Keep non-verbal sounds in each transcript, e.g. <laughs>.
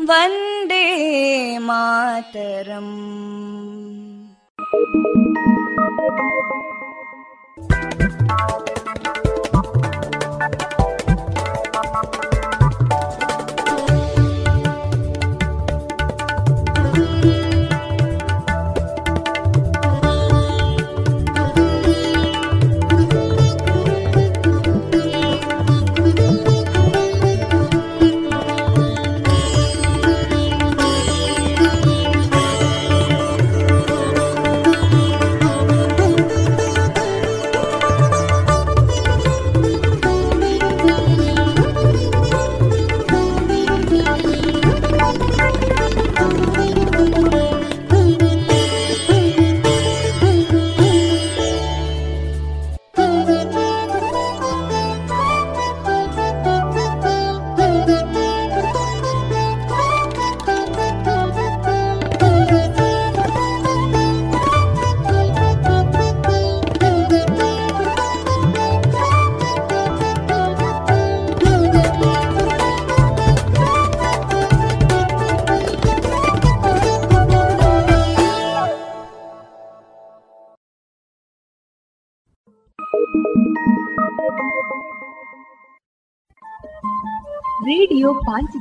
वन्दे मातरम्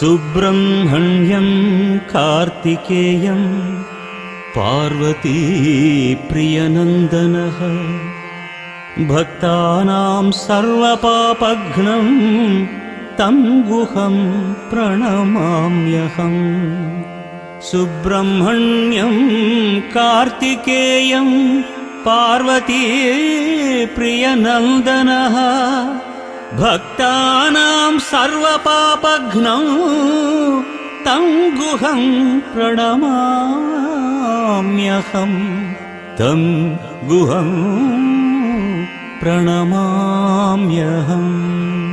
सुब्रह्मण्यं कार्तिकेयं पार्वतीप्रियनन्दनः। भक्तानां सर्वपापघ्नं तं गुहं प्रणमाम्यहम् सुब्रह्मण्यं कार्तिकेयं पार्वती प्रियनन्दनः भक्तानां सर्वपापघ्नौ तं गुहं प्रणमाम्यहं। तं गुहं प्रणमाम्यहम्।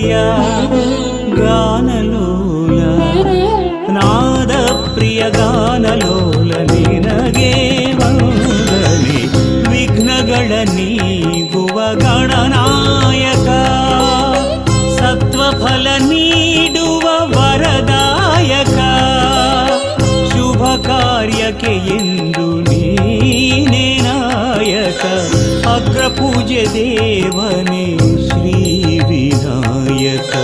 ಪ್ರಿಯ ಗಾನಲೋಲ, ನಾದ ಪ್ರಿಯ ಗಾನಲೋಲ, ನಿನಗೆ ವಂದನೆ ವಿಘ್ನಗಳ ನೀಗುವ ಸತ್ವ ಫಲ ನೀಡುವ ವರದಾಯಕ. ಶುಭ ಕಾರ್ಯಕ್ಕೆ ಎಂದು ನೀನೇ ಅಗ್ರಪೂಜೆ ದೇವನೇ, ಶ್ರೀ ವಿನಾಯಕ.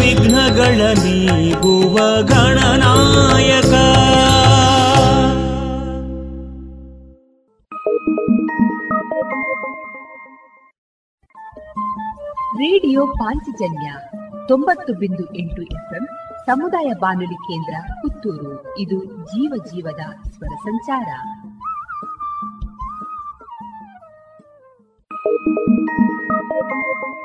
ವಿಘ್ನಗಳ ನೀಗುವ ಗಣನಾಯಕ. ರೇಡಿಯೋ ಪಾಂಚಜನ್ಯ ತೊಂಬತ್ತು ಬಿಂದು ಎಂಟು ಎಫ್ಎಂ ಸಮುದಾಯ ಬಾನುಲಿ ಕೇಂದ್ರ ಪುತ್ತೂರು. ಇದು ಜೀವ ಜೀವದ ಸ್ವರ ಸಂಚಾರ. ಏಳು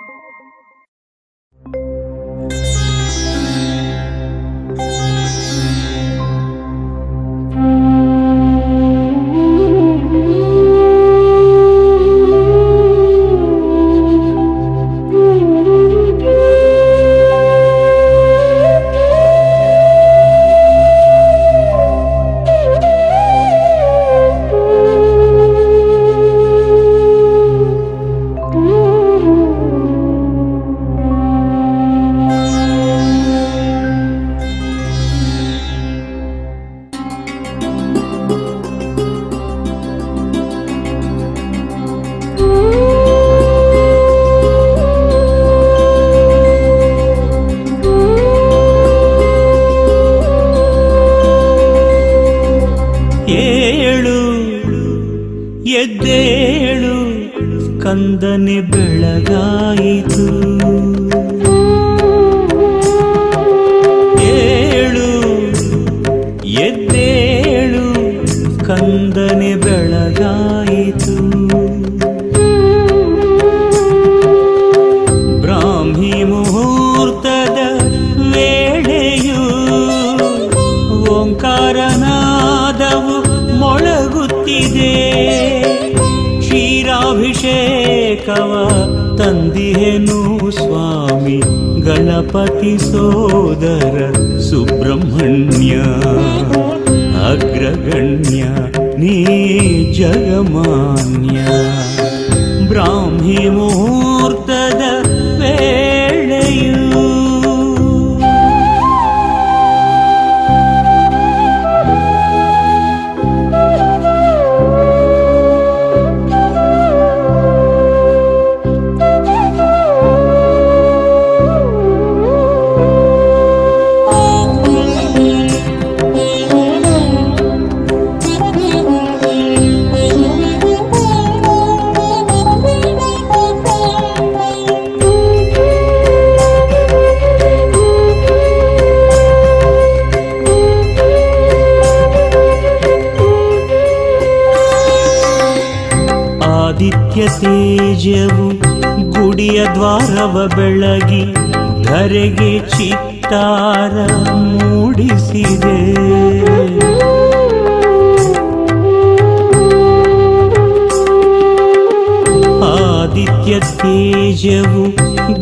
ಆದಿತ್ಯ ತೇಜವು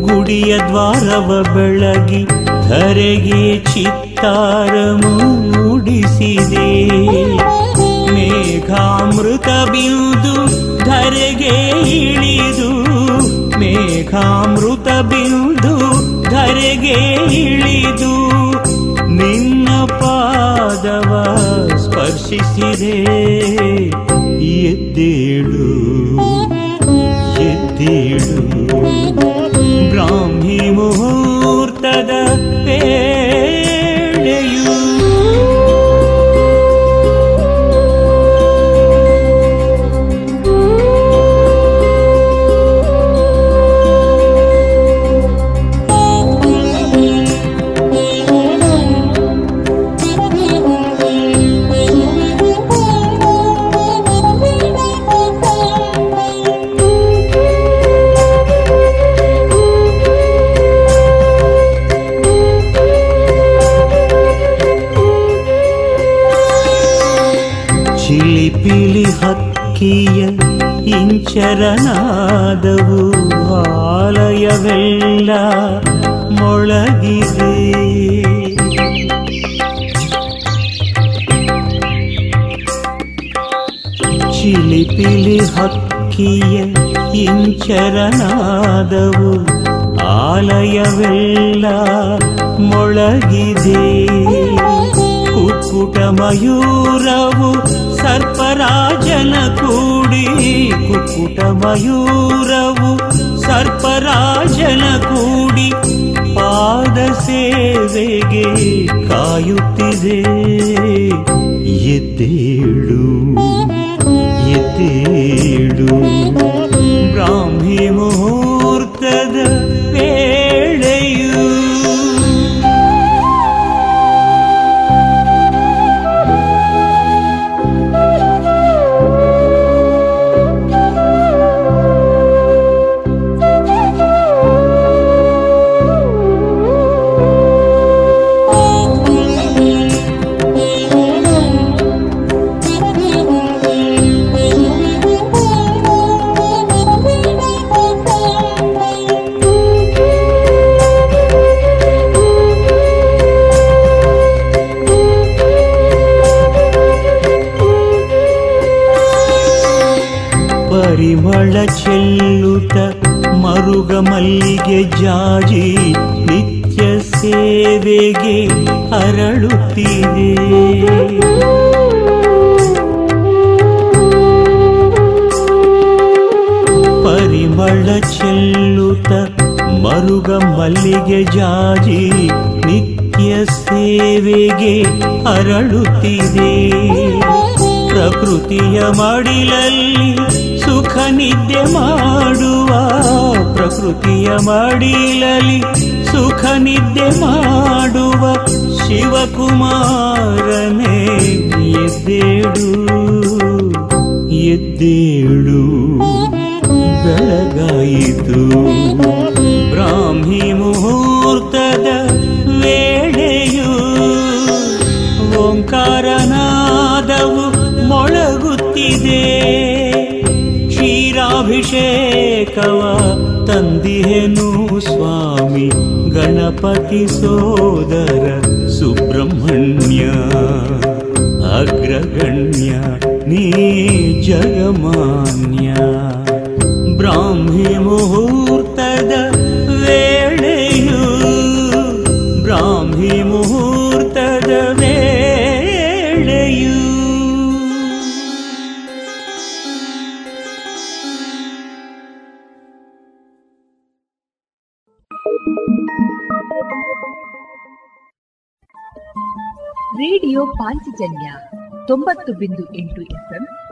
ಗುಡಿಯ ದ್ವಾರವ ಬೆಳಗಿ ಧರೆಗೆ ಚಿತ್ತಾರ ಮೂಡಿಸಿದೆ. ಮೇಘಾಮೃತ ಬಿಂದು ಧರೆಗೆ ಇಳಿದು, ಮೇಘಾಮೃತ ಬಿಂದು ಧರೆಗೆ ಇಳಿದು ಸ್ಪರ್ಶಿಸಿದೆ. ಎದ್ದೇಳು ಎದ್ದೇಳು. ಬ್ರಾಹ್ಮಿ ಮುಹೂರ್ತದ ವೇಳೆಯು ಶರಣಾದವು ಆಲಯವೆಲ್ಲ ಮೊಳಗಿದೆ. ಚಿಲಿಪಿಲಿ ಹಕ್ಕಿಯ ಇಂಚರನಾದವು ಆಲಯವೆಲ್ಲ ಮೊಳಗಿದೆ. ಕುಕ್ಕುಟ ಮಯೂರವು ಸರ್ಪರಾಜನ ಕೂಡಿ ಕುಕ್ಕುಟ ಮಯೂರವು ಸರ್ಪರಾಜನ ಕೂಡಿ ಪಾದ ಸೇವೆಗೆ ಕಾಯುತ್ತಿದೆ. ಎದ್ದೇಳು ಎದ್ದೇಳು ಬ್ರಾಹ್ಮಿ ಬೆಳಗಾಯಿತು. ಬ್ರಾಹ್ಮಿ ಮುಹೂರ್ತದ ವೇಳೆಯು ಓಂಕಾರನಾದವು ಮೊಳಗುತ್ತಿದೆ. ಕ್ಷೀರಾಭಿಷೇಕವ ತಂದಿಹೆನು ಸ್ವಾಮಿ, ಗಣಪತಿ ಸೋದರ ಸುಬ್ರಹ್ಮಣ್ಯ. ಅಗ್ರಗಣ್ಯ, ನೀ ಜಗಮಾನ್ಯ. ಬ್ರಾಹ್ಮಿ ಮುಹೂರ್ತದ ವೇಳೆಯು ಬ್ರಾಹ್ಮಿ ಮುಹೂರ್ತದ ವೇಳೆಯು. ರೇಡಿಯೋ ಪಾಂಚಜನ್ಯ ತೊಂಬತ್ತು ಬಿಂದು ಎಂಟು ಎಫ್ಎಂ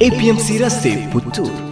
APMC ರಸ್ತೆ ಪುತ್ತೂರು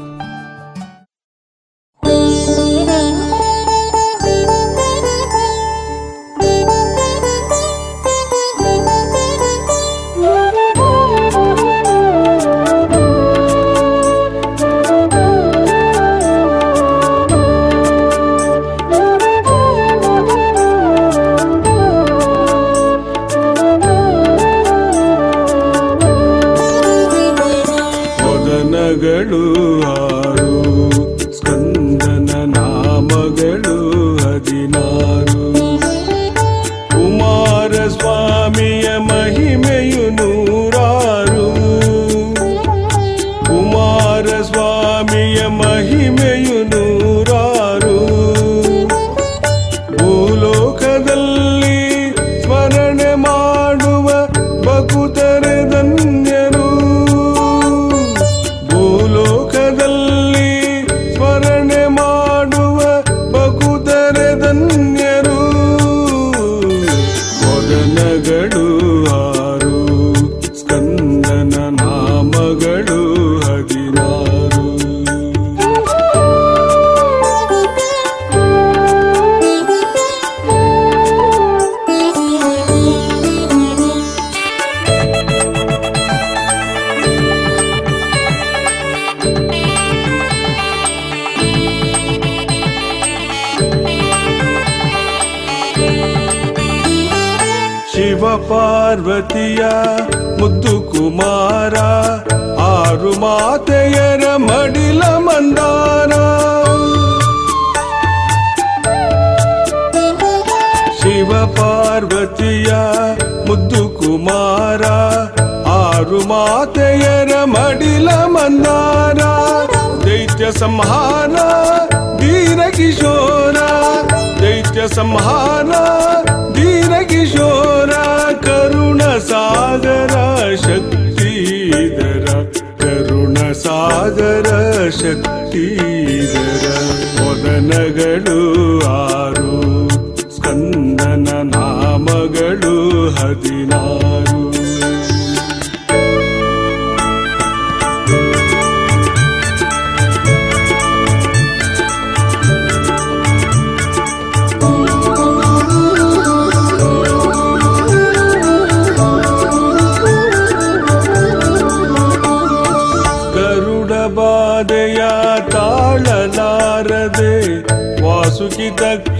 تك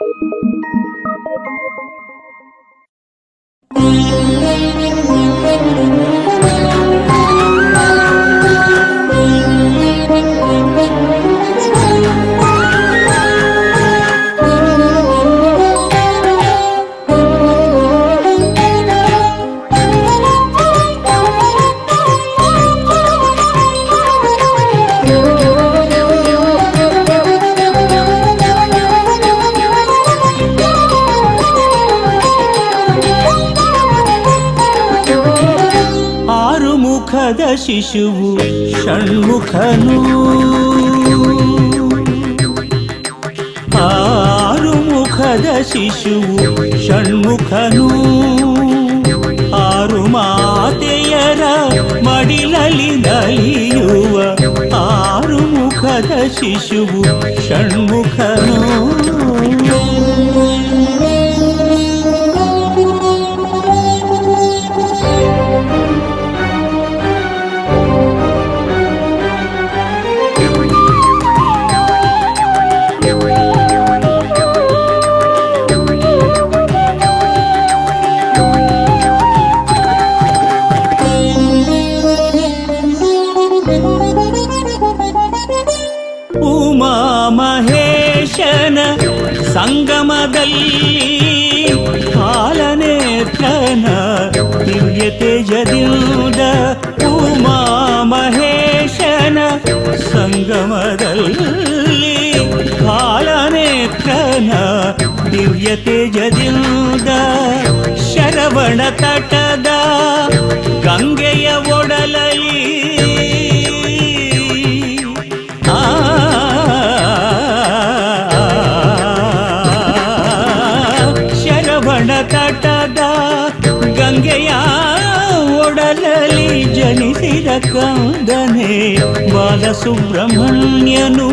なななな。ಮುಖದ ಶಿಶುವು ಷಣ್ಮುಖನು ಆರು ಮುಖದ ಶಿಶುವು ಷಣ್ಮುಖನು ಆರು ಮಾತೆಯರ ಮಡಿಲಲಿ ನಲಿಯುವ ಆರು ಮುಖದ ಶಿಶುವು ಷಣ್ಮುಖನು ದಿವ್ಯ ತೇಜದಿಂದ ಶರವಣ ತಟದ ಗಂಗೆಯ ಒಡಲಲಿ ಬಾಲಸುಬ್ರಹ್ಮಣ್ಯನು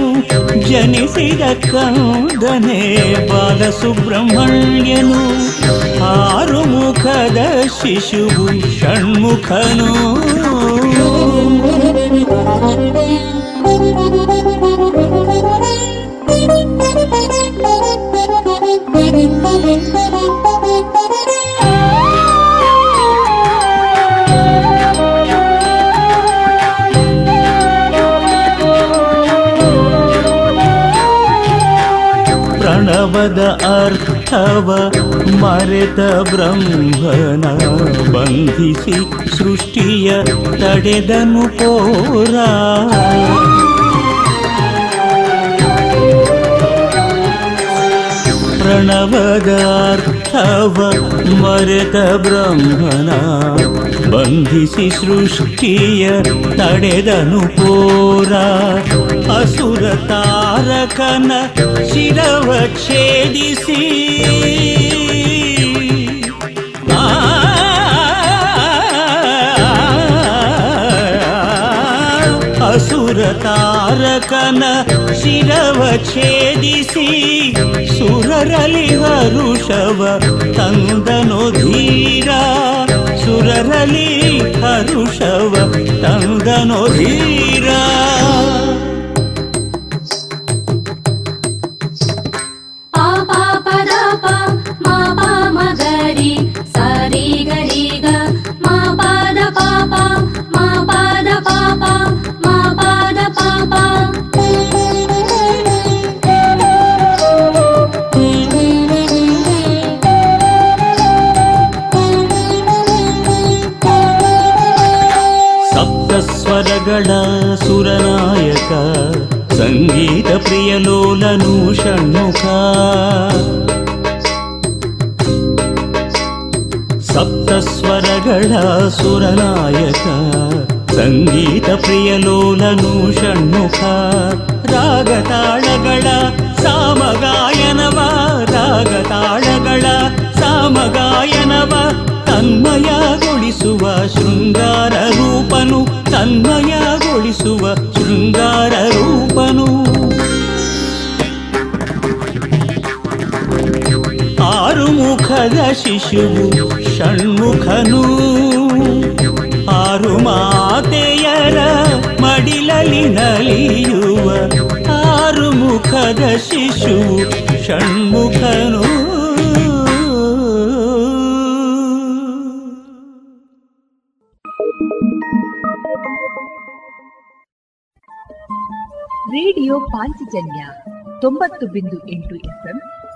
ಜನಿಸಿದ ಕಂದನೆ ಬಾಲಸುಬ್ರಹ್ಮಣ್ಯನು ಆರು ಮುಖದ ಶಿಶುವು ಷಣ್ಮುಖನು पद अर्थव मरेत ब्रह्मण बन्धिसि सृष्टिय तडेदनु पोरा। प्रणवदार्थव मरेत ब्रह्मणा ಬಂಧಿಸಿ ಸೃಷ್ಟಿಯ ತಡೆದನು ಪೋರ ಅಸುರ ತಾರಕನ ಶಿರವ ಛೇದಿಸಿ ಆ ಅಸುರ ತಾರಕನ ಶಿರವ ಛೇದಿಸಿ ಸುರರಲಿ ಹರುಷವ ತಂದನು ಧೀರ ಸುರರಲಿ ಹರುಷವ ತಂದನು ಧೀರ ಷಣ್ಮುಖ ಸಪ್ತಸ್ವರಗಳ ಸುರನಾಯಕ, ಸಂಗೀತ ಪ್ರಿಯಲೋಲನು ಷಣ್ಮುಖ, ರಾಗತಾಳಗಳ ಸಾಮಗಾಯನವ ರಾಗತಾಳಗಳ ಸಾಮಗಾಯನವ, ತನ್ಮಯಗೊಳಿಸುವ ಶೃಂಗಾರ ರೂಪನು, ತನ್ಮಯಗೊಳಿಸುವ ಶೃಂಗಾರ ರೂಪನು. ಮುಖದ ಶಿಶುವು ಷಣ್ಮುಖನು ಆರು ಮಾತೆಯರ ಮಡಿಲಲಿ ನಲಿಯುವ ಆರು ಮುಖದ ಶಿಶುವು ಷಣ್ಮುಖನು. ರೇಡಿಯೋ ಪಾಂಚಜನ್ಯ ತೊಂಬತ್ತು ಬಿಂದು ಎಂಟು ಎಫ್ಎಂ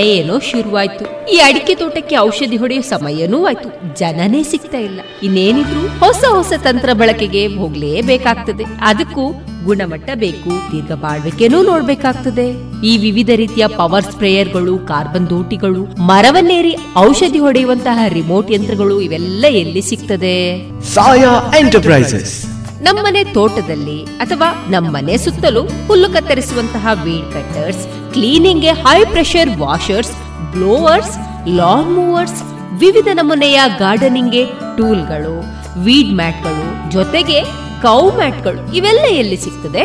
ಏನೋ ಶುರುವಾಯ್ತು. ಈ ಅಡಿಕೆ ತೋಟಕ್ಕೆ ಔಷಧಿ ಹೊಡೆಯೋ ಸಮಯನೂ ಆಯ್ತು. ಜನನೇ ಸಿಗ್ತಾ ಇಲ್ಲ. ಇನ್ನೇನಿದ್ರು ಹೊಸ ಹೊಸ ತಂತ್ರ ಬಳಕೆಗೆ ಹೋಗ್ಲೇಬೇಕಾಗ್ತದೆ. ಅದಕ್ಕೂ ಗುಣಮಟ್ಟ ಬೇಕು, ದೀರ್ಘ ಬಾಳ್ವಿಕೆನೂ ನೋಡ್ಬೇಕಾಗ್ತದೆ. ಈ ವಿವಿಧ ರೀತಿಯ ಪವರ್ ಸ್ಪ್ರೇಯರ್ಗಳು, ಕಾರ್ಬನ್ ದೋಟಿಗಳು, ಮರವನ್ನೇರಿ ಔಷಧಿ ಹೊಡೆಯುವಂತಹ ರಿಮೋಟ್ ಯಂತ್ರಗಳು ಇವೆಲ್ಲ ಎಲ್ಲಿ ಸಿಗ್ತದೆ? ಸಾಯಾ ಎಂಟರ್ಪ್ರೈಸಸ್. ನಮ್ಮನೆ ತೋಟದಲ್ಲಿ ಅಥವಾ ನಮ್ಮನೆ ಸುತ್ತಲೂ ಹುಲ್ಲು ಕತ್ತರಿಸುವಂತಹ weed cutters ಕ್ಲೀನಿಂಗ್ಗೆ high pressure washers blowers lawn mowers ವಿವಿಧ ನಮೂನೆಯ ಗಾರ್ಡನಿಂಗ್ಗೆ ಟೂಲ್ಗಳು ವೀಡ್ ಮ್ಯಾಟ್ಗಳು ಜೊತೆಗೆ ಕೌ ಮ್ಯಾಟ್ಗಳು ಇವೆಲ್ಲ ಎಲ್ಲಿ ಸಿಗ್ತದೆ?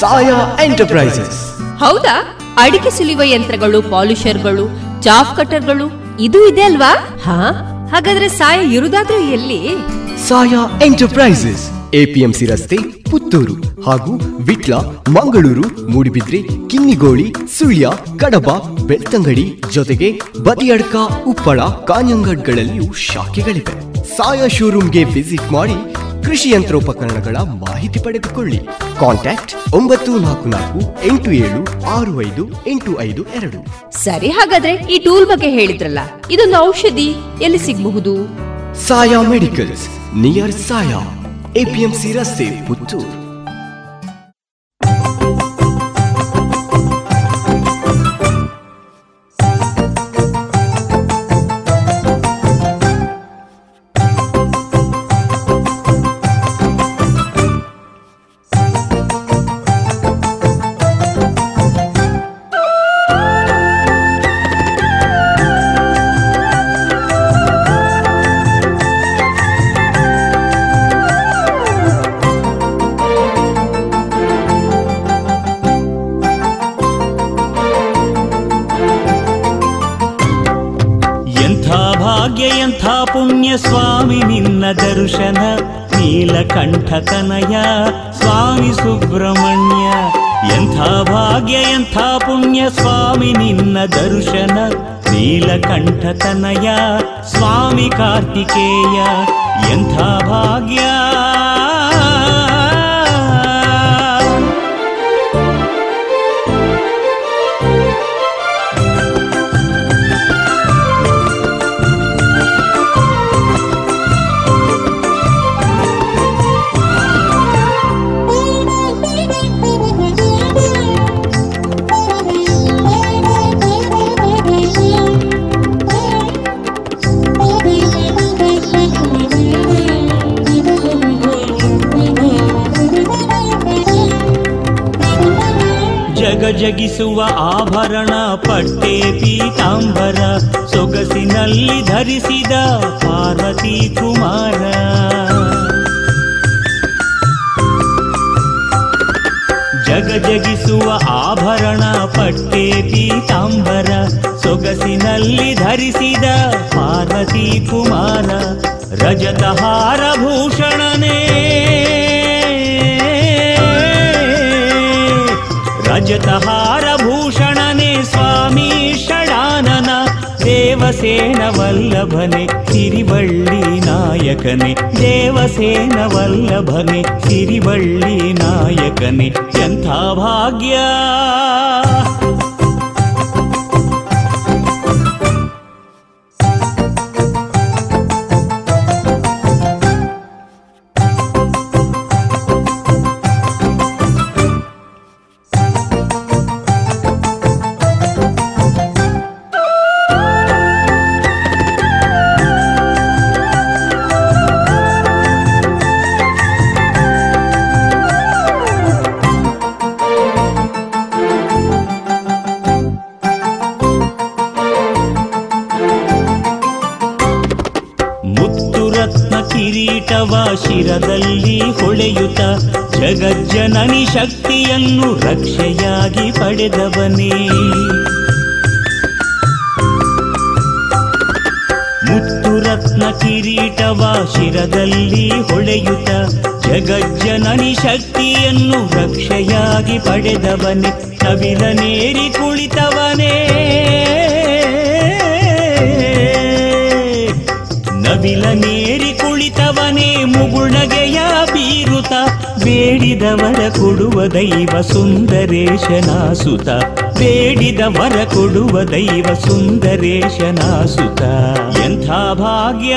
ಸಾಯಾ ಎಂಟರ್ಪ್ರೈಸಸ್. ಹೌದಾ? ಅಡಿಕೆ ಸುಲಿಯುವ ಯಂತ್ರಗಳು ಪಾಲಿಷರ್ಗಳು ಚಾಫ್ ಕಟರ್ಗಳು ಇದು ಇದೆ ಅಲ್ವಾ? ಹಾ? ಹಾಗಾದ್ರೆ ಸಾಯ ಇರುದಾದ್ರೂ ಎಲ್ಲಿ? ಸಾಯಾ ಎಂಟರ್ಪ್ರೈಸಸ್. ಎಪಿಎಂಸಿ ರಸ್ತೆ ಪುತ್ತೂರು ಹಾಗೂ ವಿಟ್ಲ ಮಂಗಳೂರು ಮೂಡಿಬಿದ್ರೆ ಕಿನ್ನಿಗೋಳಿ ಸುಳ್ಯ ಕಡಬ ಬೆಳ್ತಂಗಡಿ ಜೊತೆಗೆ ಬದಿಯಡ್ಕ ಉಪ್ಪಳ ಕಾಂಜಂಗಡ್ಗಳಲ್ಲಿಯೂ ಶಾಖೆಗಳಿವೆ. ಸಾಯಾ ಶೋರೂಮ್ಗೆ ವಿಸಿಟ್ ಮಾಡಿ ಕೃಷಿ ಯಂತ್ರೋಪಕರಣಗಳ ಮಾಹಿತಿ ಪಡೆದುಕೊಳ್ಳಿ. ಕಾಂಟ್ಯಾಕ್ಟ್ ಒಂಬತ್ತು ನಾಲ್ಕು ನಾಲ್ಕು ಎಂಟು ಏಳು ಆರು ಐದು ಎಂಟು ಐದು ಎರಡು. ಸರಿ ಹಾಗಾದ್ರೆ ಈ ಟೂಲ್ ಬಗ್ಗೆ ಹೇಳಿದ್ರಲ್ಲ ಇದೊಂದು ಔಷಧಿ ಎಲ್ಲಿ ಸಿಗಬಹುದು? Saya medicals near Saya APMC ರಸ್ತೆ ಪುತ್ತೂರು. ತನಯ ಸ್ವಾಮಿ ಕಾರ್ತಿಕೇಯ ಎಂಥ ಭಾಗ್ಯ ಸೊಗಸಿನಲ್ಲಿ ल्लभनि क्षिरिवल्ली नायकनि देवसेन वल्लभनि चिरिवल्ली नायकनि यन्था भाग्या। ಪಡೆದವನೇ ಕವಿಲನೇರಿ ಕುಳಿತವನೇ. ನವಿಲ ನೀರಿ ಕುಳಿತವನೇ ಮುಗುಳಗೆಯ ಬೀರುತ, ಬೇಡಿದವರ ಕೊಡುವ ದೈವ ಸುಂದರೇಶನಾಸುತ, ಬೇಡಿದವರ ಕೊಡುವ ದೈವ ಸುಂದರೇಶನಾಸುತ. ಎಂಥ ಭಾಗ್ಯ!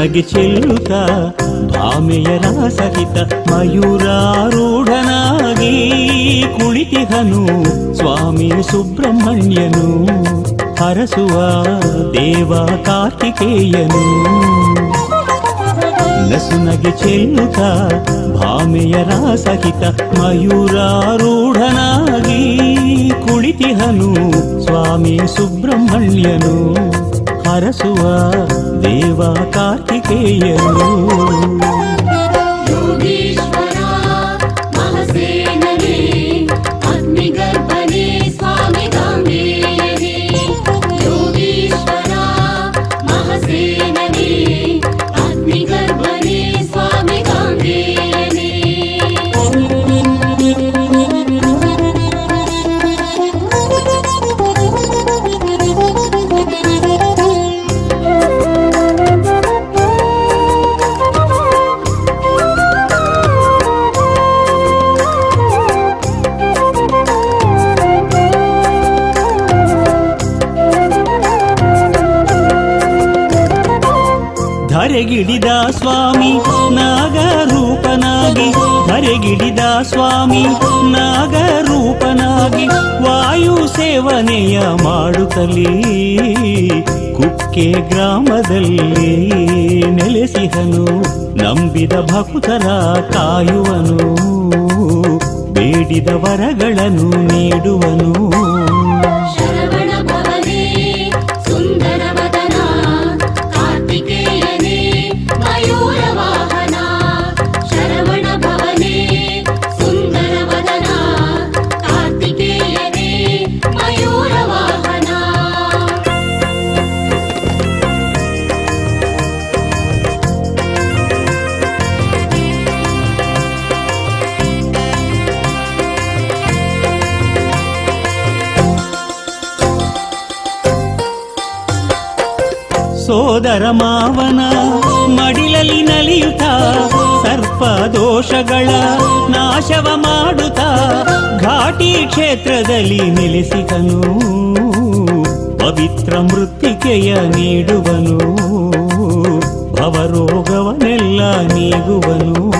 ನಸುನಗೆ ಚೆಲ್ಲುತ್ತ ಭಾಮೆಯರ ಸಹಿತ ಮಯೂರಾರೂಢನಾಗಿ ಕುಳಿತಿಹನು ಸ್ವಾಮಿ ಸುಬ್ರಹ್ಮಣ್ಯನು ಹರಸುವ ದೇವ ಕಾರ್ತಿಕೇಯನು ನಸುನಗೆ ಚೆಲ್ಲುತ್ತ ಭಾಮೆಯರ ಸಹಿತ ಮಯೂರಾರೂಢನಾಗಿ ಕುಳಿತಿಹನು ಸ್ವಾಮಿ ಸುಬ್ರಹ್ಮಣ್ಯನು ಹರಸುವ ದೇವ ಕಾರ್ತಿಕೇಯನು ಸೇವನೆಯ ಮಾಡುತ್ತಲೇ ಕುಕ್ಕೆ ಗ್ರಾಮದಲ್ಲಿ ನೆಲೆಸಿಹನು ನಂಬಿದ ಭಕ್ತರ ಕಾಯುವನು ಬೇಡಿದ ವರಗಳನ್ನು ನೀಡುವನು. ಸೋದರ ಮಾವನ ಮಡಿಲಲ್ಲಿ ನಲಿಯುತ್ತ, ಸರ್ಪ ದೋಷಗಳ ನಾಶವ ಮಾಡುತ್ತ, ಘಾಟಿ ಕ್ಷೇತ್ರದಲ್ಲಿ ನೆಲೆಸಿದನು. ಪವಿತ್ರ ಮೃತ್ತಿಕೆಯ ನೀಡುವನು. ಭವರೋಗವನೆಲ್ಲ ನೀಗುವನು.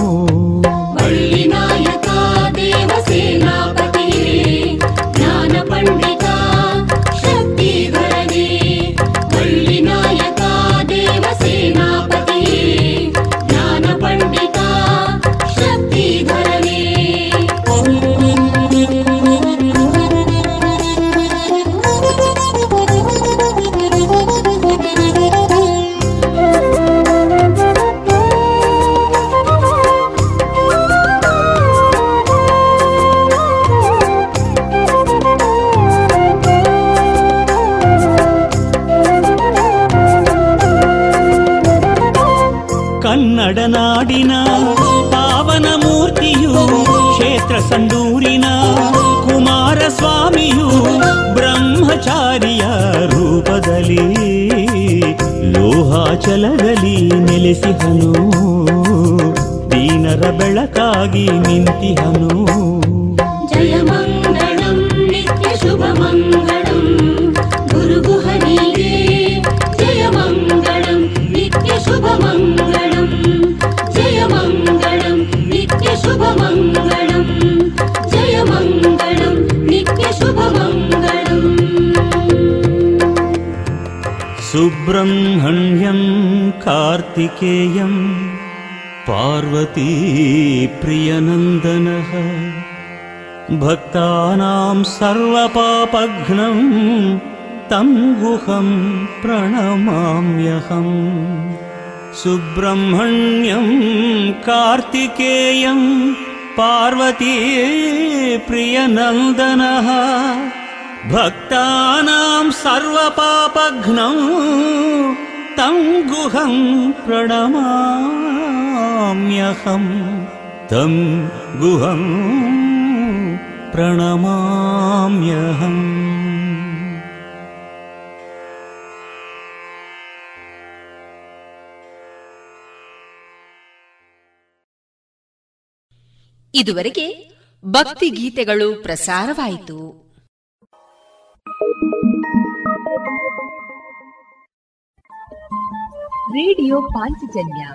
भक्तानां सर्वपापघ्नं तं गुहं प्रणमाम्यहम् सुब्रह्मण्यं कार्तिकेयं पार्वतीप्रियनन्दनः भक्तानां सर्वपापघ्नं तं गुहं प्रणमाम्यहम् तं गुहं प्रणमाम्यहम् ಇದುವರೆಗೆ ಭಕ್ತಿ ಗೀತೆಗಳು ಪ್ರಸಾರವಾಯಿತು ರೇಡಿಯೋ ಪಾಂಚಜನ್ಯ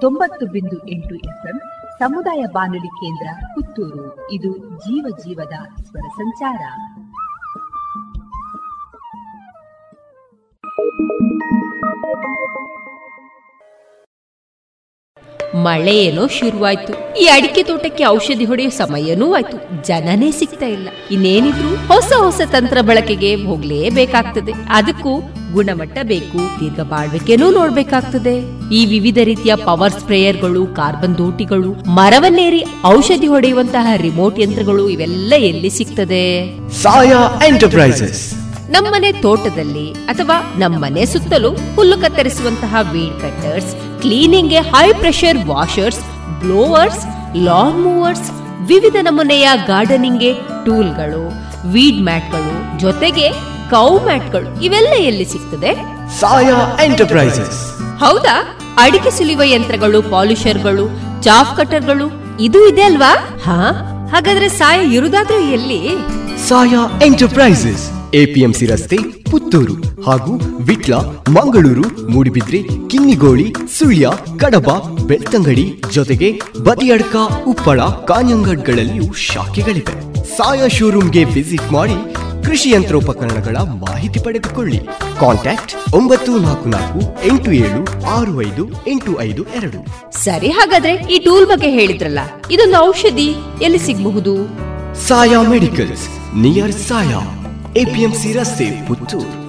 ತೊಂಬತ್ತು ಬಿಂದು ಎಂಟು ಎಫ್ಎಂ ಸಮುದಾಯ ಬಾನುಲಿ ಕೇಂದ್ರ ಪುತ್ತೂರು. ಇದು ಜೀವ ಜೀವದ ಸ್ವರ ಸಂಚಾರ. ಮಳೆ ಏನೋ ಶುರುವಾಯ್ತು. ಈ ಅಡಿಕೆ ತೋಟಕ್ಕೆ ಔಷಧಿ ಹೊಡೆಯೋ ಸಮಯನೂ ಆಯ್ತು. ಜನನೇ ಸಿಗ್ತಾ ಇಲ್ಲ. ಇನ್ನೇನಿದ್ರು ಹೊಸ ಹೊಸ ತಂತ್ರ ಬಳಕೆಗೆ ಹೋಗ್ಲೇಬೇಕಾಗ್ತದೆ. ಅದಕ್ಕೂ ಗುಣಮಟ್ಟ ಬೇಕು ದೀರ್ಘ ಬಾಳ್ವಿಕೆನೂ ನೋಡ್ಬೇಕಾಗ್ತದೆ. ಈ ವಿವಿಧ ರೀತಿಯ ಪವರ್ ಸ್ಪ್ರೇಯರ್ಗಳು ಕಾರ್ಬನ್ ದೋಟಿಗಳು ಮರವನ್ನೇರಿ ಔಷಧಿ ಹೊಡೆಯುವಂತಹ ರಿಮೋಟ್ ಯಂತ್ರಗಳು ಇವೆಲ್ಲ ಎಲ್ಲಿ ಸಿಗ್ತದೆ? ಸಾಯಾ ಎಂಟರ್ಪ್ರೈಸಸ್. ನಮ್ಮನೆ ತೋಟದಲ್ಲಿ ಅಥವಾ ನಮ್ಮನೆ ಸುತ್ತಲೂ ಹುಲ್ಲು ಕತ್ತರಿಸುವಂತಹ weed cutters ಕ್ಲೀನಿಂಗ್ಗೆ high pressure washers blowers lawn mowers ವಿವಿಧ ನಮೂನೆಯ ಗಾರ್ಡನಿಂಗ್ಗೆ ಟೂಲ್ಗಳು ವೀಡ್ ಮ್ಯಾಟ್ಗಳು ಜೊತೆಗೆ ಕೌ ಮ್ಯಾಟ್ಗಳು ಇವೆಲ್ಲ ಎಲ್ಲಿ ಸಿಗ್ತದೆ? ಸಾಯಾ ಎಂಟರ್ಪ್ರೈಸಸ್. ಹೌದಾ? ಅಡಿಕೆ ಸುಲಿಯುವ ಯಂತ್ರಗಳು ಪಾಲಿಷರ್ಗಳು ಚಾಫ್ ಕಟರ್ಗಳು ಇದು ಇದೆ ಅಲ್ವಾ? ಹಾ ಹಾಗಾದ್ರೆ ಸಾಯಾ ಇರುದಾದ್ರೂ ಎಲ್ಲಿ? ಸಾಯಾ ಎಂಟರ್ಪ್ರೈಸಸ್. ಎಪಿಎಂಸಿ ರಸ್ತೆ ಪುತ್ತೂರು ಹಾಗೂ ವಿಟ್ಲ ಮಂಗಳೂರು ಮೂಡಿಬಿದ್ರೆ ಕಿನ್ನಿಗೋಳಿ ಸುಳ್ಯ ಕಡಬ ಬೆಳ್ತಂಗಡಿ ಜೊತೆಗೆ ಬದಿಯಡ್ಕ ಉಪ್ಪಳ ಕಾಂಜಂಗಡ್ಗಳಲ್ಲಿಯೂ ಶಾಖೆಗಳಿವೆ. ಸಾಯಾ ಶೋರೂಮ್ಗೆ ವಿಸಿಟ್ ಮಾಡಿ ಕೃಷಿ ಯಂತ್ರೋಪಕರಣಗಳ ಮಾಹಿತಿ ಪಡೆದುಕೊಳ್ಳಿ. ಕಾಂಟ್ಯಾಕ್ಟ್ ಒಂಬತ್ತು ನಾಲ್ಕು ನಾಲ್ಕು ಎಂಟು ಏಳು ಆರು ಐದು ಎಂಟು ಐದು ಎರಡು. ಸರಿ ಹಾಗಾದ್ರೆ ಈ ಟೂಲ್ ಬಗ್ಗೆ ಹೇಳಿದ್ರಲ್ಲ ಇದೊಂದು ಔಷಧಿ ಎಲ್ಲಿ ಸಿಗಬಹುದು? Saya medicals near Saya APMC ರಸ್ತೆ ಪುತ್ತೂರು.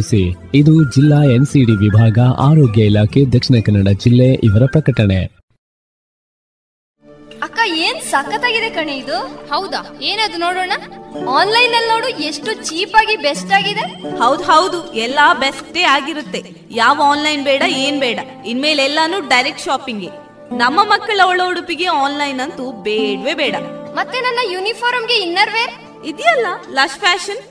ಇದು ಜಿಲ್ಲಾ ಎನ್ಸಿಡಿ ವಿಭಾಗ ಆರೋಗ್ಯ ಇಲಾಖೆ ದಕ್ಷಿಣ ಕನ್ನಡ ಜಿಲ್ಲೆ ಇವರ ಪ್ರಕಟಣೆ. ಅಕ್ಕ ಏನ್ ಸಖತ್ತಾಗಿದೆ ಕಣೆ ಇದು? ಹೌದಾ? ಏನದು ನೋಡೋಣ? ಆನ್ಲೈನ್ ಅಲ್ಲಿ ನೋಡು ಎಷ್ಟು ಚೀಪ್ ಆಗಿ ಬೆಸ್ಟ್ ಆಗಿದೆ. ಹೌದ್ ಹೌದು ಎಲ್ಲಾ ಬೆಸ್ಟೇ ಆಗಿರುತ್ತೆ. ಯಾವ ಆನ್ಲೈನ್ ಬೇಡ ಏನ್ ಬೇಡ. ಇನ್ಮೇಲೆ ಎಲ್ಲಾನು ಡೈರೆಕ್ಟ್ ಶಾಪಿಂಗ್. ನಮ್ಮ ಮಕ್ಕಳ ಒಳ ಉಡುಪಿಗೆ ಆನ್ಲೈನ್ ಅಂತೂ ಬೇಡವೇ ಬೇಡ. ಮತ್ತೆ ನನ್ನ ಯೂನಿಫಾರ್ಮ್ಗೆ ಇನ್ನರ್ ವೇರ್ ಇದೆಯಲ್ಲ ಲಶ್ ಫ್ಯಾಷನ್?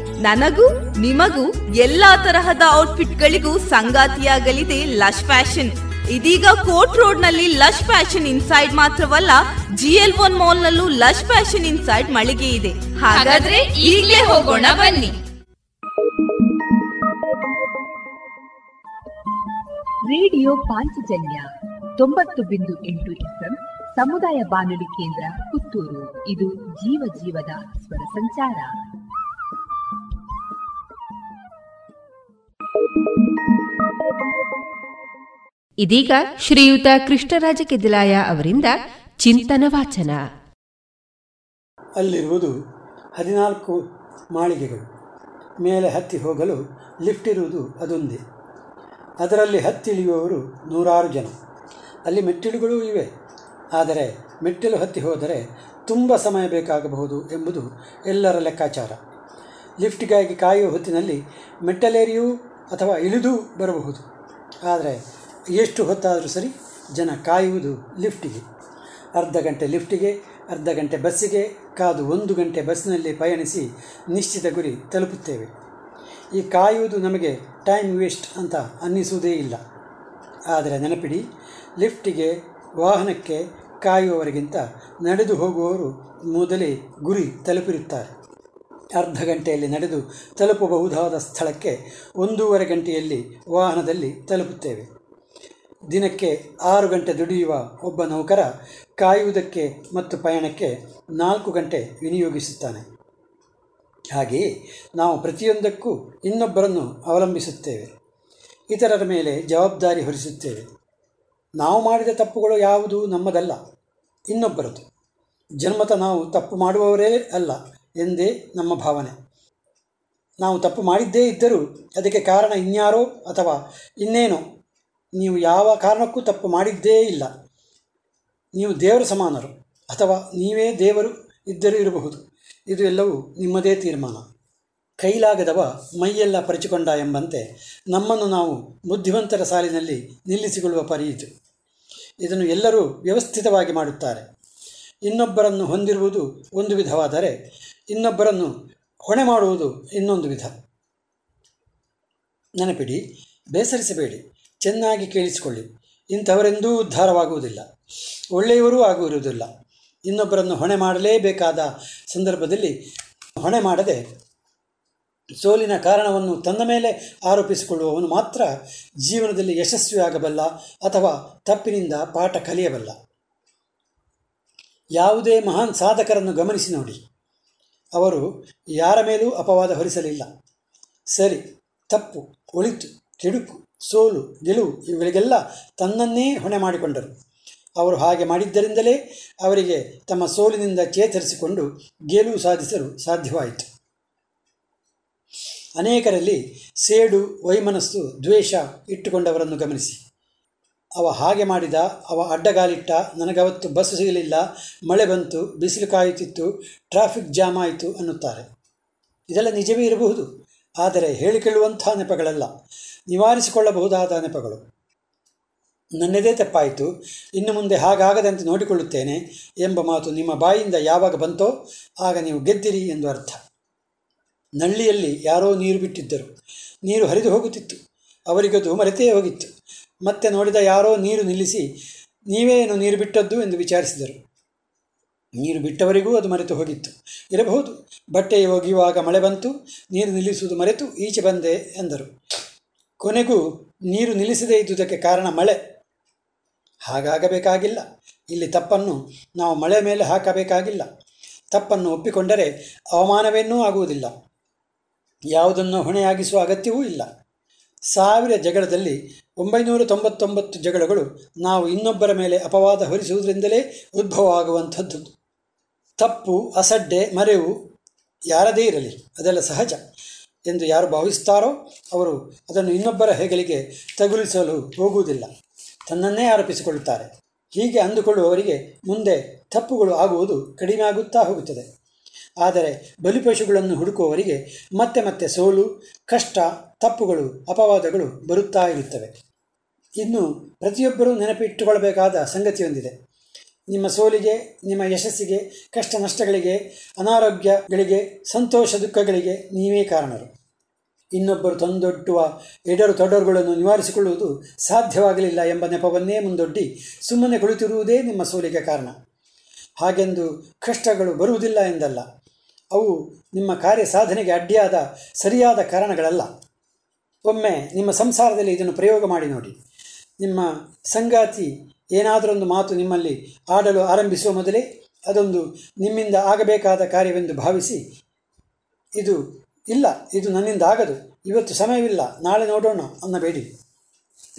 ನನಗೂ, ನಿಮಗೂ ಎಲ್ಲಾ ತರಹದ ಔಟ್ಫಿಟ್ ಗಳಿಗೂ ಸಂಗಾತಿಯಾಗಲಿದೆ ಲಶ್ ಫ್ಯಾಷನ್. ಇದೀಗ ಕೋರ್ಟ್ ರೋಡ್ನಲ್ಲಿ ಲಶ್ ಫ್ಯಾಷನ್ ಇನ್ಸೈಡ್ ಮಾತ್ರವಲ್ಲ ಜಿಎಲ್ ಒನ್ ಮಾಲ್ ನಲ್ಲೂ ಲಶ್ ಫ್ಯಾಷನ್ ಇನ್ಸೈಡ್ ಮಳಿಗೆ ಇದೆ. ಹಾಗಾದ್ರೆ ಈಗಲೇ ಹೋಗೋಣ ಬನ್ನಿ. ರೇಡಿಯೋ ಪಾಂಚಜನ್ಯ ತೊಂಬತ್ತು ಬಿಂದು ಎಂಟು ಎಫ್ಎಂ ಸಮುದಾಯ ಬಾನುಲಿ ಕೇಂದ್ರ ಪುತ್ತೂರು. ಇದು ಜೀವ ಜೀವದ ಸ್ವರ ಸಂಚಾರ. ಇದೀಗ ಶ್ರೀಯುತ ಕೃಷ್ಣರಾಜ ಕೆದಿಲಾಯ ಅವರಿಂದ ಚಿಂತನ ವಾಚನ. ಅಲ್ಲಿರುವುದು ಹದಿನಾಲ್ಕು ಮಾಳಿಗೆಗಳು. ಮೇಲೆ ಹತ್ತಿ ಹೋಗಲು ಲಿಫ್ಟ್ ಇರುವುದು ಅದೊಂದೇ. ಅದರಲ್ಲಿ ಹತ್ತಿಳಿಯುವವರು ನೂರಾರು ಜನ. ಅಲ್ಲಿ ಮೆಟ್ಟಿಲುಗಳೂ ಇವೆ. ಆದರೆ ಮೆಟ್ಟಿಲು ಹತ್ತಿ ಹೋದರೆ ತುಂಬ ಸಮಯ ಬೇಕಾಗಬಹುದು ಎಂಬುದು ಎಲ್ಲರ ಲೆಕ್ಕಾಚಾರ. ಲಿಫ್ಟ್ಗಾಗಿ ಕಾಯುವ ಹೊತ್ತಿನಲ್ಲಿ ಮೆಟ್ಟಲೇರಿಯೂ ಅಥವಾ ಇಳಿದು ಬರಬಹುದು. ಆದರೆ ಎಷ್ಟು ಹೊತ್ತಾದರೂ ಸರಿ ಜನ ಕಾಯುವುದು ಲಿಫ್ಟಿಗೆ. ಅರ್ಧ ಗಂಟೆ ಲಿಫ್ಟಿಗೆ, ಅರ್ಧ ಗಂಟೆ ಬಸ್ಸಿಗೆ, ಕಾದು ಒಂದು ಗಂಟೆ ಬಸ್ನಲ್ಲಿ ಪಯಣಿಸಿ ನಿಶ್ಚಿತ ಗುರಿ ತಲುಪುತ್ತೇವೆ. ಈ ಕಾಯುವುದು ನಮಗೆ ಟೈಮ್ ವೇಸ್ಟ್ ಅಂತ ಅನ್ನಿಸುವುದೇ ಇಲ್ಲ. ಆದರೆ ನೆನಪಿಡಿ, ಲಿಫ್ಟಿಗೆ, ವಾಹನಕ್ಕೆ ಕಾಯುವವರಿಗಿಂತ ನಡೆದು ಹೋಗುವವರು ಮೊದಲೇ ಗುರಿ ತಲುಪಿರುತ್ತಾರೆ. ಅರ್ಧ ಗಂಟೆಯಲ್ಲಿ ನಡೆದು ತಲುಪಬಹುದಾದ ಸ್ಥಳಕ್ಕೆ ಒಂದೂವರೆ ಗಂಟೆಯಲ್ಲಿ ವಾಹನದಲ್ಲಿ ತಲುಪುತ್ತೇವೆ. ದಿನಕ್ಕೆ ಆರು ಗಂಟೆ ದುಡಿಯುವ ಒಬ್ಬ ನೌಕರ ಕಾಯುವುದಕ್ಕೆ ಮತ್ತು ಪಯಣಕ್ಕೆ ನಾಲ್ಕು ಗಂಟೆ ವಿನಿಯೋಗಿಸುತ್ತಾನೆ. ಹಾಗೆಯೇ ನಾವು ಪ್ರತಿಯೊಂದಕ್ಕೂ ಇನ್ನೊಬ್ಬರನ್ನು ಅವಲಂಬಿಸುತ್ತೇವೆ. ಇತರರ ಮೇಲೆ ಜವಾಬ್ದಾರಿ ಹೊರಿಸುತ್ತೇವೆ. ನಾವು ಮಾಡಿದ ತಪ್ಪುಗಳು ಯಾವುದು ನಮ್ಮದಲ್ಲ, ಇನ್ನೊಬ್ಬರದು. ಜನ್ಮತ ನಾವು ತಪ್ಪು ಮಾಡುವವರೇ ಅಲ್ಲ. ಎಂದೇ ನಮ್ಮ ಭಾವನೆ. ನಾವು ತಪ್ಪು ಮಾಡಿದ್ದೇ ಇದ್ದರೂ ಅದಕ್ಕೆ ಕಾರಣ ಇನ್ಯಾರೋ ಅಥವಾ ಇನ್ನೇನೋ. ನೀವು ಯಾವ ಕಾರಣಕ್ಕೂ ತಪ್ಪು ಮಾಡಿದ್ದೇ ಇಲ್ಲ. ನೀವು ದೇವರ ಸಮಾನರು ಅಥವಾ ನೀವೇ ದೇವರು ಇದ್ದರೂ ಇರಬಹುದು. ಇದು ಎಲ್ಲವೂ ನಿಮ್ಮದೇ ತೀರ್ಮಾನ. ಕೈಲಾಗದವ ಮೈಯೆಲ್ಲ ಪರಿಚಿಕೊಂಡ ಎಂಬಂತೆ ನಮ್ಮನ್ನು ನಾವು ಬುದ್ಧಿವಂತರ ಸಾಲಿನಲ್ಲಿ ನಿಲ್ಲಿಸಿಕೊಳ್ಳುವ ಪರಿ ಇದು. ಇದನ್ನು ಎಲ್ಲರೂ ವ್ಯವಸ್ಥಿತವಾಗಿ ಮಾಡುತ್ತಾರೆ. ಇನ್ನೊಬ್ಬರನ್ನು ಹೊಂದಿರುವುದು ಒಂದು ವಿಧವಾದರೆ ಇನ್ನೊಬ್ಬರನ್ನು ಹೊಣೆ ಮಾಡುವುದು ಇನ್ನೊಂದು ವಿಧ. ನೆನಪಿಡಿ, ಬೇಸರಿಸಬೇಡಿ, ಚೆನ್ನಾಗಿ ಕೇಳಿಸಿಕೊಳ್ಳಿ. ಇಂಥವರೆಂದೂ ಉದ್ಧಾರವಾಗುವುದಿಲ್ಲ. ಒಳ್ಳೆಯವರೂ ಆಗುವುದಿಲ್ಲ. ಇನ್ನೊಬ್ಬರನ್ನು ಹೊಣೆ ಮಾಡಲೇಬೇಕಾದ ಸಂದರ್ಭದಲ್ಲಿ ಹೊಣೆ ಮಾಡದೆ ಸೋಲಿನ ಕಾರಣವನ್ನು ತನ್ನ ಮೇಲೆ ಆರೋಪಿಸಿಕೊಳ್ಳುವವನು ಮಾತ್ರ ಜೀವನದಲ್ಲಿ ಯಶಸ್ವಿಯಾಗಬಲ್ಲ ಅಥವಾ ತಪ್ಪಿನಿಂದ ಪಾಠ ಕಲಿಯಬಲ್ಲ. ಯಾವುದೇ ಮಹಾನ್ ಸಾಧಕರನ್ನು ಗಮನಿಸಿ ನೋಡಿ. ಅವರು ಯಾರ ಮೇಲೂ ಅಪವಾದ ಹೊರಿಸಲಿಲ್ಲ. ಸರಿ, ತಪ್ಪು ಒಳಿತು ಕೆಡುಕು, ಸೋಲು, ಗೆಲುವು ಇವುಗಳಿಗೆಲ್ಲ ತನ್ನನ್ನೇ ಹೊಣೆ ಮಾಡಿಕೊಂಡರು. ಅವರು ಹಾಗೆ ಮಾಡಿದ್ದರಿಂದಲೇ ಅವರಿಗೆ ತಮ್ಮ ಸೋಲಿನಿಂದ ಚೇತರಿಸಿಕೊಂಡು ಗೆಲುವು ಸಾಧಿಸಲು ಸಾಧ್ಯವಾಯಿತು. ಅನೇಕರಲ್ಲಿ ಸೇಡು, ವೈಮನಸ್ಸು, ದ್ವೇಷ ಇಟ್ಟುಕೊಂಡವರನ್ನು ಗಮನಿಸಿ. ಅವ ಹಾಗೆ ಮಾಡಿದ, ಅವ ಅಡ್ಡಗಾಲಿಟ್ಟ, ನನಗವತ್ತು ಬಸ್ ಸಿಗಲಿಲ್ಲ, ಮಳೆ ಬಂತು, ಬಿಸಿಲು ಕಾಯುತ್ತಿತ್ತು, ಟ್ರಾಫಿಕ್ ಜಾಮ್ ಆಯಿತು ಅನ್ನುತ್ತಾರೆ. ಇದೆಲ್ಲ ನಿಜವೇ ಇರಬಹುದು? ಆದರೆ ಹೇಳಿಕೊಳ್ಳುವಂಥ ನೆಪಗಳಲ್ಲ. ನಿವಾರಿಸಿಕೊಳ್ಳಬಹುದಾದ ನೆಪಗಳು. ನನ್ನದೇ ತಪ್ಪಾಯಿತು. ಇನ್ನು ಮುಂದೆ ಹಾಗಾಗದಂತೆ ನೋಡಿಕೊಳ್ಳುತ್ತೇನೆ ಎಂಬ ಮಾತು ನಿಮ್ಮ ಬಾಯಿಂದ ಯಾವಾಗ ಬಂತೋ ಆಗ ನೀವು ಗೆದ್ದಿರಿ ಎಂದು ಅರ್ಥ. ನಳ್ಳಿಯಲ್ಲಿ ಯಾರೋ ನೀರು ಬಿಟ್ಟಿದ್ದರು. ನೀರು ಹರಿದು ಹೋಗುತ್ತಿತ್ತು. ಅವರಿಗದು ಮರೆತೇ ಹೋಗಿತ್ತು. ಮತ್ತೆ ನೋಡಿದ ಯಾರೋ ನೀರು ನಿಲ್ಲಿಸಿ ನೀವೇನು ನೀರು ಬಿಟ್ಟದ್ದು ಎಂದು ವಿಚಾರಿಸಿದರು. ನೀರು ಬಿಟ್ಟವರಿಗೂ ಅದು ಮರೆತು ಹೋಗಿತ್ತು. ಇರಬಹುದು, ಬಟ್ಟೆ ಒಗೆಯುವಾಗ ಮಳೆ ಬಂತು, ನೀರು ನಿಲ್ಲಿಸುವುದು ಮರೆತು ಈಚೆ ಬಂದೆ ಎಂದರು. ಕೊನೆಗೂ ನೀರು ನಿಲ್ಲಿಸದೇ ಇದ್ದುದಕ್ಕೆ ಕಾರಣ ಮಳೆ. ಹಾಗಾಗಬೇಕಾಗಿಲ್ಲ. ಇಲ್ಲಿ ತಪ್ಪನ್ನು ನಾವು ಮಳೆ ಮೇಲೆ ಹಾಕಬೇಕಾಗಿಲ್ಲ. ತಪ್ಪನ್ನು ಒಪ್ಪಿಕೊಂಡರೆ ಅವಮಾನವೇನೂ ಆಗುವುದಿಲ್ಲ. ಯಾವುದನ್ನು ಹೊಣೆಯಾಗಿಸುವ ಅಗತ್ಯವೂ ಇಲ್ಲ. ಸಾವಿರ ಜಗಳದಲ್ಲಿ ಒಂಬೈನೂರ ತೊಂಬತ್ತೊಂಬತ್ತು ಜಗಳಗಳು ನಾವು ಇನ್ನೊಬ್ಬರ ಮೇಲೆ ಅಪವಾದ ಹೊರಿಸುವುದರಿಂದಲೇ ಉದ್ಭವ ಆಗುವಂಥದ್ದು ತಪ್ಪು, ಅಸಡ್ಡೆ, ಮರೆವು ಯಾರದೇ ಇರಲಿ, ಅದೆಲ್ಲ ಸಹಜ ಎಂದು ಯಾರು ಭಾವಿಸ್ತಾರೋ ಅವರು ಅದನ್ನು ಇನ್ನೊಬ್ಬರ ಹೆಗಲಿಗೆ ತಗುಲಿಸಲು ಹೋಗುವುದಿಲ್ಲ. ತನ್ನನ್ನೇ ಆರೋಪಿಸಿಕೊಳ್ಳುತ್ತಾರೆ. ಹೀಗೆ ಅಂದುಕೊಳ್ಳುವವರಿಗೆ ಮುಂದೆ ತಪ್ಪುಗಳು ಆಗುವುದು ಕಡಿಮೆ ಆಗುತ್ತಾ ಹೋಗುತ್ತದೆ. ಆದರೆ ಬಲಿಪಶುಗಳನ್ನು ಹುಡುಕುವವರಿಗೆ ಮತ್ತೆ ಮತ್ತೆ ಸೋಲು, ಕಷ್ಟ, ತಪ್ಪುಗಳು, ಅಪವಾದಗಳು ಬರುತ್ತಾ ಇರುತ್ತವೆ. ಇನ್ನು ಪ್ರತಿಯೊಬ್ಬರೂ ನೆನಪಿಟ್ಟುಕೊಳ್ಳಬೇಕಾದ ಸಂಗತಿಯೊಂದಿದೆ. ನಿಮ್ಮ ಸೋಲಿಗೆ, ನಿಮ್ಮ ಯಶಸ್ಸಿಗೆ, ಕಷ್ಟ ನಷ್ಟಗಳಿಗೆ, ಅನಾರೋಗ್ಯಗಳಿಗೆ, ಸಂತೋಷ ದುಃಖಗಳಿಗೆ ನೀವೇ ಕಾರಣರು. ಇನ್ನೊಬ್ಬರು ತಂದೊಡ್ಡುವ ಎಡರು ತೊಡರುಗಳನ್ನು ನಿವಾರಿಸಿಕೊಳ್ಳುವುದು ಸಾಧ್ಯವಾಗಲಿಲ್ಲ ಎಂಬ ನೆಪವನ್ನೇ ಮುಂದೊಡ್ಡಿ ಸುಮ್ಮನೆ ಕುಳಿತಿರುವುದೇ ನಿಮ್ಮ ಸೋಲಿಗೆ ಕಾರಣ. ಹಾಗೆಂದು ಕಷ್ಟಗಳು ಬರುವುದಿಲ್ಲ ಎಂದಲ್ಲ, ಅವು ನಿಮ್ಮ ಕಾರ್ಯ ಸಾಧನೆಗೆ ಅಡ್ಡಿಯಾದ ಸರಿಯಾದ ಕಾರಣಗಳಲ್ಲ. ಒಮ್ಮೆ ನಿಮ್ಮ ಸಂಸಾರದಲ್ಲಿ ಇದನ್ನು ಪ್ರಯೋಗ ಮಾಡಿ ನೋಡಿ. ನಿಮ್ಮ ಸಂಗಾತಿ ಏನಾದರೊಂದು ಮಾತು ನಿಮ್ಮಲ್ಲಿ ಆಡಲು ಆರಂಭಿಸುವ ಮೊದಲೇ ಅದೊಂದು ನಿಮ್ಮಿಂದ ಆಗಬೇಕಾದ ಕಾರ್ಯವೆಂದು ಭಾವಿಸಿ, ಇದು ಇಲ್ಲ, ಇದು ನನ್ನಿಂದ ಆಗದು. ಇವತ್ತು ಸಮಯವಿಲ್ಲ, ನಾಳೆ ನೋಡೋಣ ಅನ್ನಬೇಡಿ.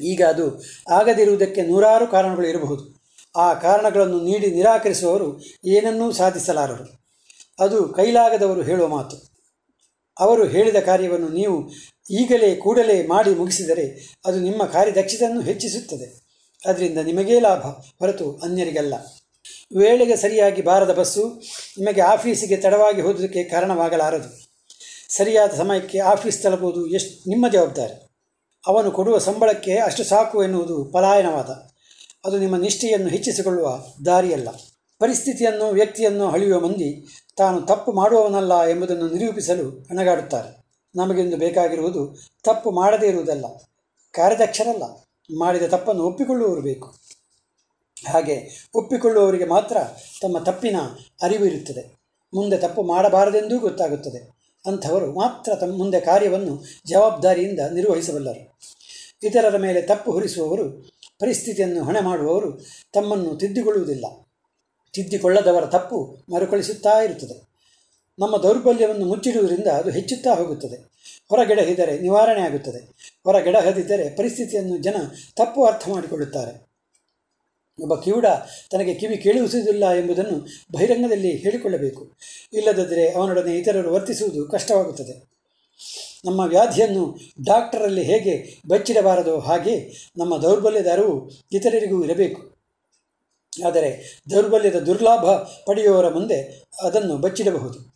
ಈಗ ಅದು ಆಗದಿರುವುದಕ್ಕೆ ನೂರಾರು ಕಾರಣಗಳು ಇರಬಹುದು. ಆ ಕಾರಣಗಳನ್ನು ನೀಡಿ ನಿರಾಕರಿಸುವವರು ಏನನ್ನೂ ಸಾಧಿಸಲಾರರು. ಅದು ಕೈಲಾಗದವರು ಹೇಳುವ ಮಾತು. ಅವರು ಹೇಳಿದ ಕಾರ್ಯವನ್ನು ನೀವು ಈಗಲೇ ಕೂಡಲೇ ಮಾಡಿ ಮುಗಿಸಿದರೆ ಅದು ನಿಮ್ಮ ಕಾರ್ಯದಕ್ಷತೆಯನ್ನು ಹೆಚ್ಚಿಸುತ್ತದೆ. ಅದರಿಂದ ನಿಮಗೇ ಲಾಭ, ಹೊರತು ಅನ್ಯರಿಗಲ್ಲ. ವೇಳೆಗೆ ಸರಿಯಾಗಿ ಬಾರದ ಬಸ್ಸು ನಿಮಗೆ ಆಫೀಸಿಗೆ ತಡವಾಗಿ ಹೋದಕ್ಕೆ ಕಾರಣವಾಗಲಾರದು. ಸರಿಯಾದ ಸಮಯಕ್ಕೆ ಆಫೀಸ್ ತಲುಪುವುದು ಎಷ್ಟು ನಿಮ್ಮ ಜವಾಬ್ದಾರಿ. ಅವನು ಕೊಡುವ ಸಂಬಳಕ್ಕೆ ಅಷ್ಟು ಸಾಕು ಎನ್ನುವುದು ಪಲಾಯನವಾದ. ಅದು ನಿಮ್ಮ ನಿಷ್ಠೆಯನ್ನು ಹೆಚ್ಚಿಸಿಕೊಳ್ಳುವ ದಾರಿಯಲ್ಲ. ಪರಿಸ್ಥಿತಿಯನ್ನು, ವ್ಯಕ್ತಿಯನ್ನು ಅಳಿಯುವ ಮಂದಿ ತಾನು ತಪ್ಪು ಮಾಡುವವನಲ್ಲ ಎಂಬುದನ್ನು ನಿರೂಪಿಸಲು ಹಣಗಾಡುತ್ತಾರೆ ನಮಗಿಂದು ಬೇಕಾಗಿರುವುದು ತಪ್ಪು ಮಾಡದೇ ಇರುವುದಲ್ಲ, ಕಾರ್ಯದಕ್ಷರಲ್ಲ, ಮಾಡಿದ ತಪ್ಪನ್ನು ಒಪ್ಪಿಕೊಳ್ಳುವವರು ಬೇಕು. ಹಾಗೆ ಒಪ್ಪಿಕೊಳ್ಳುವವರಿಗೆ ಮಾತ್ರ ತಮ್ಮ ತಪ್ಪಿನ ಅರಿವು ಇರುತ್ತದೆ. ಮುಂದೆ ತಪ್ಪು ಮಾಡಬಾರದೆಂದೂ ಗೊತ್ತಾಗುತ್ತದೆ. ಅಂಥವರು ಮಾತ್ರ ತಮ್ಮ ಮುಂದೆ ಕಾರ್ಯವನ್ನು ಜವಾಬ್ದಾರಿಯಿಂದ ನಿರ್ವಹಿಸಬಲ್ಲರು. ಇತರರ ಮೇಲೆ ತಪ್ಪು ಹೊರಿಸುವವರು, ಪರಿಸ್ಥಿತಿಯನ್ನು ಹೊಣೆ ಮಾಡುವವರು ತಮ್ಮನ್ನು ತಿದ್ದಿಕೊಳ್ಳುವುದಿಲ್ಲ. ತಿದ್ದಿಕೊಳ್ಳದವರ ತಪ್ಪು ಮರುಕಳಿಸುತ್ತಾ ಇರುತ್ತದೆ. ನಮ್ಮ ದೌರ್ಬಲ್ಯವನ್ನು ಮುಚ್ಚಿಡುವುದರಿಂದ ಅದು ಹೆಚ್ಚುತ್ತಾ ಹೋಗುತ್ತದೆ. ಹೊರಗೆಡಹಿದರೆ ನಿವಾರಣೆ ಆಗುತ್ತದೆ. ಹೊರಗೆಡಹದಿದ್ದರೆ ಪರಿಸ್ಥಿತಿಯನ್ನು ಜನ ತಪ್ಪು ಅರ್ಥ ಮಾಡಿಕೊಳ್ಳುತ್ತಾರೆ. ಒಬ್ಬ ಕಿವುಡ ತನಗೆ ಕಿವಿ ಕೇಳಿಸುವುದಿಲ್ಲ ಎಂಬುದನ್ನು ಬಹಿರಂಗದಲ್ಲಿ ಹೇಳಿಕೊಳ್ಳಬೇಕು. ಇಲ್ಲದಿದ್ದರೆ ಅವನೊಡನೆ ಇತರರು ವರ್ತಿಸುವುದು ಕಷ್ಟವಾಗುತ್ತದೆ. ನಮ್ಮ ವ್ಯಾಧಿಯನ್ನು ಡಾಕ್ಟರಲ್ಲಿ ಹೇಗೆ ಬಚ್ಚಿಡಬಾರದೋ ಹಾಗೆ ನಮ್ಮ ದೌರ್ಬಲ್ಯದ ಅರಿವು ಇತರರಿಗೂ ಇರಬೇಕು. ಆದರೆ ದೌರ್ಬಲ್ಯದ ದುರ್ಲಾಭ ಪಡೆಯುವವರ ಮುಂದೆ ಅದನ್ನು ಬಚ್ಚಿಡಬಹುದು.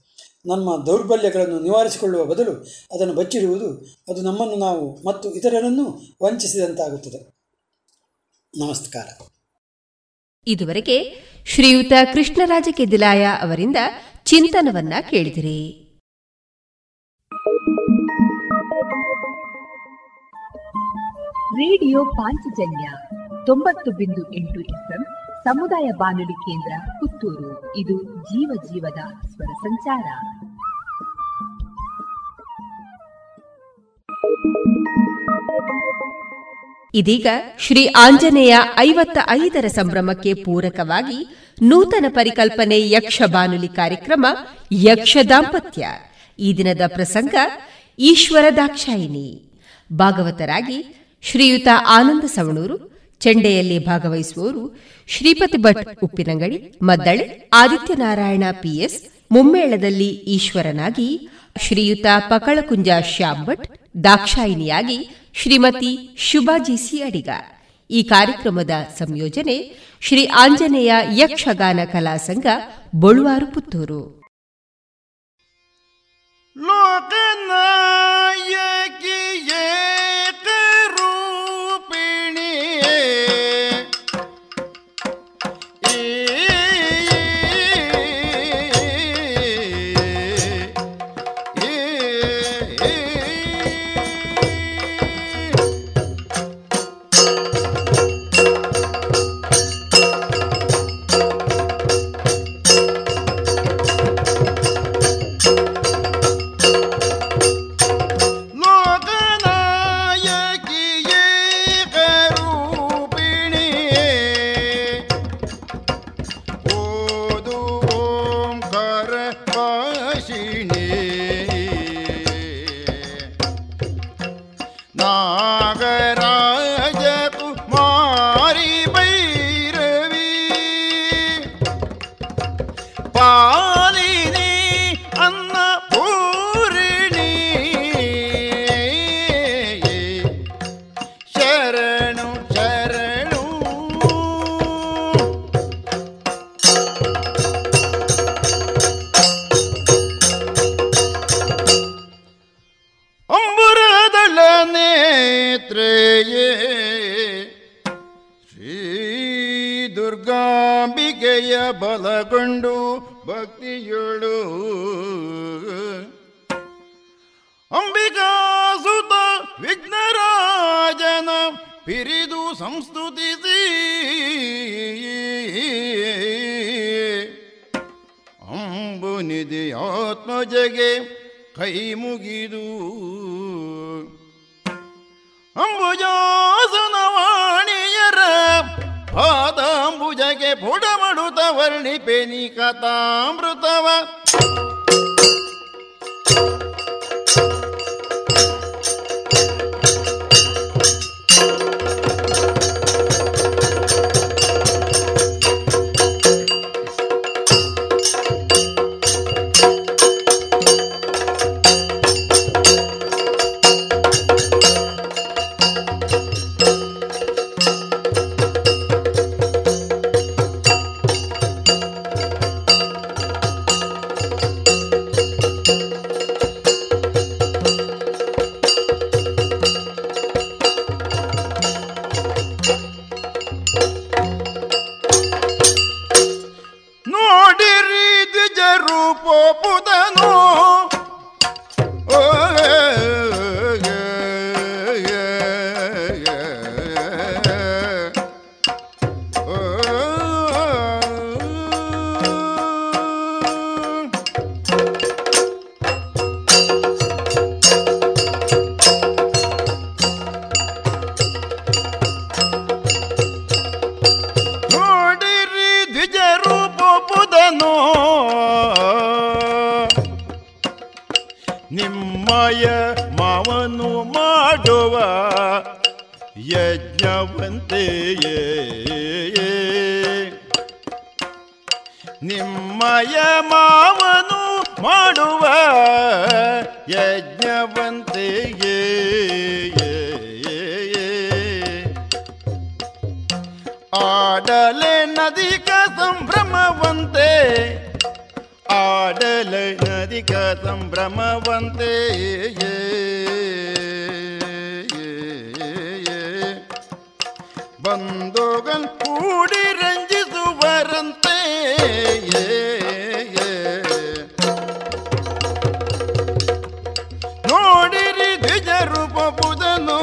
ನಮ್ಮ ದೌರ್ಬಲ್ಯಗಳನ್ನು ನಿವಾರಿಸಿಕೊಳ್ಳುವ ಬದಲು ಅದನ್ನು ಬಚ್ಚಿರುವುದು ಅದು ನಮ್ಮನ್ನು ನಾವು ಮತ್ತು ಇತರರನ್ನು ವಂಚಿಸಿದಂತಾಗುತ್ತದೆ. ನಮಸ್ಕಾರ. ಇದುವರೆಗೆ ಶ್ರೀಯುತ ಕೃಷ್ಣರಾಜ ಕೆದಿಲಾಯ ಅವರಿಂದ ಚಿಂತನವನ್ನ ಕೇಳಿದಿರಿ. ರೇಡಿಯೋ ಪಾಂಚಜನ್ಯ ತೊಂಬತ್ತು ಬಿಂದು ಎಂಟು ಎಫ್ಎಂ ಸಮುದಾಯ ಬಾನುಲಿ ಕೇಂದ್ರ ಪುತ್ತೂರು. ಇದು ಜೀವ ಜೀವದ ಸ್ವರ ಸಂಚಾರ. ಇದೀಗ ಶ್ರೀ ಆಂಜನೇಯ ಐವತ್ತ ಐದರ ಸಂಭ್ರಮಕ್ಕೆ ಪೂರಕವಾಗಿ ನೂತನ ಪರಿಕಲ್ಪನೆ ಯಕ್ಷ ಬಾನುಲಿ ಕಾರ್ಯಕ್ರಮ ಯಕ್ಷ ದಾಂಪತ್ಯ. ಈ ದಿನದ ಪ್ರಸಂಗ ಈಶ್ವರ ದಾಕ್ಷಾಯಿನಿ ಭಾಗವತರಾಗಿ ಶ್ರೀಯುತ ಆನಂದ ಸವಣೂರು, ಚೆಂಡೆಯಲ್ಲಿ ಭಾಗವಹಿಸುವವರು ಶ್ರೀಪತಿ ಭಟ್ ಉಪ್ಪಿನಂಗಡಿ, ಮದ್ದಳೆ ಆದಿತ್ಯನಾರಾಯಣ ಪಿಎಸ್, ಮುಮ್ಮೇಳದಲ್ಲಿ ಈಶ್ವರನಾಗಿ ಶ್ರೀಯುತ ಪಕಳಕುಂಜ ಶ್ಯಾಮ್ ಭಟ್ ದಾಕ್ಷಾಯಿಣಿಯಾಗಿ ಶ್ರೀಮತಿ ಶುಭಾಜಿಸಿ ಅಡಿಗ. ಈ ಕಾರ್ಯಕ್ರಮದ ಸಂಯೋಜನೆ ಶ್ರೀ ಆಂಜನೇಯ ಯಕ್ಷಗಾನ ಕಲಾ ಸಂಘ, ಬೊಳುವಾರು ಪುತ್ತೂರು. ಲೋಕನಾಯಕಿಯೇ! ಮಾಡುವ ಯಜ್ಞವಂತೆಯೇ. ನಿಮ್ಮಯ ಮಾವನು ಮಾಡುವ ಯಜ್ಞವಂತೆಯೇ. ಆಡಲೆ ನದಿಕ ಸಂಭ್ರಮವಂತೆ ಆಡಲೆ ನದಿಕ ಸಂಭ್ರಮವಂತೆ ಬಂಧುಗಲ್ ಕೂಡಿ ರಂಜಿಸುವರಂತೆ. ನೋಡಿರಿ ದ್ವಿಜ ರೂಪ ಬುಧನು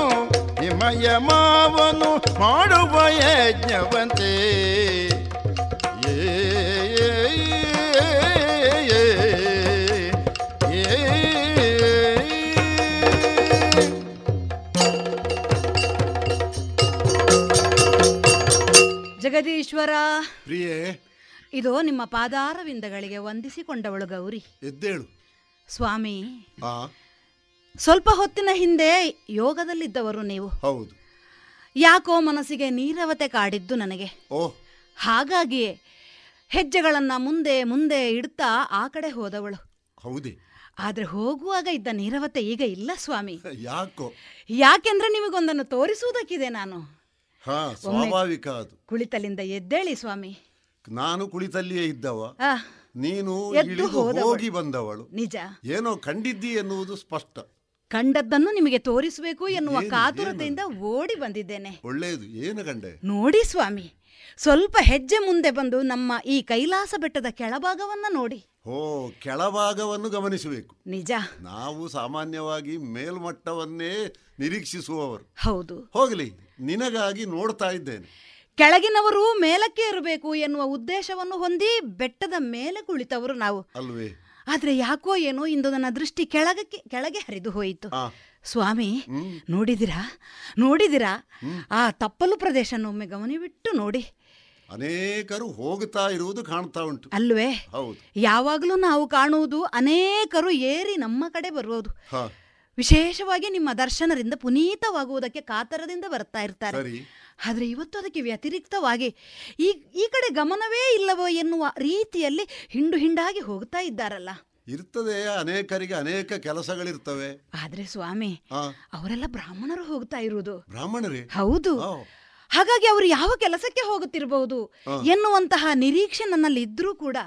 ಹಿಮಯ ಮಾವನು ಮಾಡುವ ಯಜ್ಞವಂತೆ. ಜಗದೀಶ್ವರ. ಪ್ರಿಯೇ. ಇದು ನಿಮ್ಮ ಪಾದಾರವಿಂದಗಳಿಗೆ ವಂದಿಸಿಕೊಂಡವಳು ಗೌರಿ. ಎದ್ದೇಳು. ಸ್ವಾಮಿ ಸ್ವಲ್ಪ ಹೊತ್ತಿನ ಹಿಂದೆ ಯೋಗದಲ್ಲಿದ್ದವರು ನೀವು. ಹೌದು. ಯಾಕೋ ಮನಸ್ಸಿಗೆ ನೀರವತೆ ಕಾಡಿದ್ದು ನನಗೆ. ಓ. ಹಾಗಾಗಿಯೇ ಹೆಜ್ಜೆಗಳನ್ನ ಮುಂದೆ ಮುಂದೆ ಇಡ್ತಾ ಆ ಕಡೆ ಹೋದವಳು. ಹೌದೇ. ಆದ್ರೆ ಹೋಗುವಾಗ ಇದ್ದ ನೀರವತೆ ಈಗ ಇಲ್ಲ ಸ್ವಾಮಿ. ಯಾಕೋ. ಯಾಕೆಂದ್ರೆ ನಿಮಗೊಂದನ್ನು ತೋರಿಸುವುದಕ್ಕಿದೆ ನಾನು. ಹಾ ಸ್ವಾಭಾವಿಕ ಅದು. ಕುಳಿತಲಿಂದ ಎದ್ದೇಳಿ ಸ್ವಾಮಿ. ನಾನು ಕುಳಿತಲ್ಲಿಯೇ ಇದ್ದವ. ನೀನು ಇಳಿದು ಹೋಗಿ ಬಂದವಳು. ನಿಜ. ಏನೋ ಕಂಡಿದ್ದಿ ಎನ್ನುವುದು ಸ್ಪಷ್ಟ. ಕಂಡದ್ದನ್ನು ನಿಮಗೆ ತೋರಿಸಬೇಕು ಎನ್ನುವ ಕಾತುರತೆಯಿಂದ ಓಡಿ ಬಂದಿದ್ದೇನೆ. ಒಳ್ಳೆಯದು. ಏನು ಕಂಡೆ? ನೋಡಿ ಸ್ವಾಮಿ ಸ್ವಲ್ಪ ಹೆಜ್ಜೆ ಮುಂದೆ ಬಂದು ನಮ್ಮ ಈ ಕೈಲಾಸ ಬೆಟ್ಟದ ಕೆಳಭಾಗವನ್ನ ನೋಡಿ. ಓ ಕೆಳಭಾಗವನ್ನು ಗಮನಿಸಬೇಕು. ನಿಜ. ನಾವು ಸಾಮಾನ್ಯವಾಗಿ ಮೇಲ್ಮಟ್ಟವನ್ನೇ ನಿರೀಕ್ಷಿಸುವವರು. ಹೌದು. ಹೋಗಲಿ. ನಿನಗಾಗಿ ನೋಡ್ತಾ ಇದ್ದೇನೆ. ಕೆಳಗಿನವರು ಮೇಲಕ್ಕೆ ಇರಬೇಕು ಎನ್ನುವ ಉದ್ದೇಶವನ್ನು ಹೊಂದಿ ಬೆಟ್ಟದ ಮೇಲೆ ಕುಳಿತವರು ನಾವು. ಅಲ್ವೇ? ಆದ್ರೆ ಯಾಕೋ ಏನೋ ಇಂದು ನನ್ನ ದೃಷ್ಟಿ ಕೆಳಗಕ್ಕೆ ಕೆಳಗೆ ಹರಿದು ಹೋಯಿತು. ಸ್ವಾಮಿ ನೋಡಿದಿರಾ? ನೋಡಿದಿರಾ? ಆ ತಪ್ಪಲು ಪ್ರದೇಶನೊಮ್ಮೆ ಒಮ್ಮೆ ಗಮನವಿಟ್ಟು ನೋಡಿ. ಅನೇಕರು ಹೋಗ್ತಾ ಇರುವುದು ಕಾಣ್ತಾ ಉಂಟು. ಅಲ್ವೇ? ಹೌದು. ಯಾವಾಗಲೂ ನಾವು ಕಾಣುವುದು ಅನೇಕರು ಏರಿ ನಮ್ಮ ಕಡೆ ಬರುವುದು. ವಿಶೇಷವಾಗಿ ನಿಮ್ಮ ದರ್ಶನದಿಂದ ಪುನೀತವಾಗುವುದಕ್ಕೆ ಕಾತರದಿಂದ ಬರ್ತಾ ಇರ್ತಾರೆ. ಆದರೆ ಇವತ್ತು ಅದಕ್ಕೆ ವ್ಯತಿರಿಕ್ತವಾಗಿ ಈ ಈ ಕಡೆ ಗಮನವೇ ಇಲ್ಲವೋ ಎನ್ನುವ ರೀತಿಯಲ್ಲಿ ಹಿಂಡು ಹಿಂಡಾಗಿ ಹೋಗ್ತಾ ಇದ್ದಾರಲ್ಲ. ಇರ್ತದೆ ಅನೇಕರಿಗೆ ಅನೇಕ ಕೆಲಸಗಳಿರ್ತವೆ. ಆದ್ರೆ ಸ್ವಾಮಿ ಅವರೆಲ್ಲ ಬ್ರಾಹ್ಮಣರು ಹೋಗ್ತಾ ಇರುವುದು. ಬ್ರಾಹ್ಮಣರೇ? ಹೌದು. ಹಾಗಾಗಿ ಅವರು ಯಾವ ಕೆಲಸಕ್ಕೆ ಹೋಗುತ್ತಿರಬಹುದು. ಎನ್ನುವಂತಹ ನಿರೀಕ್ಷೆ ನನ್ನಲ್ಲಿ ಇದ್ರೂ ಕೂಡ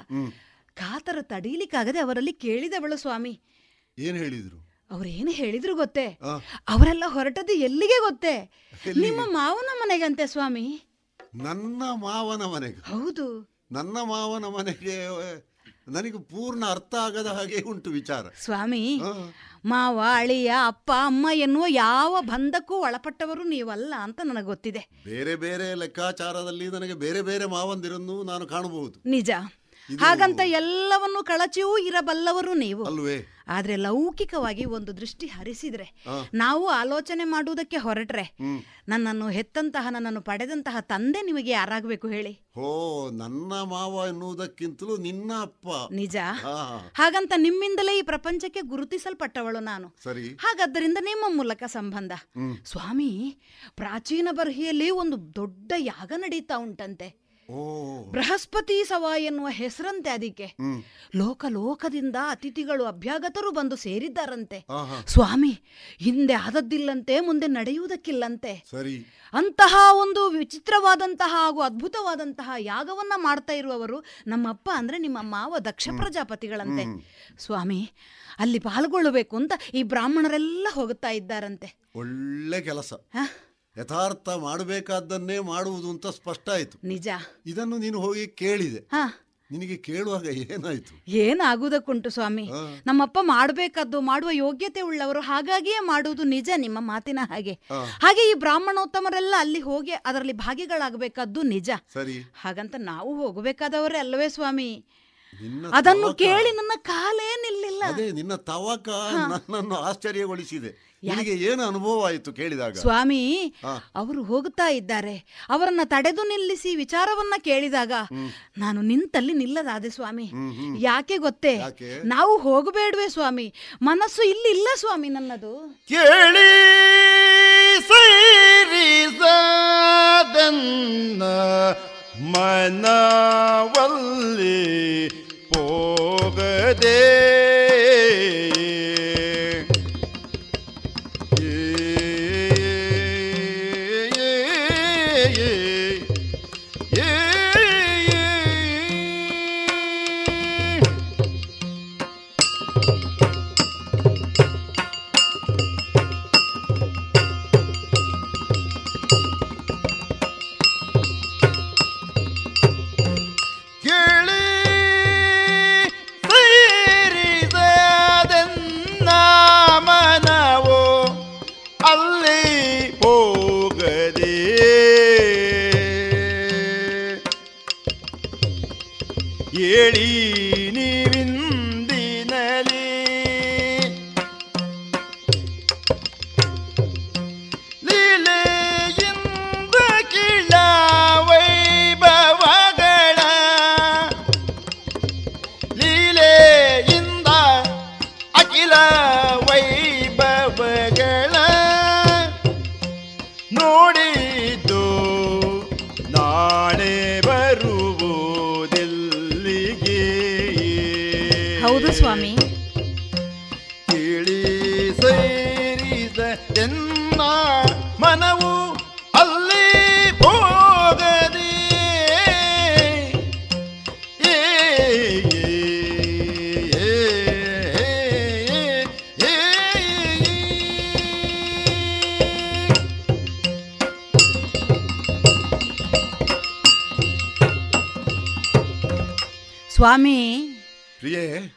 ಕಾತರ ತಡೀಲಿಕ್ಕಾಗದೆ ಅವರಲ್ಲಿ ಕೇಳಿದವಳು ಸ್ವಾಮಿ. ಏನು ಹೇಳಿದ್ರು? ಅವ್ರೇನು ಹೇಳಿದ್ರು ಗೊತ್ತೇ? ಅವರೆಲ್ಲ ಹೊರಟದ್ದು ಎಲ್ಲಿಗೆ ಗೊತ್ತೇ? ನಿಮ್ಮ ಮಾವನ ಮನೆಗಂತೆ ಸ್ವಾಮಿ. ನನ್ನ ಮಾವನ ಮನೆಗೆ. ಹೌದು. ನನ್ನ ಮಾವನ ಮನೆಗೆ ನನಗೆ ಪೂರ್ಣ ಅರ್ಥ ಆಗದ ಹಾಗೆ ಉಂಟು ವಿಚಾರ. ಸ್ವಾಮಿ. ಮಾವ ಅಳಿಯ ಅಪ್ಪ ಅಮ್ಮ ಎನ್ನುವ ಯಾವ ಬಂಧಕ್ಕೂ ಒಳಪಟ್ಟವರು ನೀವಲ್ಲ ಅಂತ ನನಗೆ ಗೊತ್ತಿದೆ. ಬೇರೆ ಬೇರೆ ಲೆಕ್ಕಾಚಾರದಲ್ಲಿ ನನಗೆ ಬೇರೆ ಬೇರೆ ಮಾವಂದಿರನ್ನು ನಾನು ಕಾಣಬಹುದು. ನಿಜ. ಹಾಗಂತ ಎಲ್ಲವನ್ನು ಕಳಚಿಯೂ ಇರಬಲ್ಲವರು ನೀವು. ಅಲ್ವೇ? ಆದ್ರೆ ಲೌಕಿಕವಾಗಿ ಒಂದು ದೃಷ್ಟಿ ಹರಿಸಿದ್ರೆ ನಾವು ಆಲೋಚನೆ ಮಾಡುವುದಕ್ಕೆ ಹೊರಟ್ರೆ ನನ್ನನ್ನು ಹೆತ್ತಂತಹ ನನ್ನನ್ನು ಪಡೆದಂತಹ ತಂದೆ ನಿಮಗೆ ಯಾರಾಗಬೇಕು ಹೇಳಿ? ಓ ನನ್ನ ಮಾವ ಎನ್ನುವುದಕ್ಕಿಂತಲೂ ನಿನ್ನ ಅಪ್ಪ. ನಿಜ? ಹಾಗಂತ ನಿಮ್ಮಿಂದಲೇ ಈ ಪ್ರಪಂಚಕ್ಕೆ ಗುರುತಿಸಲ್ಪಟ್ಟವಳು ನಾನು. ಸರಿ. ಹಾಗಾದ್ದರಿಂದ ನಿಮ್ಮ ಮೂಲಕ ಸಂಬಂಧ. ಸ್ವಾಮಿ ಪ್ರಾಚೀನ ಬರ್ಹಿಯಲ್ಲಿ ಒಂದು ದೊಡ್ಡ ಯಾಗ ನಡೀತಾ ಉಂಟಂತೆ. ಬೃಹಸ್ಪತಿ ಸವ ಎನ್ನುವ ಹೆಸರಂತೆ ಅದಕ್ಕೆ. ಲೋಕ ಲೋಕದಿಂದ ಅತಿಥಿಗಳು ಅಭ್ಯಾಗತರು ಬಂದು ಸೇರಿದ್ದಾರಂತೆ. ಸ್ವಾಮಿ ಹಿಂದೆ ಆದದ್ದಿಲ್ಲಂತೆ ಮುಂದೆ ನಡೆಯುವುದಕ್ಕಿಲ್ಲಂತೆ. ಸರಿ. ಅಂತಹ ಒಂದು ವಿಚಿತ್ರವಾದಂತಹ ಹಾಗೂ ಅದ್ಭುತವಾದಂತಹ ಯಾಗವನ್ನ ಮಾಡ್ತಾ ಇರುವವರು ನಮ್ಮಪ್ಪ ಅಂದ್ರೆ ನಿಮ್ಮ ಮಾವ ದಕ್ಷ ಪ್ರಜಾಪತಿಗಳಂತೆ. ಸ್ವಾಮಿ ಅಲ್ಲಿ ಪಾಲ್ಗೊಳ್ಳಬೇಕು ಅಂತ ಈ ಬ್ರಾಹ್ಮಣರೆಲ್ಲ ಹೋಗುತ್ತಾ ಇದ್ದಾರಂತೆ. ಒಳ್ಳೆ ಕೆಲಸ. ಹ? ಯಥಾರ್ಥ ಮಾಡಬೇಕಾದ್ದನ್ನೇ ಮಾಡುವುದು ಅಂತ ಸ್ಪಷ್ಟ ಆಯ್ತು. ನಿಜ. ಇದನ್ನು ನೀನು ಹೋಗಿ ಕೇಳಿದೆ. ಹಾ. ನಿನಗೆ ಕೇಳುವಾಗ ಏನಾಯ್ತು? ಏನಾಗುವುದಕ್ಕುಂಟು ಸ್ವಾಮಿ? ನಮ್ಮಪ್ಪ ಮಾಡಬೇಕಾದ್ದು ಮಾಡುವ ಯೋಗ್ಯತೆ ಉಳ್ಳವರು ಹಾಗಾಗಿಯೇ ಮಾಡುವುದು ನಿಜ ನಿಮ್ಮ ಮಾತಿನ ಹಾಗೆ. ಹಾಗೆ ಈ ಬ್ರಾಹ್ಮಣೋತ್ತಮರೆಲ್ಲ ಅಲ್ಲಿ ಹೋಗಿ ಅದರಲ್ಲಿ ಭಾಗಿಗಳಾಗಬೇಕಾದ್ದು ನಿಜ. ಸರಿ. ಹಾಗಂತ ನಾವು ಹೋಗಬೇಕಾದವರೇ ಅಲ್ಲವೇ ಸ್ವಾಮಿ? ಅದನ್ನು ಕೇಳಿ ನನ್ನ ಕಾಲೇ ನಿಲ್ಲಿಲ್ಲ. ಅದೇ ನಿನ್ನ ತವಕ ನನ್ನನ್ನು ಆಶ್ಚರ್ಯಗೊಳಿಸಿದೆ. ನಿನಗೆ ಏನು ಅನುಭವ ಆಯಿತು ಕೇಳಿದಾಗ? ಸ್ವಾಮಿ. ಅವರು ಹೋಗುತ್ತಾ ಇದ್ದಾರೆ. ಅವರನ್ನ ತಡೆದು ನಿಲ್ಲಿಸಿ ವಿಚಾರವನ್ನ ಕೇಳಿದಾಗ ನಾನು ನಿಂತಲ್ಲಿ ನಿಲ್ಲದಾದೆ ಸ್ವಾಮಿ. ಯಾಕೆ ಗೊತ್ತೇ? ನಾವು ಹೋಗಬೇಡ್ವೆ ಸ್ವಾಮಿ. ಮನಸ್ಸು ಇಲ್ಲಿ ಇಲ್ಲ ಸ್ವಾಮಿ ನನ್ನದು. ಕೇಳಿ ಮನವಲ್ಲಿ ಹೋಗದೆ ಏಳಿ ಸ್ವಾಮಿ. ಪ್ರಿಯೇ.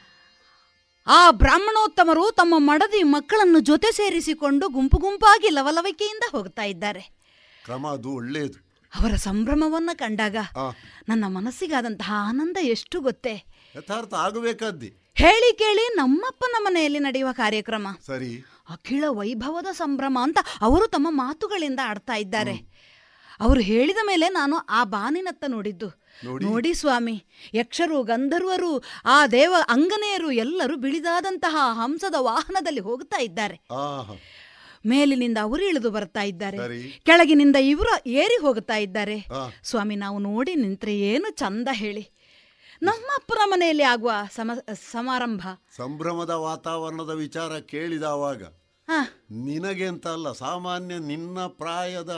ಆ ಬ್ರಾಹ್ಮಣೋತ್ತಮರು ತಮ್ಮ ಮಡದಿ ಮಕ್ಕಳನ್ನು ಜೊತೆ ಸೇರಿಸಿಕೊಂಡು ಗುಂಪು ಗುಂಪಾಗಿ ಲವಲವಿಕೆಯಿಂದ ಹೋಗ್ತಾ ಇದ್ದಾರೆ. ಕ್ರಮ ಅದು ಒಳ್ಳೆಯದು. ಅವರ ಸಂಭ್ರಮವನ್ನ ಕಂಡಾಗ ನನ್ನ ಮನಸ್ಸಿಗಾದಂತಹ ಆನಂದ ಎಷ್ಟು ಗೊತ್ತೇ. ಯಥಾರ್ಥ ಆಗಬೇಕಾದ್ದಿ. ಹೇಳಿ ಕೇಳಿ ನಮ್ಮಪ್ಪನ ಮನೆಯಲ್ಲಿ ನಡೆಯುವ ಕಾರ್ಯಕ್ರಮ. ಸರಿ. ಅಖಿಳ ವೈಭವದ ಸಂಭ್ರಮ ಅಂತ ಅವರು ತಮ್ಮ ಮಾತುಗಳಿಂದ ಆಡ್ತಾ ಇದ್ದಾರೆ. ಅವರು ಹೇಳಿದ ಮೇಲೆ ನಾನು ಆ ಬಾನಿನತ್ತ ನೋಡಿದ್ದು. ನೋಡಿ? ಸ್ವಾಮಿ ಯಕ್ಷರು ಗಂಧರ್ವರು ಆ ದೇವ ಅಂಗನೆಯರು ಎಲ್ಲರೂ ಬಿಳಿದಾದಂತಹ ಹಂಸದ ವಾಹನದಲ್ಲಿ ಹೋಗ್ತಾ ಇದ್ದಾರೆ. ಮೇಲಿನಿಂದ ಅವರು ಇಳಿದು ಬರ್ತಾ ಇದ್ದಾರೆ. ಕೆಳಗಿನಿಂದ ಇವರು ಏರಿ ಹೋಗ್ತಾ ಇದ್ದಾರೆ. ಸ್ವಾಮಿ ನಾವು ನೋಡಿ ನಿಂತ್ರೆ ಏನು ಚಂದ ಹೇಳಿ. ನಮ್ಮ ಅಪ್ಪನ ಮನೆಯಲ್ಲಿ ಆಗುವ ಸಮ ಸಮಾರಂಭ. ಸಂಭ್ರಮದ ವಾತಾವರಣದ ವಿಚಾರ ಕೇಳಿದವಾಗ ಹಾ ನಿನಗೆ ಅಂತ ಅಲ್ಲ ಸಾಮಾನ್ಯ ನಿನ್ನ ಪ್ರಾಯದ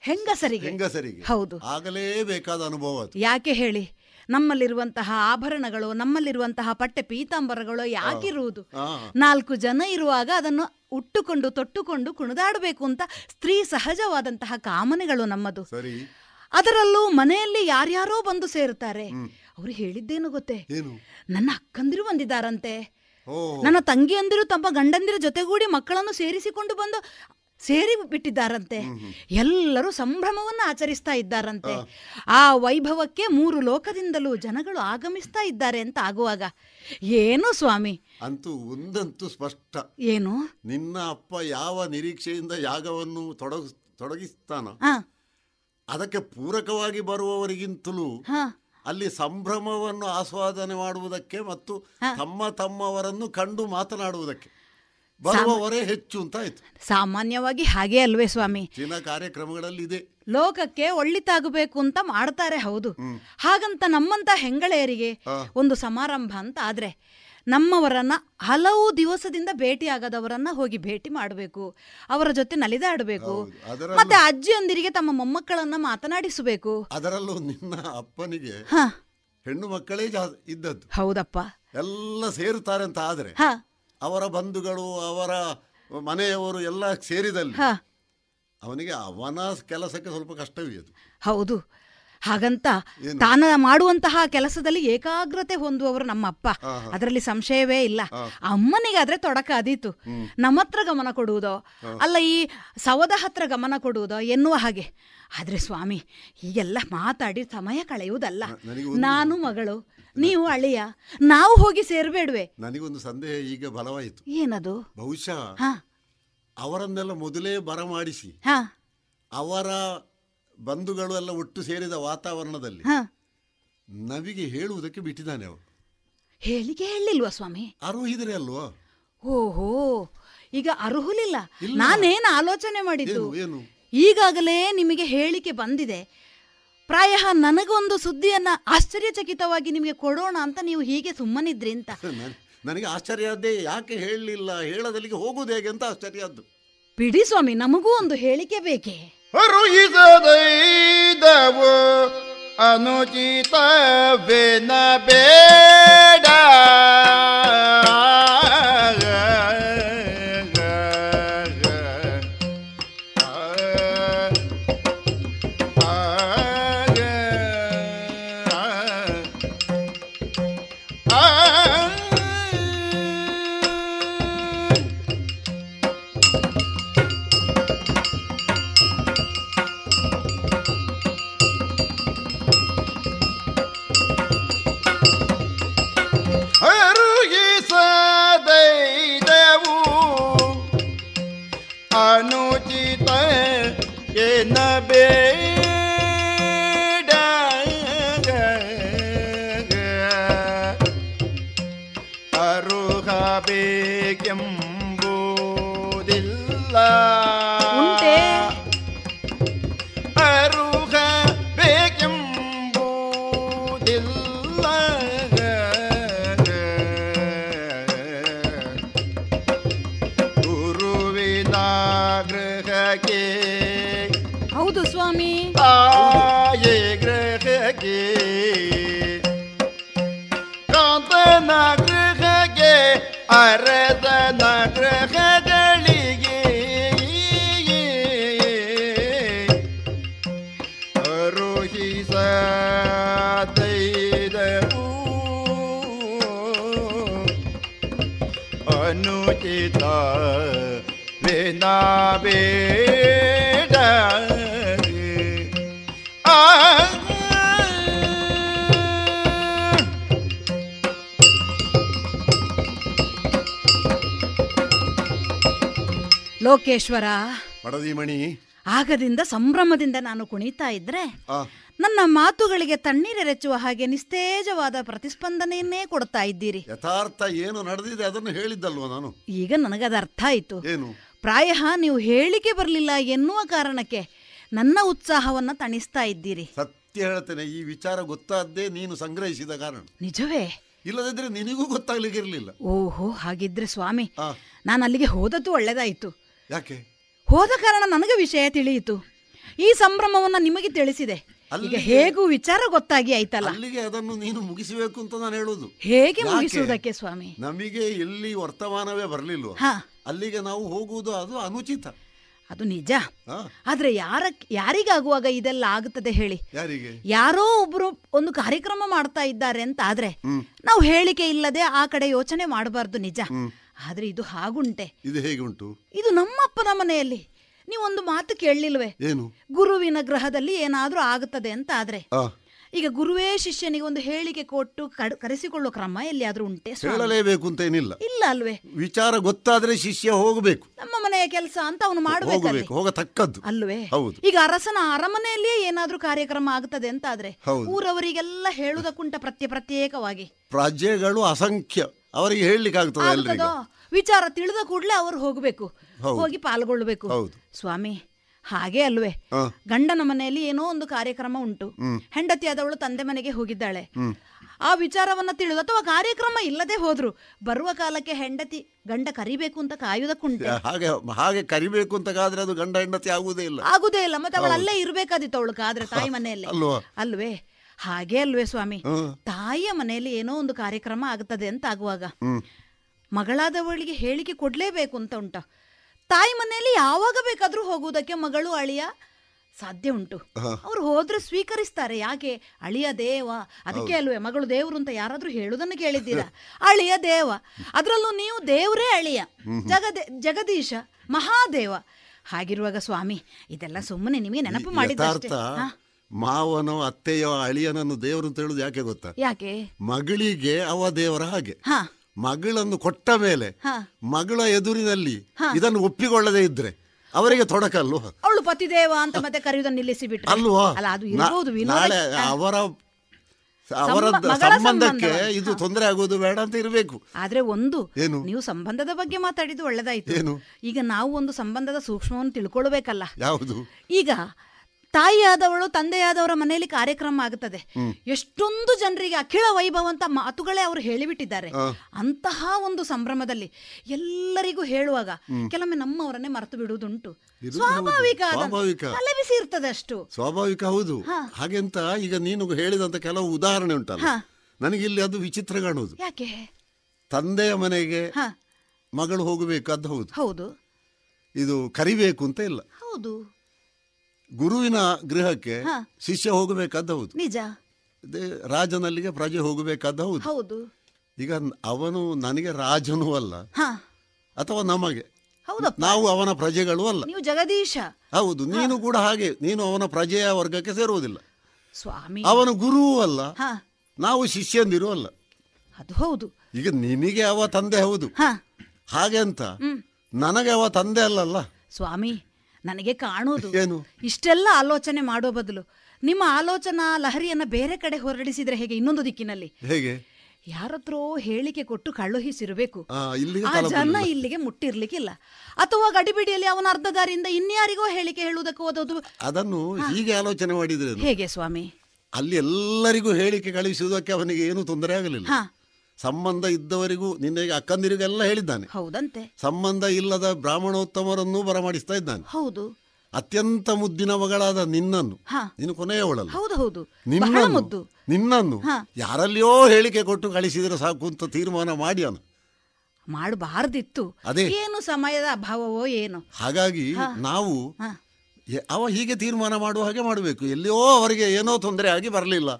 ಹೆಂಗಸರಿಗೆ. ಹೆಂಗಸರಿಗೆ. ಹೌದು. ಆಗಲೇಬೇಕಾದ ಅನುಭವ ಅದು. ಯಾಕೆ ಹೇಳಿ? ನಮ್ಮಲ್ಲಿರುವಂತಹ ಆಭರಣಗಳು ನಮ್ಮಲ್ಲಿರುವಂತಹ ಪಟ್ಟೆ ಪೀತಾಂಬರಗಳು ಯಾಕಿರುವುದು? ನಾಲ್ಕು ಜನ ಇರುವಾಗ ಅದನ್ನು ಉಟ್ಟುಕೊಂಡು ತೊಟ್ಟುಕೊಂಡು ಕುಣಿದಾಡಬೇಕು ಅಂತ ಸ್ತ್ರೀ ಸಹಜವಾದಂತಹ ಕಾಮನೆಗಳು ನಮ್ಮದು. ಸರಿ. ಅದರಲ್ಲೂ ಮನೆಯಲ್ಲಿ ಯಾರ್ಯಾರೋ ಬಂದು ಸೇರುತ್ತಾರೆ. ಅವರು ಹೇಳಿದ್ದೇನು ಗೊತ್ತೇ? ನನ್ನ ಅಕ್ಕಂದಿರು ಬಂದಿದ್ದಾರಂತೆ. ನನ್ನ ತಂಗಿಯಂದಿರು ತಮ್ಮ ಗಂಡಂದಿರ ಜೊತೆಗೂಡಿ ಮಕ್ಕಳನ್ನು ಸೇರಿಸಿಕೊಂಡು ಬಂದು ಸೇರಿ ಬಿಟ್ಟಿದ್ದಾರಂತೆ. ಎಲ್ಲರೂ ಸಂಭ್ರಮವನ್ನು ಆಚರಿಸ್ತಾ ಇದ್ದಾರಂತೆ. ಆ ವೈಭವಕ್ಕೆ ಮೂರು ಲೋಕದಿಂದಲೂ ಜನಗಳು ಆಗಮಿಸ್ತಾ ಇದ್ದಾರೆ ಅಂತ ಆಗುವಾಗ ಏನು ಸ್ವಾಮಿ? ಅಂತೂ ಒಂದಂತೂ ಸ್ಪಷ್ಟ. ಏನು? ನಿನ್ನ ಅಪ್ಪ ಯಾವ ನಿರೀಕ್ಷೆಯಿಂದ ಯಾಗವನ್ನು ತೊಡಗ ತೊಡಗಿಸ್ತಾನ ಅದಕ್ಕೆ ಪೂರಕವಾಗಿ ಬರುವವರಿಗಿಂತಲೂ ಅಲ್ಲಿ ಸಂಭ್ರಮವನ್ನು ಆಸ್ವಾದನೆ ಮಾಡುವುದಕ್ಕೆ ಮತ್ತು ತಮ್ಮ ತಮ್ಮವರನ್ನು ಕಂಡು ಮಾತನಾಡುವುದಕ್ಕೆ. ಬರುವವರೇ ಹೆಚ್ಚು ಅಂತ ಆಯ್ತು. ಸಾಮಾನ್ಯವಾಗಿ ಹಾಗೆ ಅಲ್ವೇ ಸ್ವಾಮಿ. ಕಾರ್ಯಕ್ರಮಗಳಲ್ಲಿ ಇದೆ. ಲೋಕಕ್ಕೆ ಒಳ್ಳಿತಾಗಬೇಕು ಅಂತ ಮಾಡ್ತಾರೆ ಹೌದು. ಹಾಗಂತ ನಮ್ಮಂತ ಹೆಂಗಳೆಯರಿಗೆ ಒಂದು ಸಮಾರಂಭ ಅಂತ ಆದ್ರೆ ನಮ್ಮವರನ್ನ ಹಲವು ದಿವಸದಿಂದ ಭೇಟಿಯಾಗದವರನ್ನ ಹೋಗಿ ಭೇಟಿ ಮಾಡಬೇಕು. ಅವರ ಜೊತೆ ನಲಿದಾಡಬೇಕು. ಮತ್ತೆ ಅಜ್ಜಿಯೊಂದಿರಿಗೆ ತಮ್ಮ ಮೊಮ್ಮಕ್ಕಳನ್ನ ಮಾತನಾಡಿಸಬೇಕು. ಅದರಲ್ಲೂ ನಿನ್ನ ಅಪ್ಪನಿಗೆ ಹ. ಹೆಣ್ಣು ಮಕ್ಕಳೇ ಇದ್ದದ್ದು. ಹೌದಪ್ಪ. ಎಲ್ಲ ಸೇರುತ್ತಾರೆ ಅಂತ ಆದ್ರೆ ಅವರ ಬಂಧುಗಳು ಅವರ ಮನೆಯವರು ಎಲ್ಲ ಸೇರಿದಲ್ಲಿ ಅವನಿಗೆ ಅವನ ಕೆಲಸಕ್ಕೆ ಸ್ವಲ್ಪ ಕಷ್ಟವಿದೆ ಅದು. ಹೌದು. ಹಾಗಂತ? ತಾನ ಮಾಡುವಂತಹ ಕೆಲಸದಲ್ಲಿ ಏಕಾಗ್ರತೆ ಹೊಂದುವವರು ನಮ್ಮ ಅಪ್ಪ. ಅದರಲ್ಲಿ ಸಂಶಯವೇ ಇಲ್ಲ. ಅಮ್ಮನಿಗಾದ್ರೆ ತೊಡಕ ಅದೀತು. ನಮ್ಮ ಹತ್ರ ಗಮನ ಕೊಡುವುದೋ ಅಲ್ಲ ಈ ಸವದ ಹತ್ರ ಗಮನ ಕೊಡುವುದೋ ಎನ್ನುವ ಹಾಗೆ. ಆದ್ರೆ ಸ್ವಾಮಿ ಹೀಗೆಲ್ಲ ಮಾತಾಡಿ ಸಮಯ ಕಳೆಯುವುದಲ್ಲ. ನಾನು ಮಗಳು ನೀವು ಅಳಿಯ ನಾವು ಹೋಗಿ ಸೇರ್ಬೇಡ್ವೆ. ನನಗೊಂದು ಸಂದೇಹ ಈಗ ಬಲವಾಯಿತು. ಏನದು? ಬಹುಶಃ ಹಾ. ಅವರನ್ನೆಲ್ಲ ಮೊದಲೇ ಬರಮಾಡಿಸಿ. ಹಾ. ಅವರ ಬಂಧುಗಳು ಎಲ್ಲ ಒಟ್ಟು ಸೇರಿದ ವಾತಾವರಣದಲ್ಲಿ ಹಾ. ನವಿಗೆ ಹೇಳುವುದಕ್ಕೆ ಬಿಟ್ಟಿದ್ದಾನೆ ಅವರು ಹೇಳಿಕೆ ಹೇಳಿಲ್ವಾ ಸ್ವಾಮಿ? ಅರುಹಿದ್ರೆ ಅಲ್ವಾ? ಓಹೋ ಈಗ ಅರ್ಹುಲಿಲ್ಲ. ನಾನೇನು ಆಲೋಚನೆ ಮಾಡಿದ್ದು? ಏನು ಈಗಾಗಲೇ ನಿಮಗೆ ಹೇಳಿಕೆ ಬಂದಿದೆ. ಪ್ರಾಯ ನನಗೊಂದು ಸುದ್ದಿಯನ್ನ ಆಶ್ಚರ್ಯಚಕಿತವಾಗಿ ನಿಮಗೆ ಕೊಡೋಣ ಅಂತ ನೀವು ಹೀಗೆ ಸುಮ್ಮನಿದ್ರಿ ಅಂತ. <laughs> ನನಗೆ ಆಶ್ಚರ್ಯ ಆದ್ದೇ ಯಾಕೆ ಹೇಳಲಿಲ್ಲ ಹೇಳದಲ್ಲಿಗೆ ಹೋಗುವುದು ಹೇಗೆ ಅಂತ ಆಶ್ಚರ್ಯ ಆದ್ದು ಬಿಡಿ ಸ್ವಾಮಿ ನಮಗೂ ಒಂದು ಹೇಳಿಕೆ ಬೇಕೇ? ಅರುಹಿಸದೈದವು ಅನುಚಿತವೇನ ಬೇಡ. ಲೋಕೇಶ್ವರ ಮಣಿ ಆಗದಿಂದ ಸಂಭ್ರಮದಿಂದ ನಾನು ಕುಣಿತಾ ಇದ್ರೆ ನನ್ನ ಮಾತುಗಳಿಗೆ ತಣ್ಣೀರೆರೆಚ್ಚುವ ಹಾಗೆ ನಿಸ್ತೇಜವಾದ ಪ್ರತಿಸ್ಪಂದನೆಯನ್ನೇ ಕೊಡ್ತಾ ಇದ್ದೀರಿ. ಯಥಾರ್ಥ ಏನು ನಡೆದಿದೆ ಅದನ್ನು ಹೇಳಿದ್ದಲ್ವ ನಾನು? ಈಗ ನನಗದ ಅರ್ಥ ಆಯ್ತು. ಏನು? ಪ್ರಾಯ ನೀವು ಹೇಳಿಕೆ ಬರಲಿಲ್ಲ ಎನ್ನುವ ಕಾರಣಕ್ಕೆ ನನ್ನ ಉತ್ಸಾಹವನ್ನ ತಣಿಸ್ತಾ ಇದ್ದೀರಿ. ಸತ್ಯ ಹೇಳ್ತೇನೆ ಈ ವಿಚಾರ ಗೊತ್ತಾದ್ದೇ ನೀನು ಸಂಗ್ರಹಿಸಿದ ಕಾರಣ. ನಿಜವೇ? ಇಲ್ಲದಿದ್ರೆ ನಿನಗೂ ಗೊತ್ತಾಗ್ಲಿಕ್ಕೆ ಇರಲಿಲ್ಲ ಓಹೋ ಹಾಗಿದ್ರೆ ಸ್ವಾಮಿ ನಾನು ಅಲ್ಲಿಗೆ ಹೋದದ್ದು ಒಳ್ಳೆದಾಯಿತು. ಯಾಕೆ? ಹೋದ ಕಾರಣ ನನಗೆ ವಿಷಯ ತಿಳಿಯಿತು. ಈ ಸಂಭ್ರಮವನ್ನ ನಿಮಗೆ ತಿಳಿಸಿದೆ. ಈಗ ಅಲ್ಲಿಗೆ- ಹೇಗೂ ವಿಚಾರ ಗೊತ್ತಾಗಿ ಆಯ್ತಲ್ಲ? ಅಲ್ಲಿಗೆ ಅದನ್ನು ನೀನು ಮುಗಿಸಬೇಕು ಅಂತ ನಾನು ಹೇಳುದು. ಹೇಗೆ? ಮುಗಿಸುವುದಕ್ಕೆ ಸ್ವಾಮಿ? ನಮಗೆ ಇಲ್ಲಿ ವರ್ತಮಾನವೇ ಬರಲಿಲ್ವ? ಹಾ. ಅಲ್ಲಿಗೆ ನಾವು ಹೋಗುವುದು ಅದು ಅನುಚಿತ. ಅದು ನಿಜ. ಆದ್ರೆ ಯಾರ ಯಾರಿಗಾಗುವಾಗ ಇದೆಲ್ಲ ಆಗುತ್ತದೆ ಹೇಳಿ? ಯಾರಿಗೆ? ಯಾರೋ ಒಬ್ರು ಒಂದು ಕಾರ್ಯಕ್ರಮ ಮಾಡ್ತಾ ಇದ್ದಾರೆ ಅಂತ ಆದ್ರೆ ನಾವು ಹೇಳಿಕೆ ಇಲ್ಲದೆ ಆ ಕಡೆ ಯೋಚನೆ ಮಾಡಬಾರ್ದು ನಿಜ. ಆದ್ರೆ ಇದು ಹಾಗುಂಟೆ. ಇದು ಹೇಗೆ ಉಂಟು ಇದು ನಮ್ಮಪ್ಪನ ಮನೆಯಲ್ಲಿ. ನೀವೊಂದು ಮಾತು ಕೇಳಲಿಲ್ವೇ? ಏನು? ಗುರುವಿನ ಗ್ರಹದಲ್ಲಿ ಏನಾದ್ರೂ ಆಗುತ್ತದೆ ಅಂತ ಆದ್ರೆ. ಈಗ ಗುರುವೇ ಶಿಷ್ಯನಿಗೆ ಒಂದು ಹೇಳಿಕೆ ಕೊಟ್ಟು ಕರೆಸಿಕೊಳ್ಳೋ ಕ್ರಮ ಎಲ್ಲಿಯಾದ್ರೂ ಉಂಟೆ? ಹೇಳಲೇಬೇಕು ಅಂತ ಏನಿಲ್ಲ. ಇಲ್ಲ ಅಲ್ವೇ? ವಿಚಾರ ಗೊತ್ತಾದ್ರೆ ಶಿಷ್ಯ ಹೋಗಬೇಕು. ನಮ್ಮ ಮನೆಯ ಕೆಲಸ ಅಂತ ಅವನು ಮಾಡಬೇಕು ಹೋಗತಕ್ಕದ್ದು. ಅಲ್ವೇ? ಹೌದು. ಈಗ ಅರಸನ ಅರಮನೆಯಲ್ಲಿಯೇ ಏನಾದ್ರೂ ಕಾರ್ಯಕ್ರಮ ಆಗುತ್ತದೆ ಅಂತ ಆದ್ರೆ ಊರವರಿಗೆಲ್ಲ ಹೇಳುವುದಕ್ಕುಂಟ ಪ್ರತ್ಯೇ ಪ್ರತ್ಯೇಕವಾಗಿ. ಪ್ರಜೆಗಳು ಅಸಂಖ್ಯ. ಅವರಿಗೆ ಹೇಳಲಿಕ್ಕೆ ಆಗ್ತದೆ ವಿಚಾರ ತಿಳಿದ ಕೂಡಲೇ ಅವರು ಹೋಗಬೇಕು. ಹೋಗಿ ಪಾಲ್ಗೊಳ್ಬೇಕು. ಸ್ವಾಮಿ ಹಾಗೆ ಅಲ್ವೇ? ಗಂಡನ ಮನೆಯಲ್ಲಿ ಏನೋ ಒಂದು ಕಾರ್ಯಕ್ರಮ ಉಂಟು. ಹೆಂಡತಿ ಹೆಂಡತಿಯಾದವಳು ತಂದೆ ಮನೆಗೆ ಹೋಗಿದ್ದಾಳೆ. ಆ ವಿಚಾರವನ್ನ ತಿಳಿದು ಅಥವಾ ಕಾರ್ಯಕ್ರಮ ಇಲ್ಲದೆ ಹೋದ್ರು ಬರುವ ಕಾಲಕ್ಕೆ ಹೆಂಡತಿ ಗಂಡ ಕರಿಬೇಕು ಅಂತ ಕಾಯುವುದಕ್ಕುಂಟು. ಹಾಗೆ ಹಾಗೆ ಕರಿಬೇಕು ಅಂತ ಕಾದ್ರೆ ಅದು ಗಂಡ ಹೆಂಡತಿ ಆಗುವುದೇ ಇಲ್ಲ. ಆಗುದೇ ಇಲ್ಲ. ಮತ್ತೆ ಅವಳು ಅಲ್ಲೇ ಇರ್ಬೇಕಾದಿತ್ತು ಅವಳು ಕಾದ್ರೆ ತಾಯಿ ಮನೆಯಲ್ಲಿ. ಅಲ್ವಾ? ಹಾಗೆ ಅಲ್ವೇ ಸ್ವಾಮಿ. ತಾಯಿಯ ಮನೆಯಲ್ಲಿ ಏನೋ ಒಂದು ಕಾರ್ಯಕ್ರಮ ಆಗುತ್ತದೆ ಅಂತ ಆಗುವಾಗ. ಮಗಳಾದವಳಿಗೆ ಹೇಳಿಕೆ ಕೊಡ್ಲೇಬೇಕು ಅಂತ ಉಂಟ. ತಾಯಿ ಮನೆಯಲ್ಲಿ ಯಾವಾಗ ಬೇಕಾದ್ರೂ ಹೋಗುವುದಕ್ಕೆ ಮಗಳು ಅಳಿಯ ಸಾಧ್ಯ ಉಂಟು. ಅವ್ರು ಹೋದ್ರೆ ಸ್ವೀಕರಿಸ್ತಾರೆ. ಯಾಕೆ? ಅಳಿಯ ದೇವ. ಅದಕ್ಕೆ ಅಲ್ವೇ? ಮಗಳು ದೇವ್ರು ಅಂತ ಯಾರಾದ್ರೂ ಹೇಳುದನ್ನು ಕೇಳಿದ್ದೀರಾ? ಅಳಿಯ ದೇವ. ಅದರಲ್ಲೂ ನೀವು ದೇವ್ರೇ ಅಳಿಯ. ಜಗದ ಜಗದೇ ಜಗದೀಶ ಮಹಾದೇವ. ಹಾಗಿರುವಾಗ ಸ್ವಾಮಿ ಇದೆಲ್ಲ ಸುಮ್ಮನೆ ನಿಮಗೆ ನೆನಪು ಹಾ, ಮಾವನೋ ಅತ್ತೆಯೋ ಅಳಿಯನನ್ನು ದೇವರು ಅಂತ ಹೇಳುದು ಯಾಕೆ ಗೊತ್ತಾ? ಯಾಕೆ? ಮಗಳಿಗೆ ಅವ ದೇವರ ಹಾಗೆ. ಮಗಳನ್ನು ಕೊಟ್ಟ ಮೇಲೆ ಮಗಳ ಎದುರಿನಲ್ಲಿ ಇದನ್ನು ಒಪ್ಪಿಕೊಳ್ಳದೆ ಇದ್ರೆ ಅವರಿಗೆ ತೊಡಕಲ್ವ ಅವಳು ಪತಿದೇವ ಅಂತ ಮತ್ತೆ ಕರೆಯುವುದನ್ನು ನಿಲ್ಲಿಸಿ ಬಿಟ್ಟು ಅಲ್ವಾ ನಾಳೆ ಅವರ ಅವರ ಸಂಬಂಧಕ್ಕೆ ಇದು ತೊಂದರೆ ಆಗುವುದು ಬೇಡ ಅಂತ ಇರಬೇಕು. ಆದ್ರೆ ಒಂದು ಏನು? ನೀವು ಸಂಬಂಧದ ಬಗ್ಗೆ ಮಾತಾಡಿದ್ದು ಒಳ್ಳೆದಾಯ್ತು. ಏನು? ಈಗ ನಾವು ಒಂದು ಸಂಬಂಧದ ಸೂಕ್ಷ್ಮವನ್ನು ತಿಳ್ಕೊಳ್ಬೇಕಲ್ಲ. ಯಾವುದು? ಈಗ ತಾಯಿಯಾದವಳು ತಂದೆಯಾದವರ ಮನೆಯಲ್ಲಿ ಕಾರ್ಯಕ್ರಮ ಆಗುತ್ತದೆ. ಎಷ್ಟೊಂದು ಜನರಿಗೆ ಅಖಿಳ ವೈಭವ ಅಂತ ಮಾತುಗಳೇ ಅವರು ಹೇಳಿಬಿಟ್ಟಿದ್ದಾರೆ. ಅಂತಹ ಒಂದು ಸಂಭ್ರಮದಲ್ಲಿ ಎಲ್ಲರಿಗೂ ಹೇಳುವಾಗ ಕೆಲವೊಮ್ಮೆ ನಮ್ಮವರನ್ನೇ ಮರೆತು ಬಿಡುವುದುಂಟು. ಸ್ವಾಭಾವಿಕ ಹೌದು. ಆದಂತ- ಸ್ವಾಭಾವಿಕ. ತಲೆ ಬಿಸಿ ಇರ್ತದೆ ಅಷ್ಟು. ಸ್ವಾಭಾವಿಕ ಹೌದು. ಹಾಗೆಂತ ಈಗ ನೀನು ಹೇಳಿದಂತ ಕೆಲವು ಉದಾಹರಣೆ ಉಂಟಲ್ಲ. ನನಗೆ ಇಲ್ಲಿ ಅದು ವಿಚಿತ್ರ ಕಾಣುವುದು. ಯಾಕೆ? ತಂದೆಯ ಮನೆಗೆ ಮಗಳು ಹೋಗಬೇಕು ಅದು ಹೌದು. ಹೌದು. ಇದು ಕರಿಬೇಕು ಅಂತ ಇಲ್ಲ. ಹೌದು. ಗುರುವಿನ ಗೃಹಕ್ಕೆ ಶಿಷ್ಯ ಹೋಗಬೇಕಾದ ಹೌದು. ನಿಜ. ರಾಜನಲ್ಲಿಗೆ ಪ್ರಜೆ ಹೋಗಬೇಕಾದ ಹೌದು. ಹೌದು. ಈಗ ಅವನು ನನಗೆ ರಾಜನೂ ಅಲ್ಲ. ಅಥವಾ ನಮಗೆ. ನಾವು ಅವನ ಪ್ರಜೆಗಳು ಅಲ್ಲ. ನೀವು ಜಗದೀಶ. ಹೌದು ನೀನು ಕೂಡ ಹಾಗೆ. ನೀನು ಅವನ ಪ್ರಜೆಯ ವರ್ಗಕ್ಕೆ ಸೇರುವುದಿಲ್ಲ. ಸ್ವಾಮಿ. ಅವನು ಗುರುವೂ ಅಲ್ಲ. ನಾವು ಶಿಷ್ಯಂದಿರು ಅಲ್ಲ. ಅದು ಹೌದು. ಈಗ ನಿನಗೆ ಅವ ತಂದೆ ಹೌದು. ಹಾಗೆ ಅಂತ. ನನಗೆ ಅವ ತಂದೆ ಅಲ್ಲಲ್ಲ. ಸ್ವಾಮಿ ನನಗೆ ಕಾಣೋದು. ಇಷ್ಟೆಲ್ಲ ಆಲೋಚನೆ ಮಾಡೋ ಬದಲು ನಿಮ್ಮ ಆಲೋಚನಾ ಲಹರಿಯನ್ನ ಬೇರೆ ಕಡೆ ಹೊರಡಿಸಿದ್ರೆ ಹೇಗೆ ಇನ್ನೊಂದು ದಿಕ್ಕಿನಲ್ಲಿ? ಹೇಗೆ? ಯಾರತ್ರೋ ಹೇಳಿಕೆ ಕೊಟ್ಟು ಕಳುಹಿಸಿರಬೇಕು ಆ. ಜನ ಇಲ್ಲಿಗೆ ಮುಟ್ಟಿರ್ಲಿಕ್ಕಿಲ್ಲ. ಅಥವಾ ಗಡಿಬಿಡಿಯಲ್ಲಿ ಅವನ ಅರ್ಧ ದಾರಿಯಿಂದ ಇನ್ಯಾರಿಗೋ ಹೇಳಿಕೆ ಹೇಳುವುದಕ್ಕೆ ಓದೋದು ಅದನ್ನು ಹೀಗೆ ಆಲೋಚನೆ ಮಾಡಿದ್ರೆ ಹೇಗೆ ಸ್ವಾಮಿ? ಅಲ್ಲಿ ಎಲ್ಲರಿಗೂ ಹೇಳಿಕೆ ಕಳುಹಿಸುವುದಕ್ಕೆ ಅವನಿಗೆ ಏನು ತೊಂದರೆ ಆಗಲಿಲ್ಲ. ಸಂಬಂಧ ಇದ್ದವರಿಗೂ ನಿನ್ನೆಗೆ ಅಕ್ಕಂದಿರಿಗೆಲ್ಲ ಹೇಳಿದ್ದಾನೆ. ಹೌದಂತೆ. ಸಂಬಂಧ ಇಲ್ಲದ ಬ್ರಾಹ್ಮಣೋತ್ತಮರನ್ನು ಬರಮಾಡಿಸ್ತಾ ಇದ್ದಾನೆ. ಹೌದು. ಅತ್ಯಂತ ಮುದ್ದಿನ ಮಗಳಾದ ನಿನ್ನನ್ನು. ನೀನು ಕೊನೆಯವಳಲ್ಲ. ಹೌದು ಹೌದು. ನಿನ್ನನ್ನು. ಯಾರಲ್ಲಿಯೋ ಹೇಳಿಕೆ ಕೊಟ್ಟು ಕಳಿಸಿದ್ರೆ ಸಾಕು ಅಂತ ತೀರ್ಮಾನ ಮಾಡ್ಯಾನ ಮಾಡಬಾರ್ದಿತ್ತು. ಅದೇ. ಏನು ಸಮಯದ ಅಭಾವವೋ ಏನು. ಹಾಗಾಗಿ ನಾವು ಅವ ಹೀಗೆ ತೀರ್ಮಾನ ಮಾಡುವ ಹಾಗೆ ಮಾಡಬೇಕು. ಎಲ್ಲಿಯೋ ಅವರಿಗೆ ಏನೋ ತೊಂದರೆ ಆಗಿ ಬರಲಿಲ್ಲ.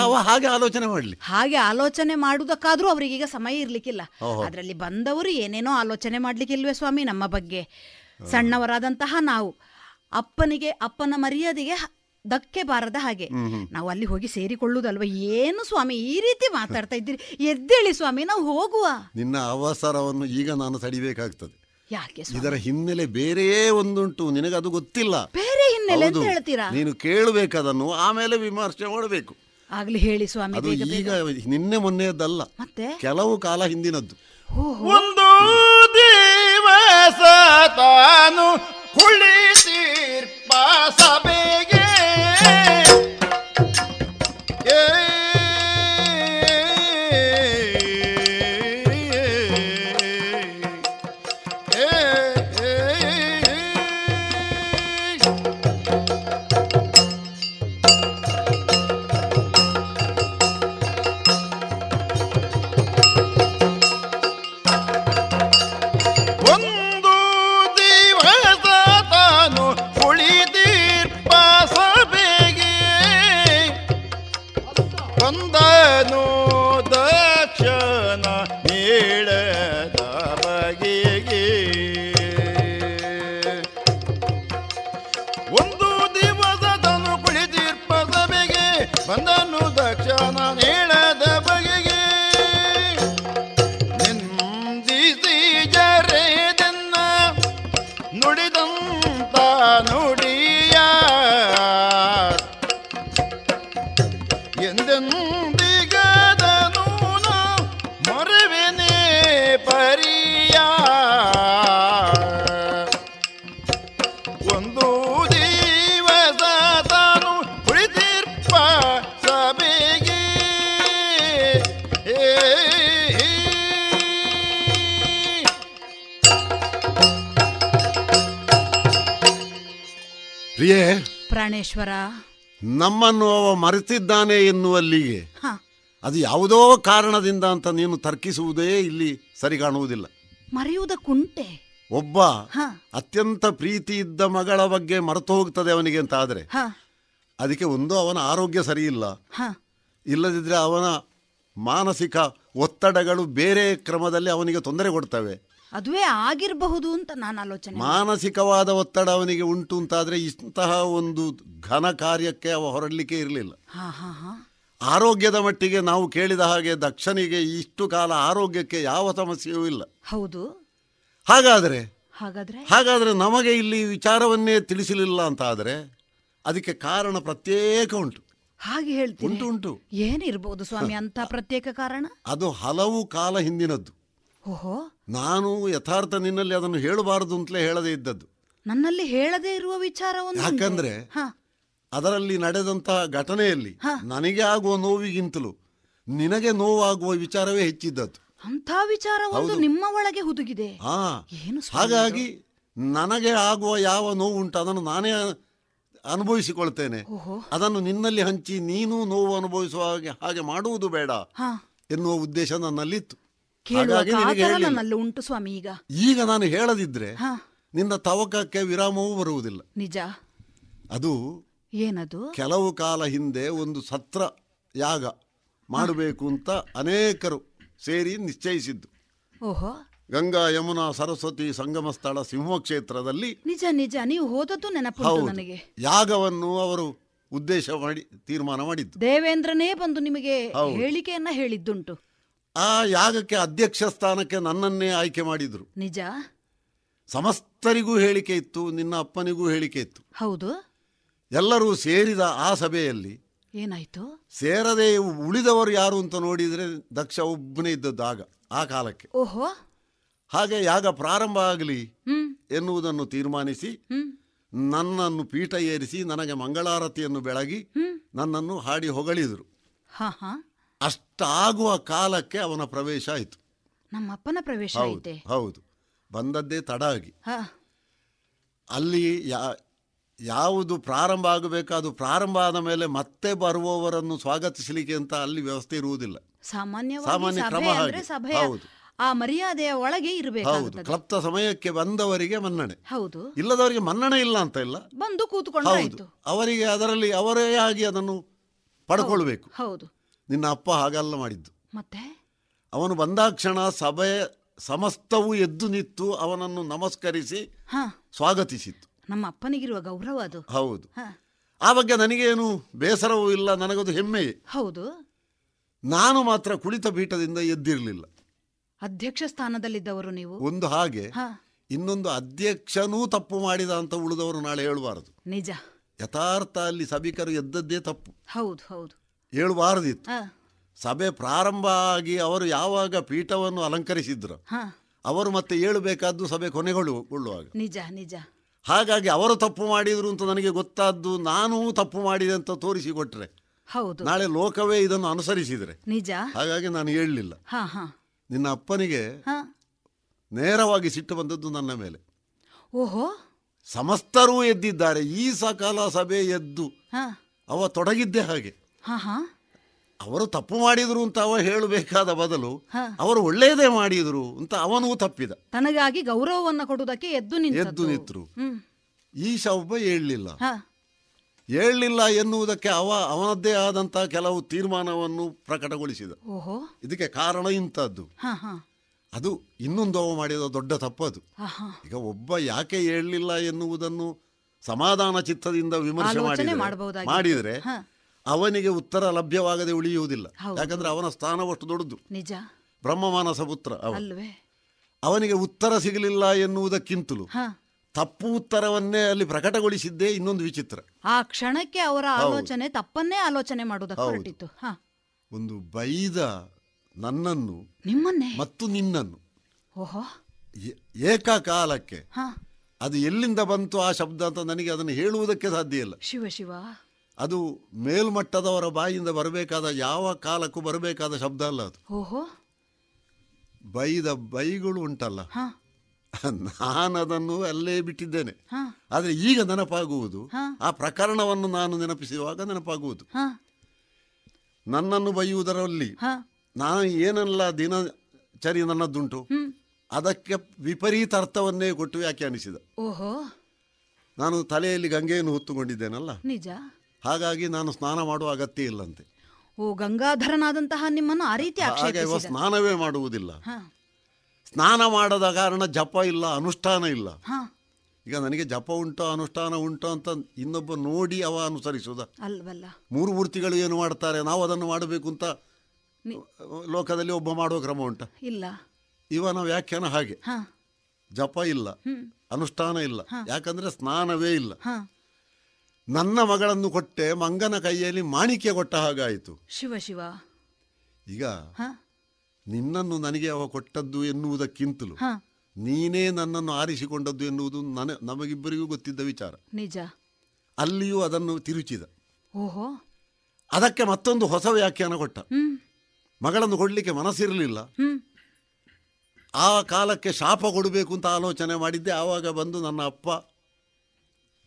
ಅವ ಹಾಗೆ ಆಲೋಚನೆ ಮಾಡಲಿ. ಹಾಗೆ ಆಲೋಚನೆ ಮಾಡುವುದಕ್ಕಾದ್ರೂ ಈಗ ಸಮಯ ಇರ್ಲಿಕ್ಕಿಲ್ಲ. ಅದರಲ್ಲಿ ಬಂದವರು ಏನೇನೋ ಆಲೋಚನೆ ಮಾಡ್ಲಿಕ್ಕಿಲ್ವೇ ಸ್ವಾಮಿ ನಮ್ಮ ಬಗ್ಗೆ. ಸಣ್ಣವರಾದಂತಹ ನಾವು ಅಪ್ಪನಿಗೆ ಅಪ್ಪನ ಮರ್ಯಾದೆಗೆ ದಕ್ಕೆ ಧಕ್ಕೆ ಬಾರದ ಹಾಗೆ. ನಾವು ಅಲ್ಲಿ ಹೋಗಿ ಸೇರಿಕೊಳ್ಳುವುದಲ್ವ? ಏನು ಸ್ವಾಮಿ ಈ ರೀತಿ ಮಾತಾಡ್ತಾ ಇದ್ದೀರಿ? ಎದ್ದೇಳಿ ಸ್ವಾಮಿ ನಾವು ಹೋಗುವ. ನಿನ್ನ ಅವಸರವನ್ನು ಈಗ ನಾನು ತಡಿಬೇಕಾಗ್ತದೆ. ಯಾಕೆ ಸ್ವಾಮಿ? ಇದರ ಹಿನ್ನೆಲೆ ಬೇರೆಯೇ ಒಂದುಂಟು. ನಿನಗೆ ಅದು ಗೊತ್ತಿಲ್ಲ. ಬೇರೆ ಹಿನ್ನೆಲೆ ಅಂತ ಹೌದು. ಹೇಳ್ತೀರಾ? ನೀನು ಕೇಳಬೇಕದನ್ನು ಆಮೇಲೆ ವಿಮರ್ಶೆ ಮಾಡಬೇಕು. ಆಗ್ಲಿ ಹೇಳಿ ಸ್ವಾಮಿ ಅದು ಬೇಗ ಈಗ ನಿನ್ನೆ ಮೊನ್ನೆಯದ್ದಲ್ಲ. ಮತ್ತೆ? ಕೆಲವು ಕಾಲ ಹಿಂದಿನದ್ದು. ಒಂದು ದಿವಸ ತಾನು ಕುಳಿತೀರ್ಪ ಕಂದನು ದಕ್ಷನ ಪ್ರಾಣೇಶ್ವರ ನಮ್ಮನ್ನು ಅವ ಮರೆತಿದ್ದಾನೆ ಎನ್ನುವಲ್ಲಿಗೆ. ಅದು ಯಾವುದೋ ಕಾರಣದಿಂದ ಅಂತ ನೀನು ತರ್ಕಿಸುವುದೇ ಇಲ್ಲಿ ಸರಿ ಕಾಣುವುದಿಲ್ಲ. ಮರೆಯುವುದಕ್ಕುಂಟೆ. ಒಬ್ಬ ಅತ್ಯಂತ ಪ್ರೀತಿ ಇದ್ದ ಮಗಳ ಬಗ್ಗೆ ಮರೆತು ಹೋಗ್ತದೆ ಅವನಿಗೆ ಅಂತ ಆದರೆ. ಅದಕ್ಕೆ ಒಂದು ಅವನ ಆರೋಗ್ಯ ಸರಿ ಇಲ್ಲ ಹ. ಇಲ್ಲದಿದ್ದರೆ ಅವನ ಮಾನಸಿಕ ಒತ್ತಡಗಳು ಬೇರೆ ಕ್ರಮದಲ್ಲಿ ಅವನಿಗೆ ತೊಂದರೆ ಕೊಡ್ತವೆ. ಅದುವೇ ಆಗಿರಬಹುದು ಅಂತ ನಾನು ಆಲೋಚನೆ ಮಾನಸಿಕವಾದ ಒತ್ತಡ ಅವನಿಗೆ ಉಂಟು ಅಂತಾದರೆ ಇಂತಹ ಒಂದು ಘನ ಕಾರ್ಯಕ್ಕೆ ಅವ ಹೊರಡಲಿಕ್ಕೆ ಇರಲಿಲ್ಲ. ಆರೋಗ್ಯದ ಮಟ್ಟಿಗೆ ನಾವು ಕೇಳಿದ ಹಾಗೆ ದಕ್ಷನಿಗೆ ಇಷ್ಟು ಕಾಲ ಆರೋಗ್ಯಕ್ಕೆ ಯಾವ ಸಮಸ್ಯೆಯೂ ಇಲ್ಲ. ಹೌದು. ಹಾಗಾದರೆ? ಹಾಗಾದ್ರೆ? ಹಾಗಾದರೆ ನಮಗೆ ಇಲ್ಲಿ ವಿಚಾರವನ್ನೇ ತಿಳಿಸಲಿಲ್ಲ ಅಂತ ಆದ್ರೆ ಅದಕ್ಕೆ ಕಾರಣ ಪ್ರತ್ಯೇಕ ಉಂಟು. ಹಾಗೆ ಹೇಳ್ತೀನಿ ಉಂಟು ಉಂಟು. ಏನಿರ್ಬೋದು ಸ್ವಾಮಿ ಅಂತ ಪ್ರತ್ಯೇಕ ಕಾರಣ? ಅದು ಹಲವು ಕಾಲ ಹಿಂದಿನದ್ದು. ನಾನು ಯಥಾರ್ಥ ನಿನ್ನಲ್ಲಿ ಅದನ್ನು ಹೇಳಬಾರದು ಅಂತಲೇ ಹೇಳದೇ ಇದ್ದದ್ದು. ನನ್ನಲ್ಲಿ ಹೇಳದೇ ಇರುವ ವಿಚಾರ ಒಂದು ಯಾಕಂದ್ರೆ ಅದರಲ್ಲಿ ನಡೆದಂತಹ ಘಟನೆಯಲ್ಲಿ ನನಗೆ ಆಗುವ ನೋವಿಗಿಂತಲೂ ನಿನಗೆ ನೋವಾಗುವ ವಿಚಾರವೇ ಹೆಚ್ಚಿದ್ದದ್ದು. ಅಂತ ವಿಚಾರ ಒಂದು ನಿಮ್ಮ ಒಳಗೆ ಹುದುಗಿದೆ. ಏನು ಹಾಗಾಗಿ ನನಗೆ ಆಗುವ ಯಾವ ನೋವು ಉಂಟು ಅದನ್ನು ನಾನೇ ಅನುಭವಿಸಿಕೊಳ್ತೇನೆ. ಅದನ್ನು ನಿನ್ನಲ್ಲಿ ಹಂಚಿ ನೀನು ನೋವು ಅನುಭವಿಸುವ ಹಾಗೆ ಹಾಗೆ ಮಾಡುವುದು ಬೇಡ ಎನ್ನುವ ಉದ್ದೇಶ ನನ್ನಲ್ಲಿತ್ತು. ನನ್ನಲ್ಲಿ ಉಂಟು ಸ್ವಾಮಿ ಈಗ. ಈಗ ನಾನು ಹೇಳದಿದ್ರೆ ನಿನ್ನ ತವಕಕ್ಕೆ ವಿರಾಮವೂ ಬರುವುದಿಲ್ಲ. ನಿಜ. ಅದು ಏನದು? ಕೆಲವು ಕಾಲ ಹಿಂದೆ ಒಂದು ಸತ್ರ ಯಾಗ ಮಾಡಬೇಕು ಅಂತ ಅನೇಕರು ಸೇರಿ ನಿಶ್ಚಯಿಸಿದ್ದು. ಓಹೋ. ಗಂಗಾ ಯಮುನಾ ಸರಸ್ವತಿ ಸಂಗಮ ಸ್ಥಳ ಸಿಂಹ ಕ್ಷೇತ್ರದಲ್ಲಿ ನಿಜ ನಿಜ. ನೀವು ಹೋದದ್ದು ನೆನಪು ನನಗೆ. ಯಾಗವನ್ನು ಅವರು ಉದ್ದೇಶ ಮಾಡಿ ತೀರ್ಮಾನ ಮಾಡಿದ್ದು. ದೇವೇಂದ್ರನೇ ಬಂದು ನಿಮಗೆ. ಹೇಳಿಕೆಯನ್ನ ಹೇಳಿದ್ದುಂಟು. ಆ ಯಾಗಕ್ಕೆ ಅಧ್ಯಕ್ಷ ಸ್ಥಾನಕ್ಕೆ ನನ್ನನ್ನೇ ಆಯ್ಕೆ ಮಾಡಿದ್ರು. ನಿಜ? ಸಮಸ್ತರಿಗೂ ಹೇಳಿಕೆ ಇತ್ತು ನಿನ್ನ ಅಪ್ಪನಿಗೂ ಹೇಳಿಕೆ ಇತ್ತು. ಹೌದು? ಎಲ್ಲರೂ ಸೇರಿದ ಆ ಸಭೆಯಲ್ಲಿ ಏನಾಯ್ತು? ಸೇರದೆ ಉಳಿದವರು ಯಾರು ಅಂತ ನೋಡಿದ್ರೆ ದಕ್ಷ ಒಬ್ಬನೇ ಇದ್ದದ್ದು ಆಗ ಆ ಕಾಲಕ್ಕೆ. ಓಹೋ? ಹಾಗೆ ಯಾಗ ಪ್ರಾರಂಭ ಆಗಲಿ ಎನ್ನುವುದನ್ನು ತೀರ್ಮಾನಿಸಿ ನನ್ನನ್ನು ಪೀಠ ಏರಿಸಿ ನನಗೆ ಮಂಗಳಾರತಿಯನ್ನು ಬೆಳಗಿ ನನ್ನನ್ನು ಹಾಡಿ ಹೊಗಳಿದರು. ಹಾ ಹಾ. ಅಷ್ಟಾಗುವ ಕಾಲಕ್ಕೆ ಅವನ ಪ್ರವೇಶ ಆಯಿತು. ನಮ್ಮಪ್ಪನ ಪ್ರವೇಶ ಹೌದು ಹೌದು. ಬಂದದ್ದೇ ತಡ ಆಗಿ ಅಲ್ಲಿ ಯಾ ಯಾವುದು ಪ್ರಾರಂಭ ಆಗಬೇಕು ಅದು ಪ್ರಾರಂಭ ಆದ ಮೇಲೆ ಮತ್ತೆ ಬರುವವರನ್ನು ಸ್ವಾಗತಿಸಲಿಕ್ಕೆ ಅಂತ ಅಲ್ಲಿ ವ್ಯವಸ್ಥೆ ಇರುವುದಿಲ್ಲ. ಸಾಮಾನ್ಯ ಕ್ರಮ. ಹೌದು. ಆ ಮರ್ಯಾದೆಯ ಒಳಗೆ ಹೌದು. ಇರಬೇಕಾಗುತ್ತದೆ. ಕ್ಲಪ್ತ ಸಮಯಕ್ಕೆ ಬಂದವರಿಗೆ ಮನ್ನಣೆ. ಹೌದು. ಇಲ್ಲದವರಿಗೆ ಮನ್ನಣೆ ಇಲ್ಲ ಅಂತ ಇಲ್ಲ. ಬಂದು ಕೂತ್ಕೊಂಡು ಹೌದು. ಅವರಿಗೆ ಅದರಲ್ಲಿ ಅವರೇ ಆಗಿ ಅದನ್ನು ಪಡ್ಕೊಳ್ಬೇಕು. ಹೌದು. ನಿನ್ನ ಅಪ್ಪ ಹಾಗಲ್ಲ ಮಾಡಿದ್ದು. ಮತ್ತೆ? ಅವನು ಬಂದಾಕ್ಷಣ ಸಭೆ ಸಮಸ್ತವೂ ಎದ್ದು ನಿಂತು ಅವನನ್ನು ನಮಸ್ಕರಿಸಿ ಹಾ. ಸ್ವಾಗತಿಸಿತ್ತು. ನಮ್ಮ ಅಪ್ಪನಿಗಿರುವ ಗೌರವ ಅದು. ಹೌದು. ಹಾ. ಆ ಬಗ್ಗೆ ನನಗೇನು ಬೇಸರವೂ ಇಲ್ಲ ನನಗದು ಹೆಮ್ಮೆಯೇ ಹೌದು. ನಾನು ಮಾತ್ರ ಕುಳಿತ ಪೀಠದಿಂದ ಎದ್ದಿರಲಿಲ್ಲ. ಅಧ್ಯಕ್ಷ ಸ್ಥಾನದಲ್ಲಿದ್ದವರು ನೀವು? ಒಂದು ಹಾಗೆ ಹಾ. ಇನ್ನೊಂದು ಅಧ್ಯಕ್ಷನೂ ತಪ್ಪು ಮಾಡಿದ ಅಂತ ಉಳಿದವರು ನಾಳೆ ಹೇಳಬಾರದು. ನಿಜ. ಯಥಾರ್ಥ ಅಲ್ಲಿ ಸಭಿಕರು ಎದ್ದದ್ದೇ ತಪ್ಪು. ಹೌದು ಹೌದು. ಹೇಳಬಾರದಿತ್ತು ಸಭೆ ಪ್ರಾರಂಭ ಆಗಿ ಅವರು ಯಾವಾಗ ಪೀಠವನ್ನು ಅಲಂಕರಿಸಿದ್ರು ಅವರು ಮತ್ತೆ ಹೇಳಬೇಕಾದ್ದು ಸಭೆ ಕೊನೆಗೊಳ್ಳುವಾಗ ನಿಜ ನಿಜ. ಹಾಗಾಗಿ ಅವರು ತಪ್ಪು ಮಾಡಿದ್ರು ಅಂತ ನನಗೆ ಗೊತ್ತಾದ್ದು ನಾನು ತಪ್ಪು ಮಾಡಿದೆ ಅಂತ ತೋರಿಸಿಕೊಟ್ರೆ ಹೌದು. ನಾಳೆ ಲೋಕವೇ ಇದನ್ನು ಅನುಸರಿಸಿದ್ರೆ. ನಿಜ. ಹಾಗಾಗಿ ನಾನು ಹೇಳಲಿಲ್ಲ. ನಿನ್ನ ಅಪ್ಪನಿಗೆ ನೇರವಾಗಿ ಸಿಟ್ಟು ಬಂದದ್ದು ನನ್ನ ಮೇಲೆ. ಓಹೋ. ಸಮಸ್ತರೂ ಎದ್ದಿದ್ದಾರೆ ಈ ಸಕಾಲ ಸಭೆ ಎದ್ದು ಅವ ತೊಡಗಿದ್ದೆ ಹಾಗೆ. ಅವರು ತಪ್ಪು ಮಾಡಿದ್ರು ಅಂತ ಅವ ಹೇಳಬೇಕಾದ ಬದಲು ಅವರು ಒಳ್ಳೆಯದೇ ಮಾಡಿದ್ರು ಅಂತ ಅವನು ತಪ್ಪಿದ. ತನಗಾಗಿ ಗೌರವವನ್ನು ಕೊಡುವುದಕ್ಕೆ ಎದ್ದು ಎದ್ದು ನಿಂತರು. ಈ ಶಬ್ದ ಒಬ್ಬ ಹೇಳಲಿಲ್ಲ ಹೇಳಲಿಲ್ಲ ಎನ್ನುವುದಕ್ಕೆ ಅವ ಅವನದ್ದೇ ಆದಂತಹ ಕೆಲವು ತೀರ್ಮಾನವನ್ನು ಪ್ರಕಟಗೊಳಿಸಿದ. ಓಹೋ. ಇದಕ್ಕೆ ಕಾರಣ ಇಂಥದ್ದು. ಅದು ಇನ್ನೊಂದು ಅವ ಮಾಡಿದ ದೊಡ್ಡ ತಪ್ಪದು. ಈಗ ಒಬ್ಬ ಯಾಕೆ ಹೇಳಲಿಲ್ಲ ಎನ್ನುವುದನ್ನು ಸಮಾಧಾನ ಚಿತ್ತದಿಂದ ವಿಮರ್ಶೆ ಮಾಡಿದರೆ. ಅವನಿಗೆ ಉತ್ತರ ಲಭ್ಯವಾಗದೆ ಉಳಿಯುವುದಿಲ್ಲ. ಯಾಕಂದ್ರೆ ಅವನ ಸ್ಥಾನವಷ್ಟು ದೊಡ್ಡದು. ನಿಜ. ಬ್ರಹ್ಮಮಾನಸ ಪುತ್ರ ಅವನಿಗೆ ಉತ್ತರ ಸಿಗಲಿಲ್ಲ ಎನ್ನುವುದಕ್ಕಿಂತಲೂ ತಪ್ಪು ಉತ್ತರವನ್ನೇ ಅಲ್ಲಿ ಪ್ರಕಟಗೊಳಿಸಿದ್ದೇ ಇನ್ನೊಂದು ವಿಚಿತ್ರ. ಆ ಕ್ಷಣಕ್ಕೆ ಅವರ ಆಲೋಚನೆ ತಪ್ಪನ್ನೇ ಆಲೋಚನೆ ಮಾಡುವುದಕ್ಕೆ ಒಂದು ಬೈದ ನನ್ನನ್ನು ನಿಮ್ಮನ್ನೇ? ಮತ್ತು ನಿನ್ನನ್ನು. ಓಹೋ. ಏಕಕಾಲಕ್ಕೆ ಅದು ಎಲ್ಲಿಂದ ಬಂತು ಆ ಶಬ್ದ ಅಂತ ನನಗೆ ಅದನ್ನು ಹೇಳುವುದಕ್ಕೆ ಸಾಧ್ಯ ಇಲ್ಲ. ಶಿವ ಶಿವ. ಅದು ಮೇಲ್ಮಟ್ಟದವರ ಬಾಯಿಂದ ಬರಬೇಕಾದ ಯಾವ ಕಾಲಕ್ಕೂ ಬರಬೇಕಾದ ಶಬ್ದ ಅಲ್ಲ ಅದು. ಓಹೋ. ಬೈದ ಬೈಗಳು ಉಂಟಲ್ಲ. ನಾನದನ್ನು ನಾನು ಅದನ್ನು ಅಲ್ಲೇ ಬಿಟ್ಟಿದ್ದೇನೆ. ಆದರೆ ಈಗ ನೆನಪಾಗುವುದು. ಆ ಪ್ರಕರಣವನ್ನು ನಾನು ನೆನಪಿಸುವಾಗ ನೆನಪಾಗುವುದು. ನನ್ನನ್ನು ಬೈಯುವುದರಲ್ಲಿ ನಾನು ಏನೆಲ್ಲ ದಿನಚರಿ ನನ್ನದ್ದುಂಟು. ಅದಕ್ಕೆ ವಿಪರೀತ ಅರ್ಥವನ್ನೇ ಕೊಟ್ಟು ವ್ಯಾಖ್ಯಾನಿಸಿದ. ಓಹೋ. ನಾನು ತಲೆಯಲ್ಲಿ ಗಂಗೆಯನ್ನು ಹೊತ್ತುಕೊಂಡಿದ್ದೇನಲ್ಲ. ನಿಜ. ಹಾಗಾಗಿ ನಾನು ಸ್ನಾನ ಮಾಡುವ ಅಗತ್ಯ ಇಲ್ಲಂತೆ. ಓ ಗಂಗಾಧರನಾದಂತಹ ನಿಮ್ಮನ್ನು ಆ ರೀತಿ ಹಾಗೆ ಇವ ಸ್ನಾನವೇ ಮಾಡುವುದಿಲ್ಲ. ಸ್ನಾನ ಮಾಡದ ಕಾರಣ ಜಪ ಇಲ್ಲ ಅನುಷ್ಠಾನ ಇಲ್ಲ. ಈಗ ನನಗೆ ಜಪ ಉಂಟು ಅನುಷ್ಠಾನ ಉಂಟು ಅಂತ ಇನ್ನೊಬ್ಬ ನೋಡಿ ಅವ ಅನುಸರಿಸುವುದ ಅಲ್ವಲ್ಲ. ಮೂರು ಮೂರ್ತಿಗಳು ಏನು ಮಾಡ್ತಾರೆ ನಾವು ಅದನ್ನು ಮಾಡಬೇಕು ಅಂತ ಲೋಕದಲ್ಲಿ ಒಬ್ಬ ಮಾಡುವ ಕ್ರಮ ಉಂಟ. ಇಲ್ಲ. ಇವನ ವ್ಯಾಖ್ಯಾನ ಹಾಗೆ. ಜಪ ಇಲ್ಲ ಅನುಷ್ಠಾನ ಇಲ್ಲ. ಯಾಕಂದ್ರೆ ಸ್ನಾನವೇ ಇಲ್ಲ. ನನ್ನ ಮಗಳನ್ನು ಕೊಟ್ಟೆ ಮಂಗನ ಕೈಯಲ್ಲಿ ಮಾಣಿಕ್ಯ ಕೊಟ್ಟ ಹಾಗಾಯಿತು. ಶಿವ ಶಿವ. ಈಗ ನಿನ್ನನ್ನು ನನಗೆ ಅವ ಕೊಟ್ಟದ್ದು ಎನ್ನುವುದಕ್ಕಿಂತಲೂ ನೀನೇ ನನ್ನನ್ನು ಆರಿಸಿಕೊಂಡದ್ದು ಎನ್ನುವುದು ನನ ನಮಗಿಬ್ಬರಿಗೂ ಗೊತ್ತಿದ್ದ ವಿಚಾರ. ನಿಜ. ಅಲ್ಲಿಯೂ ಅದನ್ನು ತಿರುಚಿದ. ಓಹೋ. ಅದಕ್ಕೆ ಮತ್ತೊಂದು ಹೊಸ ವ್ಯಾಖ್ಯಾನ ಕೊಟ್ಟ. ಮಗಳನ್ನು ಕೊಡ್ಲಿಕ್ಕೆ ಮನಸ್ಸಿರಲಿಲ್ಲ. ಆ ಕಾಲಕ್ಕೆ ಶಾಪ ಕೊಡಬೇಕು ಅಂತ ಆಲೋಚನೆ ಮಾಡಿದ್ದೆ. ಆವಾಗ ಬಂದು ನನ್ನ ಅಪ್ಪ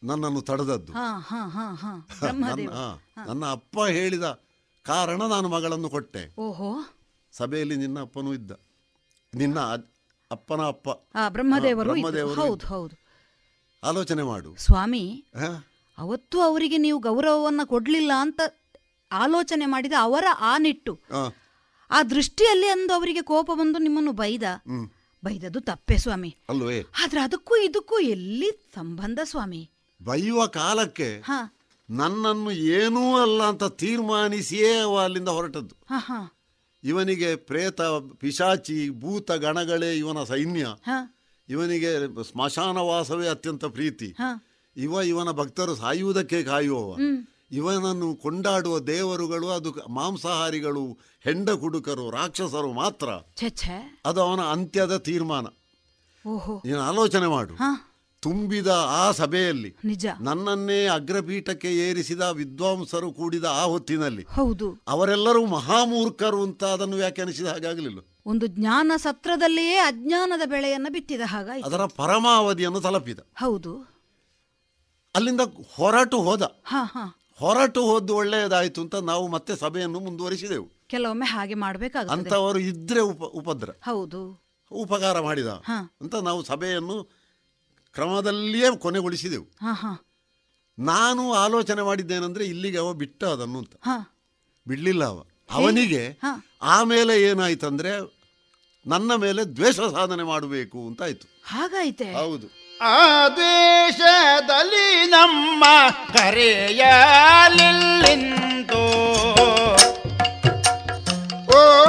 ನನ್ನನ್ನು ತಡೆದದ್ದು. <laughs> ನನ್ನ ಅಪ್ಪ ಹೇಳಿದ ಕಾರಣ ನಾನು ಮಗಳನ್ನು ಕೊಟ್ಟೆ. ಓಹೋ. ಸಭೆಯಲ್ಲಿ ನಿನ್ನ ಅಪ್ಪನೂ ಇದ್ದ. ನಿನ್ನ ಅಪ್ಪನ ಅಪ್ಪ. ಬ್ರಹ್ಮದೇವರು ಹೌದು ಹೌದು. ಆಲೋಚನೆ ಮಾಡು. ಸ್ವಾಮಿ? ಅವತ್ತು ಅವರಿಗೆ ನೀವು ಗೌರವವನ್ನ ಕೊಡ್ಲಿಲ್ಲ ಅಂತ ಆಲೋಚನೆ ಮಾಡಿದ ಅವರ ಆ ನಿಟ್ಟು. ಆ ದೃಷ್ಟಿಯಲ್ಲಿ ಅಂದು ಅವರಿಗೆ ಕೋಪ ಬಂದು ನಿಮ್ಮನ್ನು ಬೈದ? ಬೈದದು ಬೈದದ್ದು ತಪ್ಪೆ ಸ್ವಾಮಿ. ಅಲ್ವೇ? ಆದ್ರೆ ಅದಕ್ಕೂ ಇದಕ್ಕೂ ಎಲ್ಲಿ ಸಂಬಂಧ ಸ್ವಾಮಿ? ಬೈಯುವ ಕಾಲಕ್ಕೆ ನನ್ನನ್ನು ಏನೂ ಅಲ್ಲ ಅಂತ ತೀರ್ಮಾನಿಸಿಯೇ ಅವ ಅಲ್ಲಿಂದ ಹೊರಟದ್ದು. ಇವನಿಗೆ ಪ್ರೇತ ಪಿಶಾಚಿ ಭೂತ ಗಣಗಳೇ ಇವನ ಸೈನ್ಯ. ಇವನಿಗೆ ಸ್ಮಶಾನವಾಸವೇ ಅತ್ಯಂತ ಪ್ರೀತಿ. ಇವ ಇವನ ಭಕ್ತರು ಸಾಯುವುದಕ್ಕೆ ಕಾಯುವವ. ಇವನನ್ನು ಕೊಂಡಾಡುವ ದೇವರುಗಳು ಅದು ಮಾಂಸಾಹಾರಿಗಳು ಹೆಂಡ ಕುಡುಕರು ರಾಕ್ಷಸರು ಮಾತ್ರ. ಅದು ಅವನ ಅಂತ್ಯದ ತೀರ್ಮಾನ. ನೀನು ಆಲೋಚನೆ ಮಾಡು. ತುಂಬಿದ ಆ ಸಭೆಯಲ್ಲಿ ನಿಜ. ನನ್ನನ್ನೇ ಅಗ್ರಪೀಠಕ್ಕೆ ಏರಿಸಿದ ವಿದ್ವಾಂಸರು ಕೂಡಿದ ಆ ಹೊತ್ತಿನಲ್ಲಿ ಹೌದು. ಅವರೆಲ್ಲರೂ ಮಹಾಮೂರ್ಖರು ಅಂತ ಅದನ್ನು ವ್ಯಾಖ್ಯಾನಿಸಿದ ಹಾಗಾಗಲಿಲ್ಲ. ಒಂದು ಜ್ಞಾನ ಸತ್ರದಲ್ಲಿಯೇ ಅಜ್ಞಾನದ ಬೆಳೆಯನ್ನು ಬಿತ್ತಿದ ಹಾಗ ಅದರ ಪರಮಾವಧಿಯನ್ನು ತಲುಪಿದ. ಹೌದು. ಅಲ್ಲಿಂದ ಹೊರಟು ಹೋದ. ಹ ಹ. ಹೊರಟು ಹೋದ್ದು ಒಳ್ಳೆಯದಾಯಿತು ಅಂತ ನಾವು ಮತ್ತೆ ಸಭೆಯನ್ನು ಮುಂದುವರಿಸಿದೆವು. ಕೆಲವೊಮ್ಮೆ ಹಾಗೆ ಮಾಡಬೇಕಾಗ ಅಂತವರು ಇದ್ರೆ ಉಪ ಉಪದ್ರ. ಹೌದು. ಉಪಕಾರ ಮಾಡಿದ ಅಂತ ನಾವು ಸಭೆಯನ್ನು ಕ್ರಮದಲ್ಲಿಯೇ ಕೊನೆಗೊಳಿಸಿದೆವು. ನಾನು ಆಲೋಚನೆ ಮಾಡಿದ್ದೇನೆಂದ್ರೆ ಇಲ್ಲಿಗೆ ಅವ ಬಿಟ್ಟ ಅದನ್ನು ಅಂತ. ಹ. ಬಿಡ್ಲಿಲ್ಲ ಅವ. ಅವನಿಗೆ. ಆಮೇಲೆ ಏನಾಯ್ತಂದ್ರೆ ನನ್ನ ಮೇಲೆ ದ್ವೇಷ ಸಾಧನೆ ಮಾಡಬೇಕು ಅಂತ ಆಯ್ತು. ಹಾಗಾಯ್ತೆ? ಹೌದು. ಆ ದೇಶದಲ್ಲಿ ನಮ್ಮ ಕರೆಯಲಿಲ್ಲಿಂದು ಓ,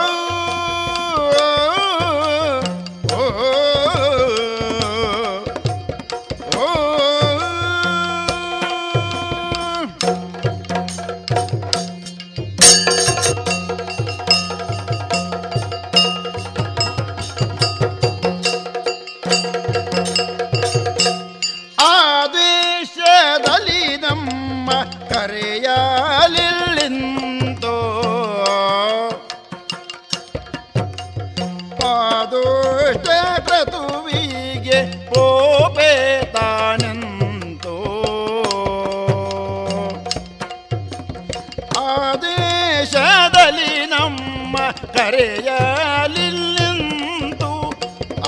ನಮ್ಮ ಕರೆಯಲಿಲ್ಲಿಂದು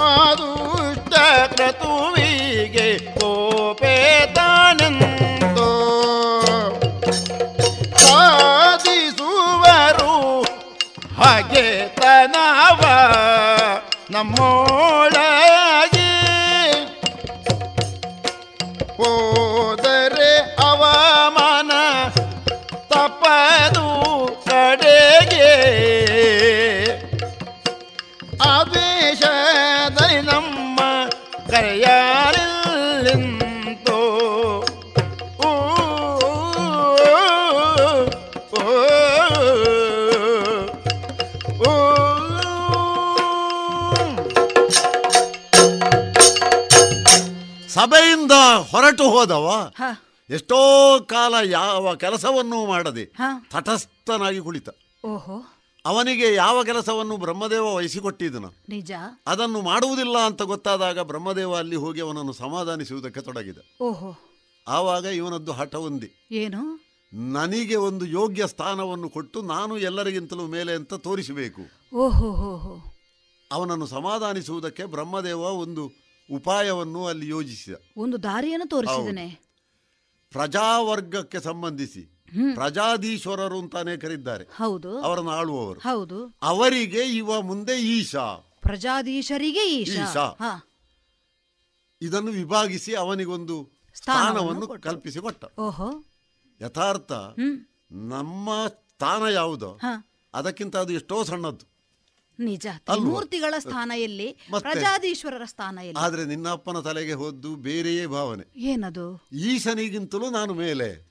ಆದುಷ್ಟ ಕ್ರತುವಿಗೆ ಕೋಪೇತಾನೆಂದು ಸಾಧಿಸುವರು ಹಾಗೆ ತನವ ನಮ್ಮೊಳಗೆ. ಹೋದರೆ ಸಭೆಯಿಂದ ಹೊರಟು ಹೋದವ. ಎಷ್ಟೋ ಕಾಲ ಯಾವ ಕೆಲಸವನ್ನು ಮಾಡದೆ ತಟಸ್ಥನಾಗಿ ಕುಳಿತ. ಓಹೋ. ಅವನಿಗೆ ಯಾವ ಕೆಲಸವನ್ನು ಬ್ರಹ್ಮದೇವ ವಹಿಸಿಕೊಟ್ಟಿದ್ದನು ನಿಜ. ಅದನ್ನು ಮಾಡುವುದಿಲ್ಲ ಅಂತ ಗೊತ್ತಾದಾಗ ಬ್ರಹ್ಮದೇವ ಅಲ್ಲಿ ಹೋಗಿ ಅವನನ್ನು ಸಮಾಧಾನಿಸುವುದಕ್ಕೆ ತೊಡಗಿದ. ಓಹೋ. ಆವಾಗ ಇವನದ್ದು ಹಠ ಒಂದೇ. ಏನು? ನನಗೆ ಒಂದು ಯೋಗ್ಯ ಸ್ಥಾನವನ್ನು ಕೊಟ್ಟು ನಾನು ಎಲ್ಲರಿಗಿಂತಲೂ ಮೇಲೆ ಅಂತ ತೋರಿಸಬೇಕು. ಓಹೋ ಅವನನ್ನು ಸಮಾಧಾನಿಸುವುದಕ್ಕೆ ಬ್ರಹ್ಮದೇವ ಒಂದು ಉಪಾಯವನ್ನು ಅಲ್ಲಿ ಯೋಜಿಸಿದ. ಒಂದು ದಾರಿಯನ್ನು ತೋರಿಸಿದನೆ ಪ್ರಜಾವರ್ಗಕ್ಕೆ ಸಂಬಂಧಿಸಿ. ಪ್ರಜಾಧೀಶ್ವರರು ಅಂತಾನೆ ಕರೀತಾರೆ ಹೌದು. ಅವರನ್ನು ಆಳುವವರು. ಹೌದು. ಅವರಿಗೆ ಇವ ಮುಂದೆ ಈಶಾ. ಪ್ರಜಾಧೀಶರಿಗೆ ಈಶಾ. ಇದನ್ನು ವಿಭಾಗಿಸಿ ಅವನಿಗೊಂದು ಸ್ಥಾನವನ್ನು ಕಲ್ಪಿಸಿ ಕೊಟ್ಟ ಓಹೋ. ಯಥಾರ್ಥ ನಮ್ಮ ಸ್ಥಾನ ಯಾವುದೋ? ಅದಕ್ಕಿಂತ ಅದು ಎಷ್ಟೋ ಸಣ್ಣದ್ದು. ನಿಜ. ಮೂರ್ತಿಗಳ ಸ್ಥಾನ ಎಲ್ಲಿ ಪ್ರಜಾದೀಶ್ವರರ ಸ್ಥಾನ ಎಲ್ಲಿ ಆದ್ರೆ ನಿನ್ನ ಅಪ್ಪನ ತಲೆಗೆ ಹೋದ್ದು ಬೇರೆಯೇ ಭಾವನೆ. ಏನದು? ಈಶನಿಗಿಂತಲೂ ನಾನು ಮೇಲೆ.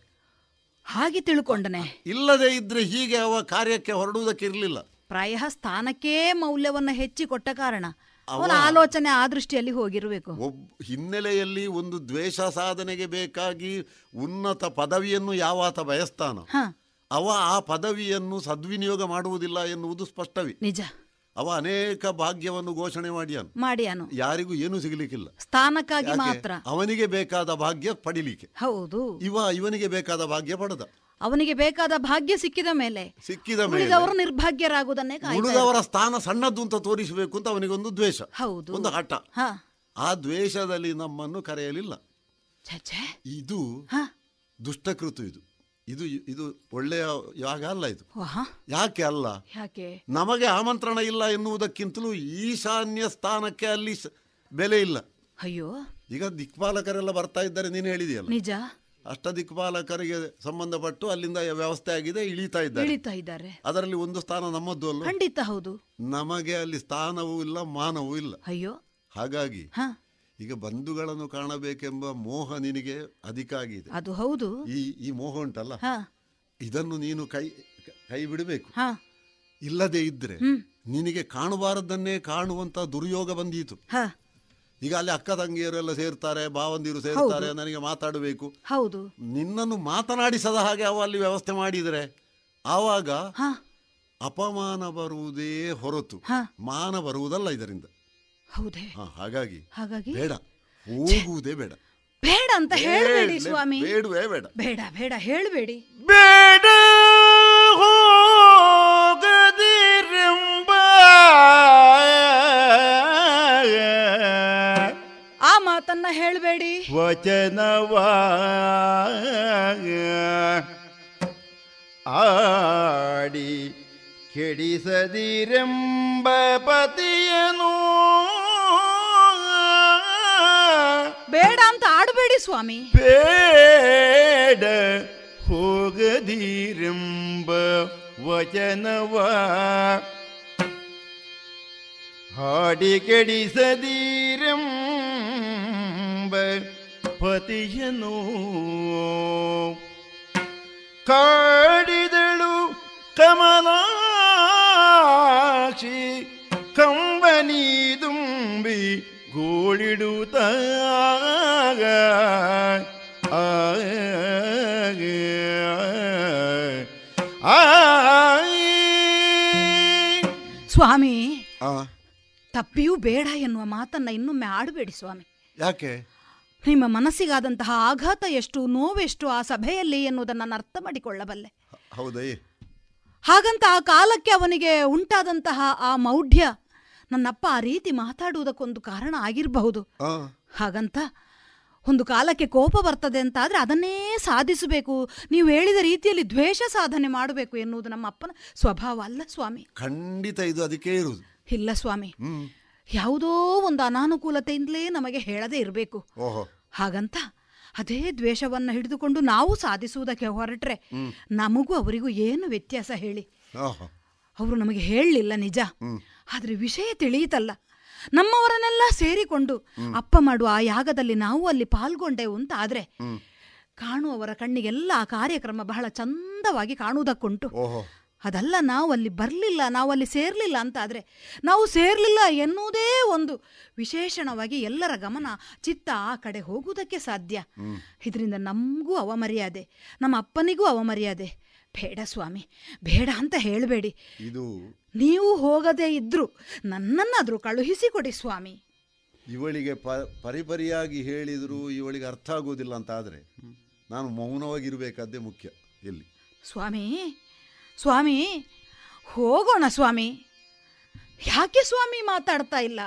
ಹಾಗೆ ತಿಳ್ಕೊಂಡನೆ. ಇಲ್ಲದೆ ಇದ್ರೆ ಹೀಗೆ ಅವ ಕಾರ್ಯಕ್ಕೆ ಹೊರಡುವುದಕ್ಕೆ ಇರಲಿಲ್ಲ ಪ್ರಾಯ ಸ್ಥಾನಕ್ಕೇ ಮೌಲ್ಯವನ್ನ ಹೆಚ್ಚಿ ಕೊಟ್ಟ ಕಾರಣ. ಅವನ ಆಲೋಚನೆ ಆ ದೃಷ್ಟಿಯಲ್ಲಿ ಹೋಗಿರಬೇಕು. ಒಬ್ಬ ಹಿನ್ನೆಲೆಯಲ್ಲಿ ಒಂದು ದ್ವೇಷ ಸಾಧನೆಗೆ ಬೇಕಾಗಿ ಉನ್ನತ ಪದವಿಯನ್ನು ಯಾವಾತ ಬಯಸ್ತಾನೋ ಅವ ಆ ಪದವಿಯನ್ನು ಸದ್ವಿನಿಯೋಗ ಮಾಡುವುದಿಲ್ಲ ಎನ್ನುವುದು ಸ್ಪಷ್ಟವೇ. ನಿಜ. ಅವ ಅನೇಕ ಭಾಗ್ಯವನ್ನು ಘೋಷಣೆ ಮಾಡಿಯಾನು. ಮಾಡಿಯಾನು. ಯಾರಿಗೂ ಏನು ಸಿಗಲಿಕ್ಕಿಲ್ಲ. ಸ್ಥಾನಕ್ಕಾಗಿ ಮಾತ್ರ. ಅವನಿಗೆ ಬೇಕಾದ ಭಾಗ್ಯ ಪಡಿಲಿಕ್ಕೆ. ಹೌದು. ಇವ ಇವನಿಗೆ ಬೇಕಾದ ಭಾಗ್ಯ ಪಡೆದ. ಅವನಿಗೆ ಬೇಕಾದ ಭಾಗ್ಯ ಸಿಕ್ಕಿದ ಮೇಲೆ ಸಿಕ್ಕಿದ ಮೇಲೆ ನಿರ್ಭಾಗ್ಯರಾಗುವುದನ್ನೇ ಉಳಿದವರ ಸ್ಥಾನ ಸಣ್ಣದ್ದು ಅಂತ ತೋರಿಸಬೇಕು ಅಂತ ಅವನಿಗೊಂದು ದ್ವೇಷ. ಹೌದು. ಒಂದು ಹಠ. ಆ ದ್ವೇಷದಲ್ಲಿ ನಮ್ಮನ್ನು ಕರೆಯಲಿಲ್ಲ. ಇದು ದುಷ್ಟಕೃತು ಇದು. ಇದು ಇದು ಒಳ್ಳೆಯ ಯಾಗ ಅಲ್ಲ ಇದು. ಯಾಕೆ ಅಲ್ಲ? ಯಾಕೆ? ನಮಗೆ ಆಮಂತ್ರಣ ಇಲ್ಲ ಎನ್ನುವುದಕ್ಕಿಂತಲೂ ಈಶಾನ್ಯ ಸ್ಥಾನಕ್ಕೆ ಅಲ್ಲಿ ಬೆಲೆ ಇಲ್ಲ. ಅಯ್ಯೋ. ಈಗ ದಿಕ್ಪಾಲಕರೆಲ್ಲ ಬರ್ತಾ ಇದ್ದಾರೆ ನೀನು ಹೇಳಿದೆಯಲ್ಲ. ನಿಜ? ಅಷ್ಟ ದಿಕ್ಪಾಲಕರಿಗೆ ಸಂಬಂಧಪಟ್ಟು ಅಲ್ಲಿಂದ ವ್ಯವಸ್ಥೆ ಆಗಿದೆ ಇಳಿತಾ ಇದ್ದಾರೆ. ಅದರಲ್ಲಿ ಒಂದು ಸ್ಥಾನ ನಮ್ಮದ್ದು ಅಲ್ಲ ಖಂಡಿತ ಹೌದು. ನಮಗೆ ಅಲ್ಲಿ ಸ್ಥಾನವೂ ಇಲ್ಲ ಮಾನವೂ ಇಲ್ಲ. ಅಯ್ಯೋ. ಹಾಗಾಗಿ ಈಗ ಬಂಧುಗಳನ್ನು ಕಾಣಬೇಕೆಂಬ ಮೋಹ ನಿನಗೆ ಅಧಿಕ ಆಗಿದೆ. ಅದು ಹೌದು. ಈ ಈ ಮೋಹ ಉಂಟಲ್ಲ? ಇದನ್ನು ನೀನು ಕೈ ಕೈ ಬಿಡಬೇಕು. ಇಲ್ಲದೆ ಇದ್ರೆ. ನಿನಗೆ ಕಾಣಬಾರದನ್ನೇ ಕಾಣುವಂತ ದುರ್ಯೋಗ ಬಂದೀತು. ಈಗ ಅಲ್ಲಿ ಅಕ್ಕ ತಂಗಿಯರೆಲ್ಲ ಸೇರ್ತಾರೆ ಭಾವಂದಿರು ಸೇರ್ತಾರೆ ನನಗೆ ಮಾತಾಡಬೇಕು. ಹೌದು. ನಿನ್ನನ್ನು ಮಾತನಾಡಿಸದ ಹಾಗೆ ಅವ ಅಲ್ಲಿ ವ್ಯವಸ್ಥೆ ಮಾಡಿದರೆ ಆವಾಗ ಅಪಮಾನ ಬರುವುದೇ ಹೊರತು. ಮಾನ ಬರುವುದಲ್ಲ ಇದರಿಂದ. ಹೌದೇ? ಹಾಗಾಗಿ. ಹಾಗಾಗಿ? ಬೇಡ. ಹೋಗುವುದೇ ಬೇಡ. ಬೇಡ ಅಂತ ಹೇಳಬೇಡಿ ಸ್ವಾಮಿ. ಬೇಡವೇ ಬೇಡ. ಬೇಡ ಬೇಡ ಹೇಳಬೇಡಿ. ಬೇಡ ಹೋಗದಿರೆಂಬ ಆ ಮಾತನ್ನ ಹೇಳಬೇಡಿ. ವಚನವ ಆಡಿ ಕೆಡಿಸದಿರೆಂಬ ಪತಿಯನು ಬೇಡ ಅಂತ ಆಡಬೇಡಿ ಸ್ವಾಮಿ. ಬೇಡ ಹೋಗದಿರೆಂಬ ವಚನವ. ಹಾಡಿ ಕೆಡಿಸದಿರೆಂಬ ಪತಿಯನು. ಕಾಡಿದಳು ಕಮಲಾಕ್ಷಿ ಕಂಬನಿ ತುಂಬಿ ಗೋಳಿಡುತ್ತಾಗ ಸ್ವಾಮಿ ತಪ್ಪಿಯೂ ಬೇಡ ಎನ್ನುವ ಮಾತನ್ನ ಇನ್ನೊಮ್ಮೆ ಆಡಬೇಡಿ ಸ್ವಾಮಿ. ಯಾಕೆ? ನಿಮ್ಮ ಮನಸ್ಸಿಗಾದಂತಹ ಆಘಾತ ಎಷ್ಟು ನೋವೆಷ್ಟು ಆ ಸಭೆಯಲ್ಲಿ ಎನ್ನುವುದನ್ನು ನಾನು ಅರ್ಥ ಮಾಡಿಕೊಳ್ಳಬಲ್ಲೆ. ಹೌದೇ. ಹಾಗಂತ ಆ ಕಾಲಕ್ಕೆ ಅವನಿಗೆ ಉಂಟಾದಂತಹ ಆ ಮೌಢ್ಯ ನನ್ನಪ್ಪ ಆ ರೀತಿ ಮಾತಾಡುವುದಕ್ಕೊಂದು ಕಾರಣ ಆಗಿರಬಹುದು. ಹಾಗಂತ ಒಂದು ಕಾಲಕ್ಕೆ ಕೋಪ ಬರ್ತದೆ ಅಂತ ಆದರೆ ಅದನ್ನೇ ಸಾಧಿಸಬೇಕು. ನೀವು ಹೇಳಿದ ರೀತಿಯಲ್ಲಿ ದ್ವೇಷ ಸಾಧನೆ ಮಾಡಬೇಕು ಎನ್ನುವುದು ನಮ್ಮ ಅಪ್ಪನ ಸ್ವಭಾವ ಅಲ್ಲ ಸ್ವಾಮಿ. ಖಂಡಿತ ಇದು ಅದಕ್ಕೆ ಇರುವುದು. ಇಲ್ಲ ಸ್ವಾಮಿ. ಯಾವುದೋ ಒಂದು ಅನಾನುಕೂಲತೆಯಿಂದಲೇ ನಮಗೆ ಹೇಳದೇ ಇರಬೇಕು. ಹಾಗಂತ ಅದೇ ದ್ವೇಷವನ್ನು ಹಿಡಿದುಕೊಂಡು ನಾವು ಸಾಧಿಸುವುದಕ್ಕೆ ಹೊರಟ್ರೆ ನಮಗೂ ಅವರಿಗೂ ಏನು ವ್ಯತ್ಯಾಸ ಹೇಳಿ. ಅವರು ನಮಗೆ ಹೇಳಲಿಲ್ಲ ನಿಜ. ಆದರೆ ವಿಷಯ ತಿಳಿಯಿತಲ್ಲ. ನಮ್ಮವರನ್ನೆಲ್ಲ ಸೇರಿಕೊಂಡು ಅಪ್ಪ ಮಾಡುವ ಆ ಯಾಗದಲ್ಲಿ ನಾವು ಅಲ್ಲಿ ಪಾಲ್ಗೊಂಡೆವು ಅಂತ ಆದರೆ ಕಾಣುವವರ ಕಣ್ಣಿಗೆಲ್ಲ ಆ ಕಾರ್ಯಕ್ರಮ ಬಹಳ ಚಂದವಾಗಿ ಕಾಣುವುದಕ್ಕುಂಟು. ಅದಲ್ಲ ನಾವು ಅಲ್ಲಿ ಬರಲಿಲ್ಲ ನಾವು ಅಲ್ಲಿ ಸೇರಲಿಲ್ಲ ಅಂತ ಆದರೆ ನಾವು ಸೇರಲಿಲ್ಲ ಎನ್ನುವುದೇ ಒಂದು ವಿಶೇಷಣವಾಗಿ ಎಲ್ಲರ ಗಮನ ಚಿತ್ತ ಆ ಕಡೆ ಹೋಗುವುದಕ್ಕೆ ಸಾಧ್ಯ. ಇದರಿಂದ ನಮಗೂ ಅವಮರ್ಯಾದೆ ನಮ್ಮ ಅಪ್ಪನಿಗೂ ಅವಮರ್ಯಾದೆ ಬೇಡ ಸ್ವಾಮಿ ಬೇಡ ಅಂತ ಹೇಳಬೇಡಿ. ಇದು ನೀವು ಹೋಗದೇ ಇದ್ರು ನನ್ನನ್ನಾದರೂ ಕಳುಹಿಸಿ ಕೊಡಿ ಸ್ವಾಮಿ. ಇವಳಿಗೆ ಪ ಪರಿಪರಿಯಾಗಿ ಹೇಳಿದರೂ ಇವಳಿಗೆ ಅರ್ಥ ಆಗೋದಿಲ್ಲ ಅಂತ ಆದರೆ ನಾನು ಮೌನವಾಗಿರಬೇಕಾದ್ದೇ ಮುಖ್ಯ ಇಲ್ಲಿ ಸ್ವಾಮಿ ಸ್ವಾಮಿ ಹೋಗೋಣ ಸ್ವಾಮಿ. ಯಾಕೆ ಸ್ವಾಮಿ ಮಾತಾಡ್ತಾ ಇಲ್ಲ?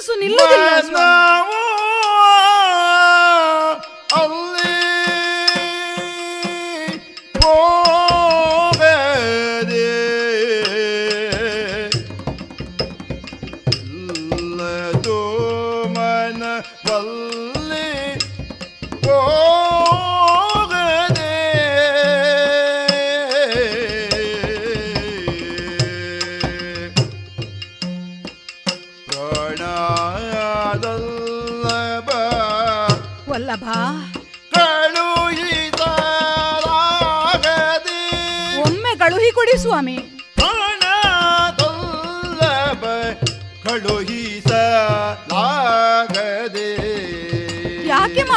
ನನ್ನ ಮನಸ್ಸು ನಿಲ್ಲುವುದಿಲ್ಲ ಸ್ವಾಮಿ. ಹೋಗದೆ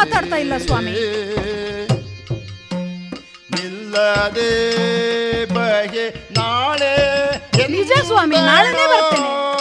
ಮಾತಾಡ್ತಾ ಇಲ್ಲ ಸ್ವಾಮಿ. ನಿಲ್ಲದೆ ಬಗೆ ನಾಳೆ ನಿಜ ಸ್ವಾಮಿ ನಾಳೆನೇ ಬರ್ತೇನೆ.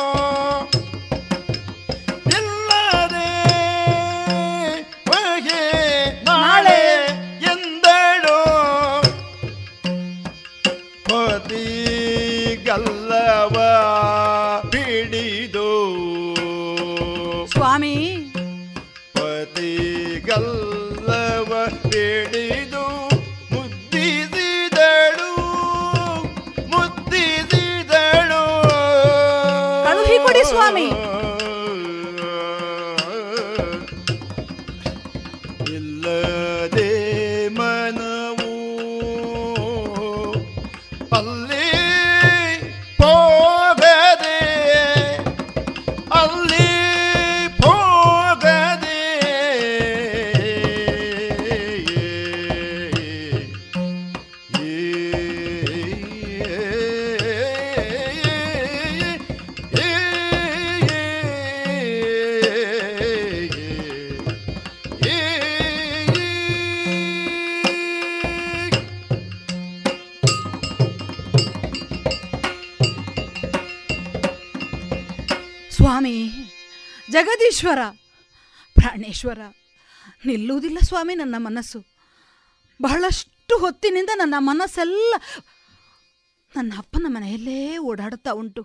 ಜಗದೀಶ್ವರ ಪ್ರಾಣೇಶ್ವರ, ನಿಲ್ಲುವುದಿಲ್ಲ ಸ್ವಾಮಿ ನನ್ನ ಮನಸ್ಸು. ಬಹಳಷ್ಟು ಹೊತ್ತಿನಿಂದ ನನ್ನ ಮನಸ್ಸೆಲ್ಲ ನನ್ನ ಅಪ್ಪನ ಮನೆಯಲ್ಲೇ ಓಡಾಡುತ್ತಾ ಉಂಟು.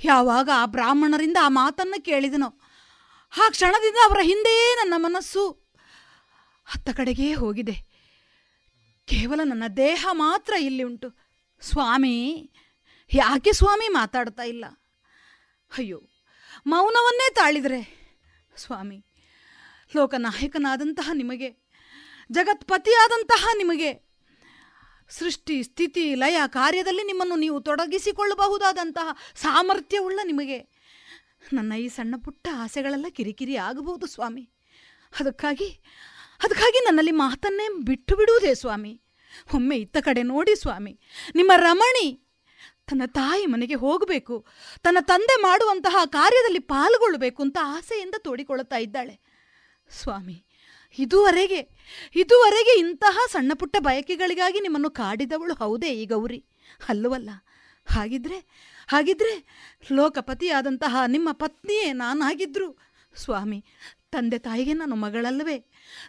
ಯಾವಾಗ ಆ ಬ್ರಾಹ್ಮಣರಿಂದ ಆ ಮಾತನ್ನು ಕೇಳಿದನೋ, ಆ ಕ್ಷಣದಿಂದ ಅವರ ಹಿಂದೆ ನನ್ನ ಮನಸ್ಸು ಹತ್ತ ಕಡೆಗೇ ಹೋಗಿದೆ. ಕೇವಲ ನನ್ನ ದೇಹ ಮಾತ್ರ ಇಲ್ಲಿ ಉಂಟು. ಸ್ವಾಮಿ, ಯಾಕೆ ಸ್ವಾಮಿ ಮಾತಾಡ್ತಾ ಇಲ್ಲ? ಅಯ್ಯೋ, ಮೌನವನ್ನೇ ತಾಳಿದರೆ ಸ್ವಾಮಿ, ಲೋಕನಾಯಕನಾದಂತಹ ನಿಮಗೆ, ಜಗತ್ಪತಿಯಾದಂತಹ ನಿಮಗೆ, ಸೃಷ್ಟಿ, ಸ್ಥಿತಿ, ಲಯ ಕಾರ್ಯದಲ್ಲಿ ನಿಮ್ಮನ್ನು ನೀವು ತೊಡಗಿಸಿಕೊಳ್ಳಬಹುದಾದಂತಹ ಸಾಮರ್ಥ್ಯವುಳ್ಳ ನಿಮಗೆ, ನನ್ನ ಈ ಸಣ್ಣ ಪುಟ್ಟ ಆಸೆಗಳೆಲ್ಲ ಕಿರಿಕಿರಿ ಆಗಬಹುದು ಸ್ವಾಮಿ. ಅದಕ್ಕಾಗಿ ಅದಕ್ಕಾಗಿ ನನ್ನಲ್ಲಿ ಮಾತನ್ನೇ ಬಿಟ್ಟು ಬಿಡುವುದೇ ಸ್ವಾಮಿ. ಒಮ್ಮೆ ಇತ್ತ ಕಡೆ ನೋಡಿ ಸ್ವಾಮಿ. ನಿಮ್ಮ ರಮಣಿ ತನ್ನ ತಾಯಿ ಮನೆಗೆ ಹೋಗಬೇಕು. ತನ್ನ ತಂದೆ ಮಾಡುವಂತಹ ಕಾರ್ಯದಲ್ಲಿ ಪಾಲ್ಗೊಳ್ಳಬೇಕು ಅಂತ ಆಸೆಯಿಂದ ತೋಡಿಕೊಳ್ಳುತ್ತಾ ಇದ್ದಾಳೆ. ಸ್ವಾಮಿ, ಇದುವರೆಗೆ ಇದುವರೆಗೆ ಇಂತಹ ಸಣ್ಣ ಪುಟ್ಟ ಬಯಕೆಗಳಿಗಾಗಿ ನಿಮ್ಮನ್ನು ಕಾಡಿದವಳು ಹೌದೇ ಈ ಗೌರಿ? ಅಲ್ಲವಲ್ಲ? ಹಾಗಿದ್ರೆ ಹಾಗಿದ್ರೆ ಲೋಕಪತಿಯಾದಂತಹ ನಿಮ್ಮ ಪತ್ನಿಯೇ ನಾನಾಗಿದ್ರು. ಸ್ವಾಮಿ, ತಂದೆ ತಾಯಿಗೆ ನಾನು ಮಗಳಲ್ಲವೇ?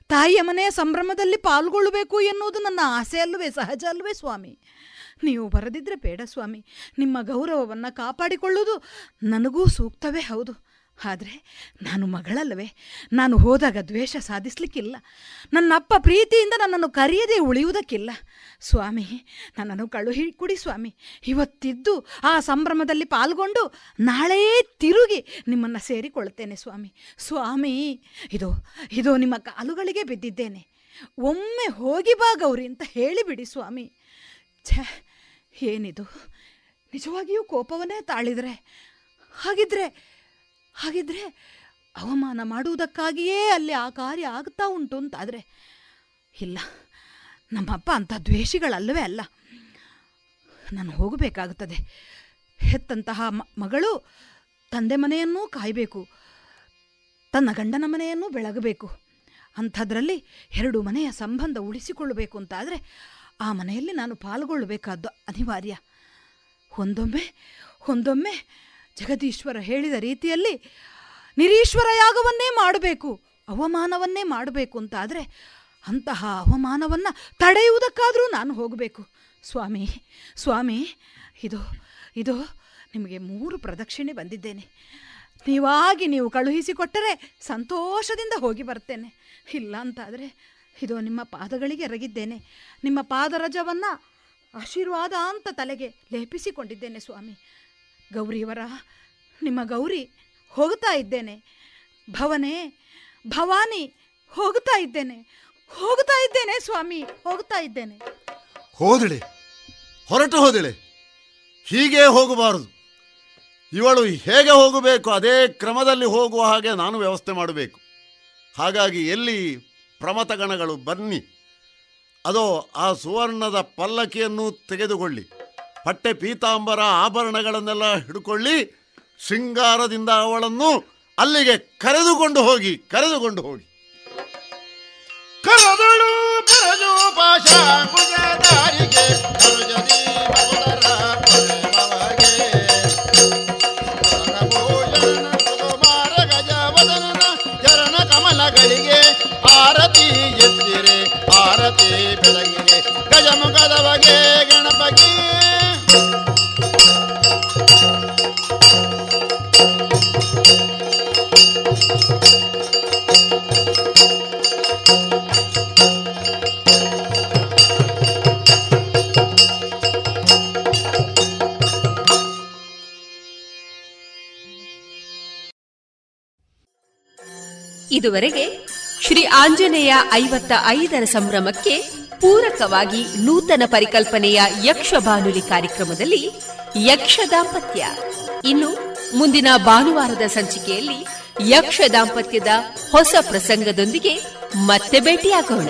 ತಾಯಿಯ ಮನೆಯ ಸಂಭ್ರಮದಲ್ಲಿ ಪಾಲ್ಗೊಳ್ಳಬೇಕು ಎನ್ನುವುದು ನನ್ನ ಆಸೆ ಅಲ್ಲವೇ, ಸಹಜ ಅಲ್ಲವೇ ಸ್ವಾಮಿ? ನೀವು ಬರದಿದ್ರೆ ಬೇಡ ಸ್ವಾಮಿ. ನಿಮ್ಮ ಗೌರವವನ್ನು ಕಾಪಾಡಿಕೊಳ್ಳುವುದು ನನಗೂ ಸೂಕ್ತವೇ ಹೌದು. ಆದರೆ ನಾನು ಮಗಳಲ್ಲವೇ? ನಾನು ಹೋದಾಗ ದ್ವೇಷ ಸಾಧಿಸಲಿಕ್ಕಿಲ್ಲ. ನನ್ನ ಅಪ್ಪ ಪ್ರೀತಿಯಿಂದ ನನ್ನನ್ನು ಕರೆಯದೇ ಉಳಿಯುವುದಕ್ಕಿಲ್ಲ. ಸ್ವಾಮಿ, ನನ್ನನ್ನು ಕಳುಹಿ ಕುಡಿ ಸ್ವಾಮಿ. ಇವತ್ತಿದ್ದು ಆ ಸಂಭ್ರಮದಲ್ಲಿ ಪಾಲ್ಗೊಂಡು ನಾಳೆ ತಿರುಗಿ ನಿಮ್ಮನ್ನು ಸೇರಿಕೊಳ್ಳುತ್ತೇನೆ ಸ್ವಾಮಿ. ಸ್ವಾಮಿ, ಇದು ಇದು ನಿಮ್ಮ ಕಾಲುಗಳಿಗೆ ಬಿದ್ದಿದ್ದೇನೆ. ಒಮ್ಮೆ ಹೋಗಿ ಬಾ ಗೌರಿ ಅಂತ ಹೇಳಿಬಿಡಿ ಸ್ವಾಮಿ. ಛೇ ಏನಿದು? ನಿಜವಾಗಿಯೂ ಕೋಪವನ್ನೇ ತಾಳಿದರೆ? ಹಾಗಿದ್ರೆ ಹಾಗಿದ್ರೆ ಅವಮಾನ ಮಾಡುವುದಕ್ಕಾಗಿಯೇ ಅಲ್ಲಿ ಆ ಕಾರ್ಯ ಆಗ್ತಾ ಉಂಟು ಅಂತಾದರೆ? ಇಲ್ಲ, ನಮ್ಮಪ್ಪ ಅಂಥ ದ್ವೇಷಿಗಳಲ್ಲವೇ ಅಲ್ಲ. ನಾನು ಹೋಗಬೇಕಾಗುತ್ತದೆ. ಹೆತ್ತಂತಹ ಮಗಳು ತಂದೆ ಮನೆಯನ್ನೂ ಕಾಯಬೇಕು. ತನ್ನ ಗಂಡನ ಮನೆಯನ್ನೂ ಬೆಳಗಬೇಕು. ಅಂಥದ್ರಲ್ಲಿ ಎರಡು ಮನೆಯ ಸಂಬಂಧ ಉಳಿಸಿಕೊಳ್ಳಬೇಕು ಅಂತಾದರೆ ಆ ಮನೆಯಲ್ಲಿ ನಾನು ಪಾಲ್ಗೊಳ್ಳಬೇಕಾದ್ದು ಅನಿವಾರ್ಯ. ಒಂದೊಮ್ಮೆ ಒಂದೊಮ್ಮೆ ಜಗದೀಶ್ವರ ಹೇಳಿದ ರೀತಿಯಲ್ಲಿ ನಿರೀಶ್ವರ ಯಾಗವನ್ನೇ ಮಾಡಬೇಕು, ಅವಮಾನವನ್ನೇ ಮಾಡಬೇಕು ಅಂತಾದರೆ ಅಂತಹ ಅವಮಾನವನ್ನು ತಡೆಯುವುದಕ್ಕಾದರೂ ನಾನು ಹೋಗಬೇಕು. ಸ್ವಾಮಿ ಸ್ವಾಮಿ, ಇದು ಇದು ನಿಮಗೆ ಮೂರು ಪ್ರದಕ್ಷಿಣೆ ಬಂದಿದ್ದೇನೆ. ನೀವಾಗಿ ನೀವು ಕಳುಹಿಸಿಕೊಟ್ಟರೆ ಸಂತೋಷದಿಂದ ಹೋಗಿ ಬರ್ತೇನೆ. ಇಲ್ಲ ಅಂತಾದರೆ ಇದು ನಿಮ್ಮ ಪಾದಗಳಿಗೆ ಎರಗಿದ್ದೇನೆ. ನಿಮ್ಮ ಪಾದರಜವನ್ನು ಆಶೀರ್ವಾದ ಅಂತ ತಲೆಗೆ ಲೇಪಿಸಿಕೊಂಡಿದ್ದೇನೆ ಸ್ವಾಮಿ. ಗೌರಿಯವರ, ನಿಮ್ಮ ಗೌರಿ ಹೋಗ್ತಾ ಇದ್ದೇನೆ. ಭವನೇ, ಭವಾನಿ ಹೋಗ್ತಾ ಇದ್ದೇನೆ. ಹೋಗ್ತಾ ಇದ್ದೇನೆ ಸ್ವಾಮಿ, ಹೋಗ್ತಾ ಇದ್ದೇನೆ. ಹೋದಳೆ, ಹೊರಟು ಹೋದಳೆ. ಹೀಗೆ ಹೋಗಬಾರದು. ಇವಳು ಹೇಗೆ ಹೋಗಬೇಕು ಅದೇ ಕ್ರಮದಲ್ಲಿ ಹೋಗುವ ಹಾಗೆ ನಾನು ವ್ಯವಸ್ಥೆ ಮಾಡಬೇಕು. ಹಾಗಾಗಿ ಎಲ್ಲಿ ಪ್ರಮಥಗಣಗಳು, ಬನ್ನಿ. ಅದೋ, ಆ ಸುವರ್ಣದ ಪಲ್ಲಕ್ಕಿಯನ್ನು ತೆಗೆದುಕೊಳ್ಳಿ. ಪಟ್ಟೆ ಪೀತಾಂಬರ ಆಭರಣಗಳನ್ನೆಲ್ಲ ಹಿಡ್ಕೊಳ್ಳಿ. ಶೃಂಗಾರದಿಂದ ಅವಳನ್ನು ಅಲ್ಲಿಗೆ ಕರೆದುಕೊಂಡು ಹೋಗಿ ಕರೆದುಕೊಂಡು ಹೋಗಿ. ಕರದಳು ಗಜಮುಖದ ಬಗೆ ಇದುವರೆಗೆ ಶ್ರೀ ಆಂಜನೇಯ ಐವತ್ತ ಐದರ ಸಂಭ್ರಮಕ್ಕೆ ಪೂರಕವಾಗಿ ನೂತನ ಪರಿಕಲ್ಪನೆಯ ಯಕ್ಷ ಬಾನುಲಿ ಕಾರ್ಯಕ್ರಮದಲ್ಲಿ ಯಕ್ಷ ದಾಂಪತ್ಯ. ಇನ್ನು ಮುಂದಿನ ಭಾನುವಾರದ ಸಂಚಿಕೆಯಲ್ಲಿ ಯಕ್ಷ ದಾಂಪತ್ಯದ ಹೊಸ ಪ್ರಸಂಗದೊಂದಿಗೆ ಮತ್ತೆ ಭೇಟಿಯಾಗೋಣ.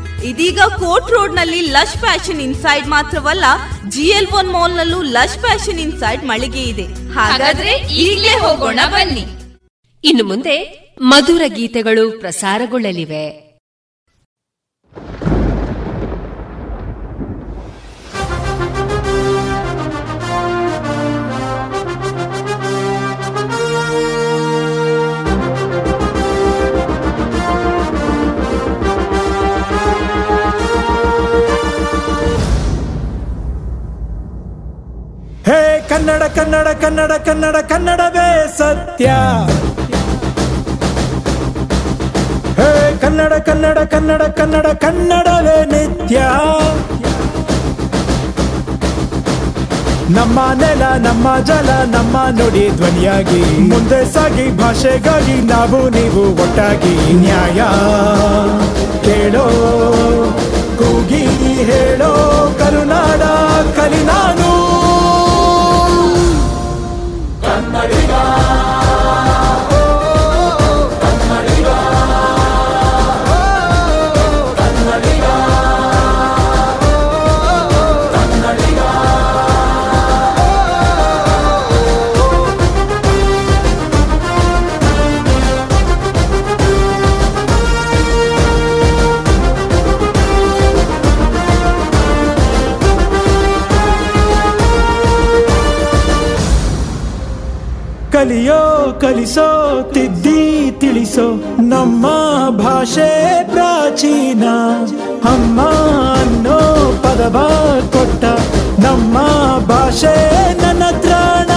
ಇದೀಗ ಕೋರ್ಟ್ ರೋಡ್ನಲ್ಲಿ ಲಶ್ ಫ್ಯಾಷನ್ ಇನ್ಸೈಡ್ ಮಾತ್ರವಲ್ಲ, ಜಿಎಲ್ ಒನ್ ಮಾಲ್ ನಲ್ಲೂ ಲಶ್ ಫ್ಯಾಷನ್ ಇನ್ಸೈಡ್ ಮಳಿಗೆ ಇದೆ. ಹಾಗಾದ್ರೆ ಈಗಲೇ ಹೋಗೋಣ ಬನ್ನಿ. ಇನ್ನು ಮುಂದೆ ಮಧುರ ಗೀತೆಗಳು ಪ್ರಸಾರಗೊಳ್ಳಲಿವೆ. ಕನ್ನಡ ಕನ್ನಡ ಕನ್ನಡ ಕನ್ನಡ, ಕನ್ನಡವೇ ಸತ್ಯ. ಹೇ, ಕನ್ನಡ ಕನ್ನಡ ಕನ್ನಡ ಕನ್ನಡ, ಕನ್ನಡವೇ ನಿತ್ಯ. ನಮ್ಮ ನೆಲ, ನಮ್ಮ ಜಲ, ನಮ್ಮ ನುಡಿ ಧ್ವನಿಯಾಗಿ. ಮುಂದೆ ಸಾಗಿ ಭಾಷೆಗಾಗಿ ನಾವು ನೀವು ಒಟ್ಟಾಗಿ ನ್ಯಾಯ. ಕೇಳೋ, ಕೂಗಿ ಹೇಳೋ ಕರುನಾಡ ಕಲಿ ಕಲಿಸೋ ತಿದ್ದಿ ತಿಳಿಸೋ, ನಮ್ಮ ಭಾಷೆ ಪ್ರಾಚೀನ. ಅಮ್ಮ ಅನ್ನೋ ಪದವ ಕೊಟ್ಟ ನಮ್ಮ ಭಾಷೆ ನನ್ನ ತ್ರಾಣ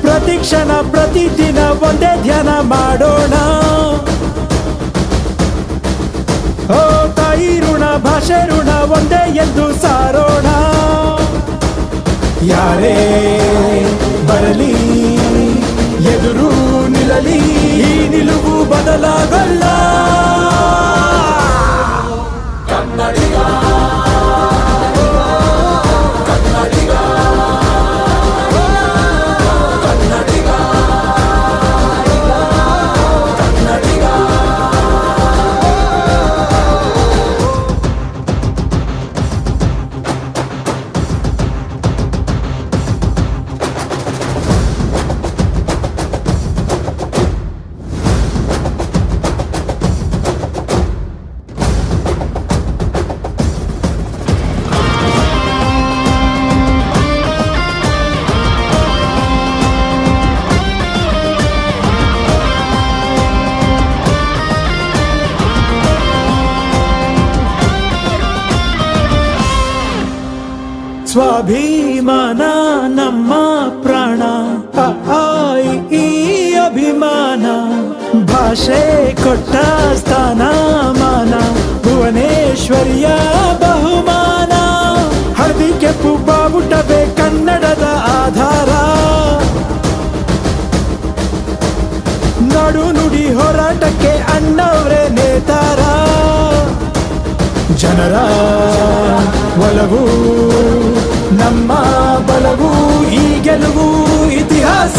ಪ್ರತಿಕ್ಷಣ ಪ್ರತಿದಿನ ಒಂದೇ ಧ್ಯಾನ ಮಾಡೋಣ. ಓ ತಾಯಿ ಋಣ, ಭಾಷೆ ಋಣ ಒಂದೇ ಎಂದು ಸಾರೋಣ. ಯಾರೇ ಬರಲಿ, ಎದುರು ఉండాలి ఈ నిలువు బదలాగల్లా. కన్నడిగా ಸ್ವಾಭಿಮಾನ ನಮ್ಮ ಪ್ರಾಣ. ಈ ಅಭಿಮಾನ. ಭಾಷೆ ಕೊಟ್ಟ ಸ್ಥಾನ ಮಾನ ಭುವನೇಶ್ವರಿಯ ಬಹುಮಾನ. ಹಳದಿ ಕೆಂಪು ಬಾವುಟವೇ ಕನ್ನಡದ ಆಧಾರ. ನಡು ನುಡಿ ಹೋರಾಟಕ್ಕೆ ಅಣ್ಣವರೇ ನೇತಾರ. ಜನರ ಒಲವು. ನಮ್ಮ ಬಲವು ಈ ಗೆಲುವು ಇತಿಹಾಸ.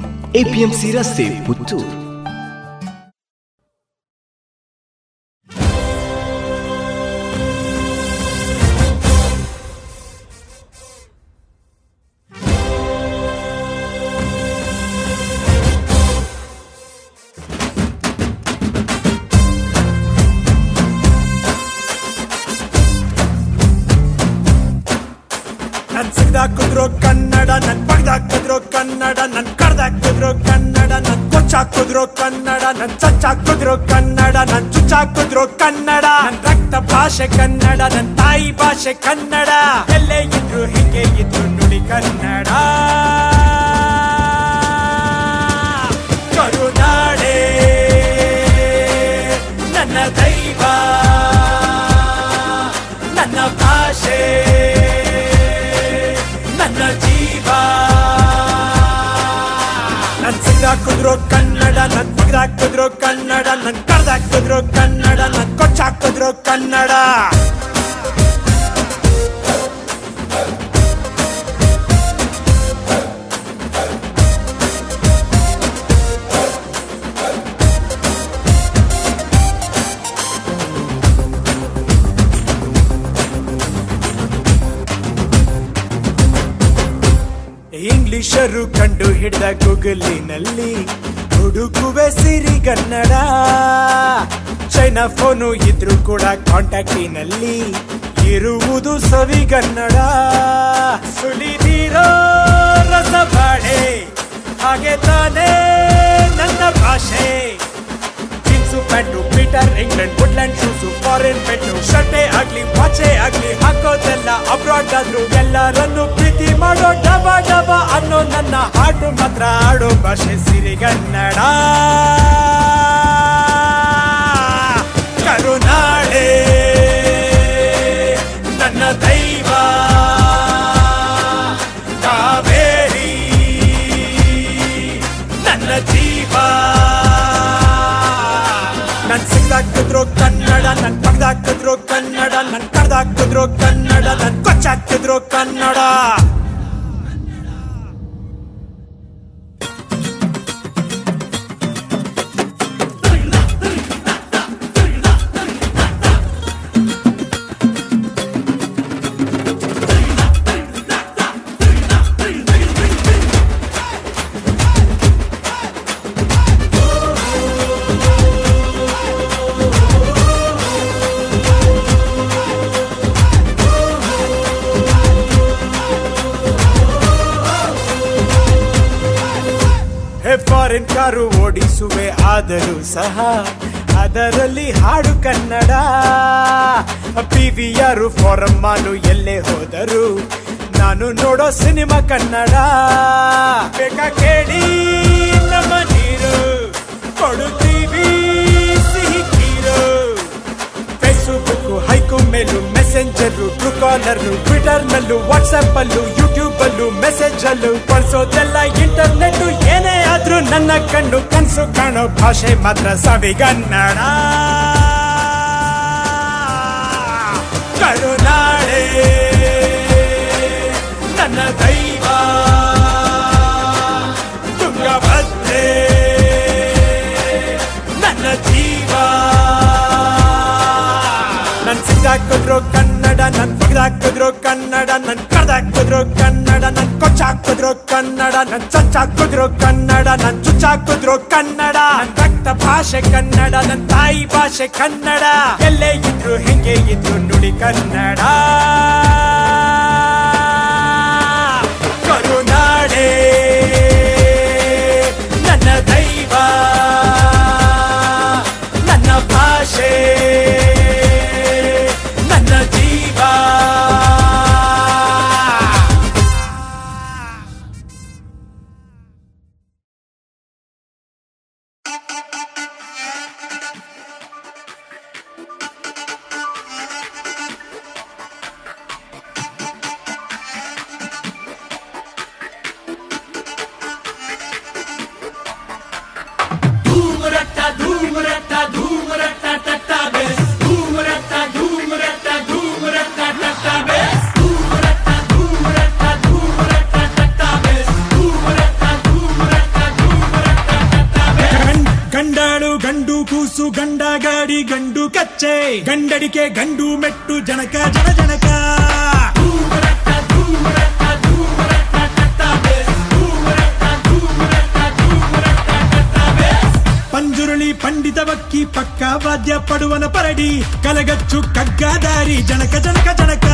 APMC ರಸ್ತೆ ಪುತ್ತೂರು ಭಾಷೆ ಕನ್ನಡ ನನ್ನ ತಾಯಿ ಭಾಷೆ ಕನ್ನಡ. ಎಲ್ಲೇ ಇದ್ರು ಹೀಗೆ ಇದ್ರು ನುಡಿ ಕನ್ನಡ. ಕರುನಾಡೆ, ನನ್ನ ದೈವ, ನನ್ನ ಭಾಷೆ, ನನ್ನ ಜೀವ. ತೆಗ್ದಾಕಿದ್ರು ಕನ್ನಡ ನನ್ನ ಕಡ್ದಾಕಿದ್ರು ಕನ್ನಡ ನನ್ನ ಕೊಚ್ಚಾಕಿದ್ರು ಕನ್ನಡ. ಇಂಗ್ಲಿಷರು ಕಂಡು ಹಿಡಿದ ಗುಗಲಿನಲ್ಲಿ ಹುಡುಕುವೆ ಸಿರಿಗನ್ನಡ ಚೈನಾ ಫೋನು ಇದ್ರೂ ಕೂಡ ಕಾಂಟ್ಯಾಕ್ಟಿನಲ್ಲಿ ಇರುವುದು ಸವಿಗನ್ನಡ ಸುಲಿದಿರೋ ರಸಬಾಳೆ ಹಾಗೆ ತಾನೇ ನನ್ನ ಭಾಷೆ. Jeans pant Peter England Woodland shoes foreign ಪೆಟ್ಟು ಶರ್ಟೆ ಆಗ್ಲಿ ಪಾಚೆ ಆಗ್ಲಿ, ಹಾಕೋದೆಲ್ಲ ಅಬ್ರಾಡ್ ಆದ್ರೂ ಎಲ್ಲರನ್ನು ಪ್ರೀತಿ ಮಾಡೋ ಡಬ ಡಬ ಅನ್ನೋ ನನ್ನ ಹಾಡು ಮಾತ್ರ ಆಡೋ ಭಾಷೆ ಸಿರಿಗನ್ನಡ ಕರುನಾಡೆ ನನ್ನ ದೈವ. ಕಾವೇರಿ. ನನ್ನ ಜೀವ. ನನ್ ಸಿಕ್ಕಾಕಿದ್ರು ಕನ್ನಡ, ನನ್ ಪಡ್ದಾಕಿದ್ರು ಕನ್ನಡ, ನನ್ ಕಡ್ದಾಕಿದ್ರು ಕನ್ನಡ, ನನ್ ಕೊಚ್ಚಾಕಿದ್ರು ಕನ್ನಡ. ಫಾರಿನ್ ಕಾರು ಓಡಿಸುವೆ ಆದರೂ ಸಹ ಅದರಲ್ಲಿ ಹಾಡು ಕನ್ನಡ. ಪಿ ವಿ ಯಾರು ಫಾರಂ ಎಲ್ಲೇ ಹೋದರು ನಾನು ನೋಡೋ ಸಿನಿಮಾ ಕನ್ನಡ. ಬೇಕಾ ಕೇಳಿ ನಮ್ಮ ನೀರು ಕೊಡುತ್ತೀವಿ ಸಿಹಿ kheer Facebook Hike mail messenger Truecaller Twitter ನಲ್ಲೂ ವಾಟ್ಸ್ಆಪ್ ಅಲ್ಲೂ ಯೂಟ್ಯೂಬ್ ಅಲ್ಲೂ ಮೆಸೇಜ್ ಅಲ್ಲೂ ಬಳಸೋದೆಲ್ಲ ಇಂಟರ್ನೆಟ್ ಏನೇ ಆದ್ರೂ ನನ್ನ ಕಣ್ಣು ಕನ್ಸು ಕಾಣೋ ಭಾಷೆ ಮಾತ್ರ ಸವಿಗನ್ನಡ ಕರುನಾಡೆ ನನ್ನ ದೈವ ನನ್ ಕನ್ನಡ, ನನ್ ಬಗ್ದಾಕಿದ್ರು ಕನ್ನಡ, ನನ್ ಕಡ್ದಾಕಿದ್ರು ಕನ್ನಡ, ನನ್ ಕೊಚ್ಚಾಕಿದ್ರು ಕನ್ನಡ, ನನ್ ಚಚ್ಚಾಕಿದ್ರು ಕನ್ನಡ, ನನ್ ಚುಚ್ಚಾಕಿದ್ರು ಕನ್ನಡ. ನನ್ ರಕ್ತ ಭಾಷೆ ಕನ್ನಡ, ನನ್ ತಾಯಿ ಭಾಷೆ ಕನ್ನಡ. ಎಲ್ಲೇ ಇದ್ರು, ಹೆಂಗೆ ಇದ್ರು, ನುಡಿ ಕನ್ನಡ. ಗಂಡಡಿಕೆ ಗಂಡು ಮೆಟ್ಟು ಜನಕ ಜನ ಜನಕ. ಪಂಜುರುಳಿ ಪಂಡಿತ ಬಕ್ಕಿ ಪಕ್ಕ ವಾದ್ಯ ಪಡುವನ ಪರಡಿ ಕಲಗಚ್ಚು ಕಗ್ಗಾದಾರಿ ಜನಕ ಜನಕ ಜನಕ.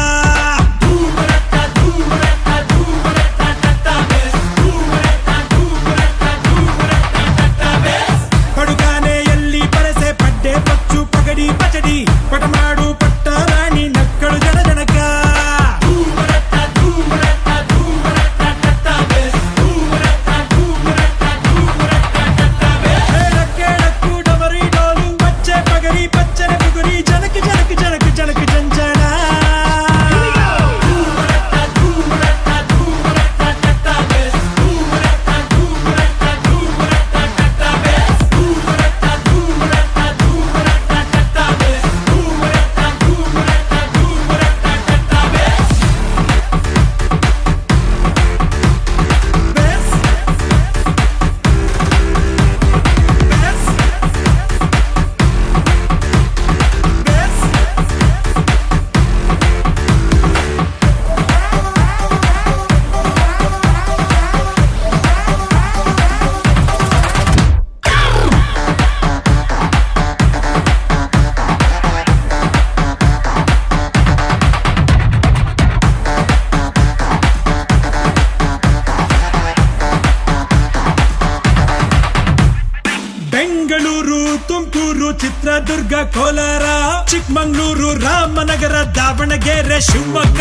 ರಾಮನಗರ ದಾವಣಗೆರೆ ಶಿವಮೊಗ್ಗ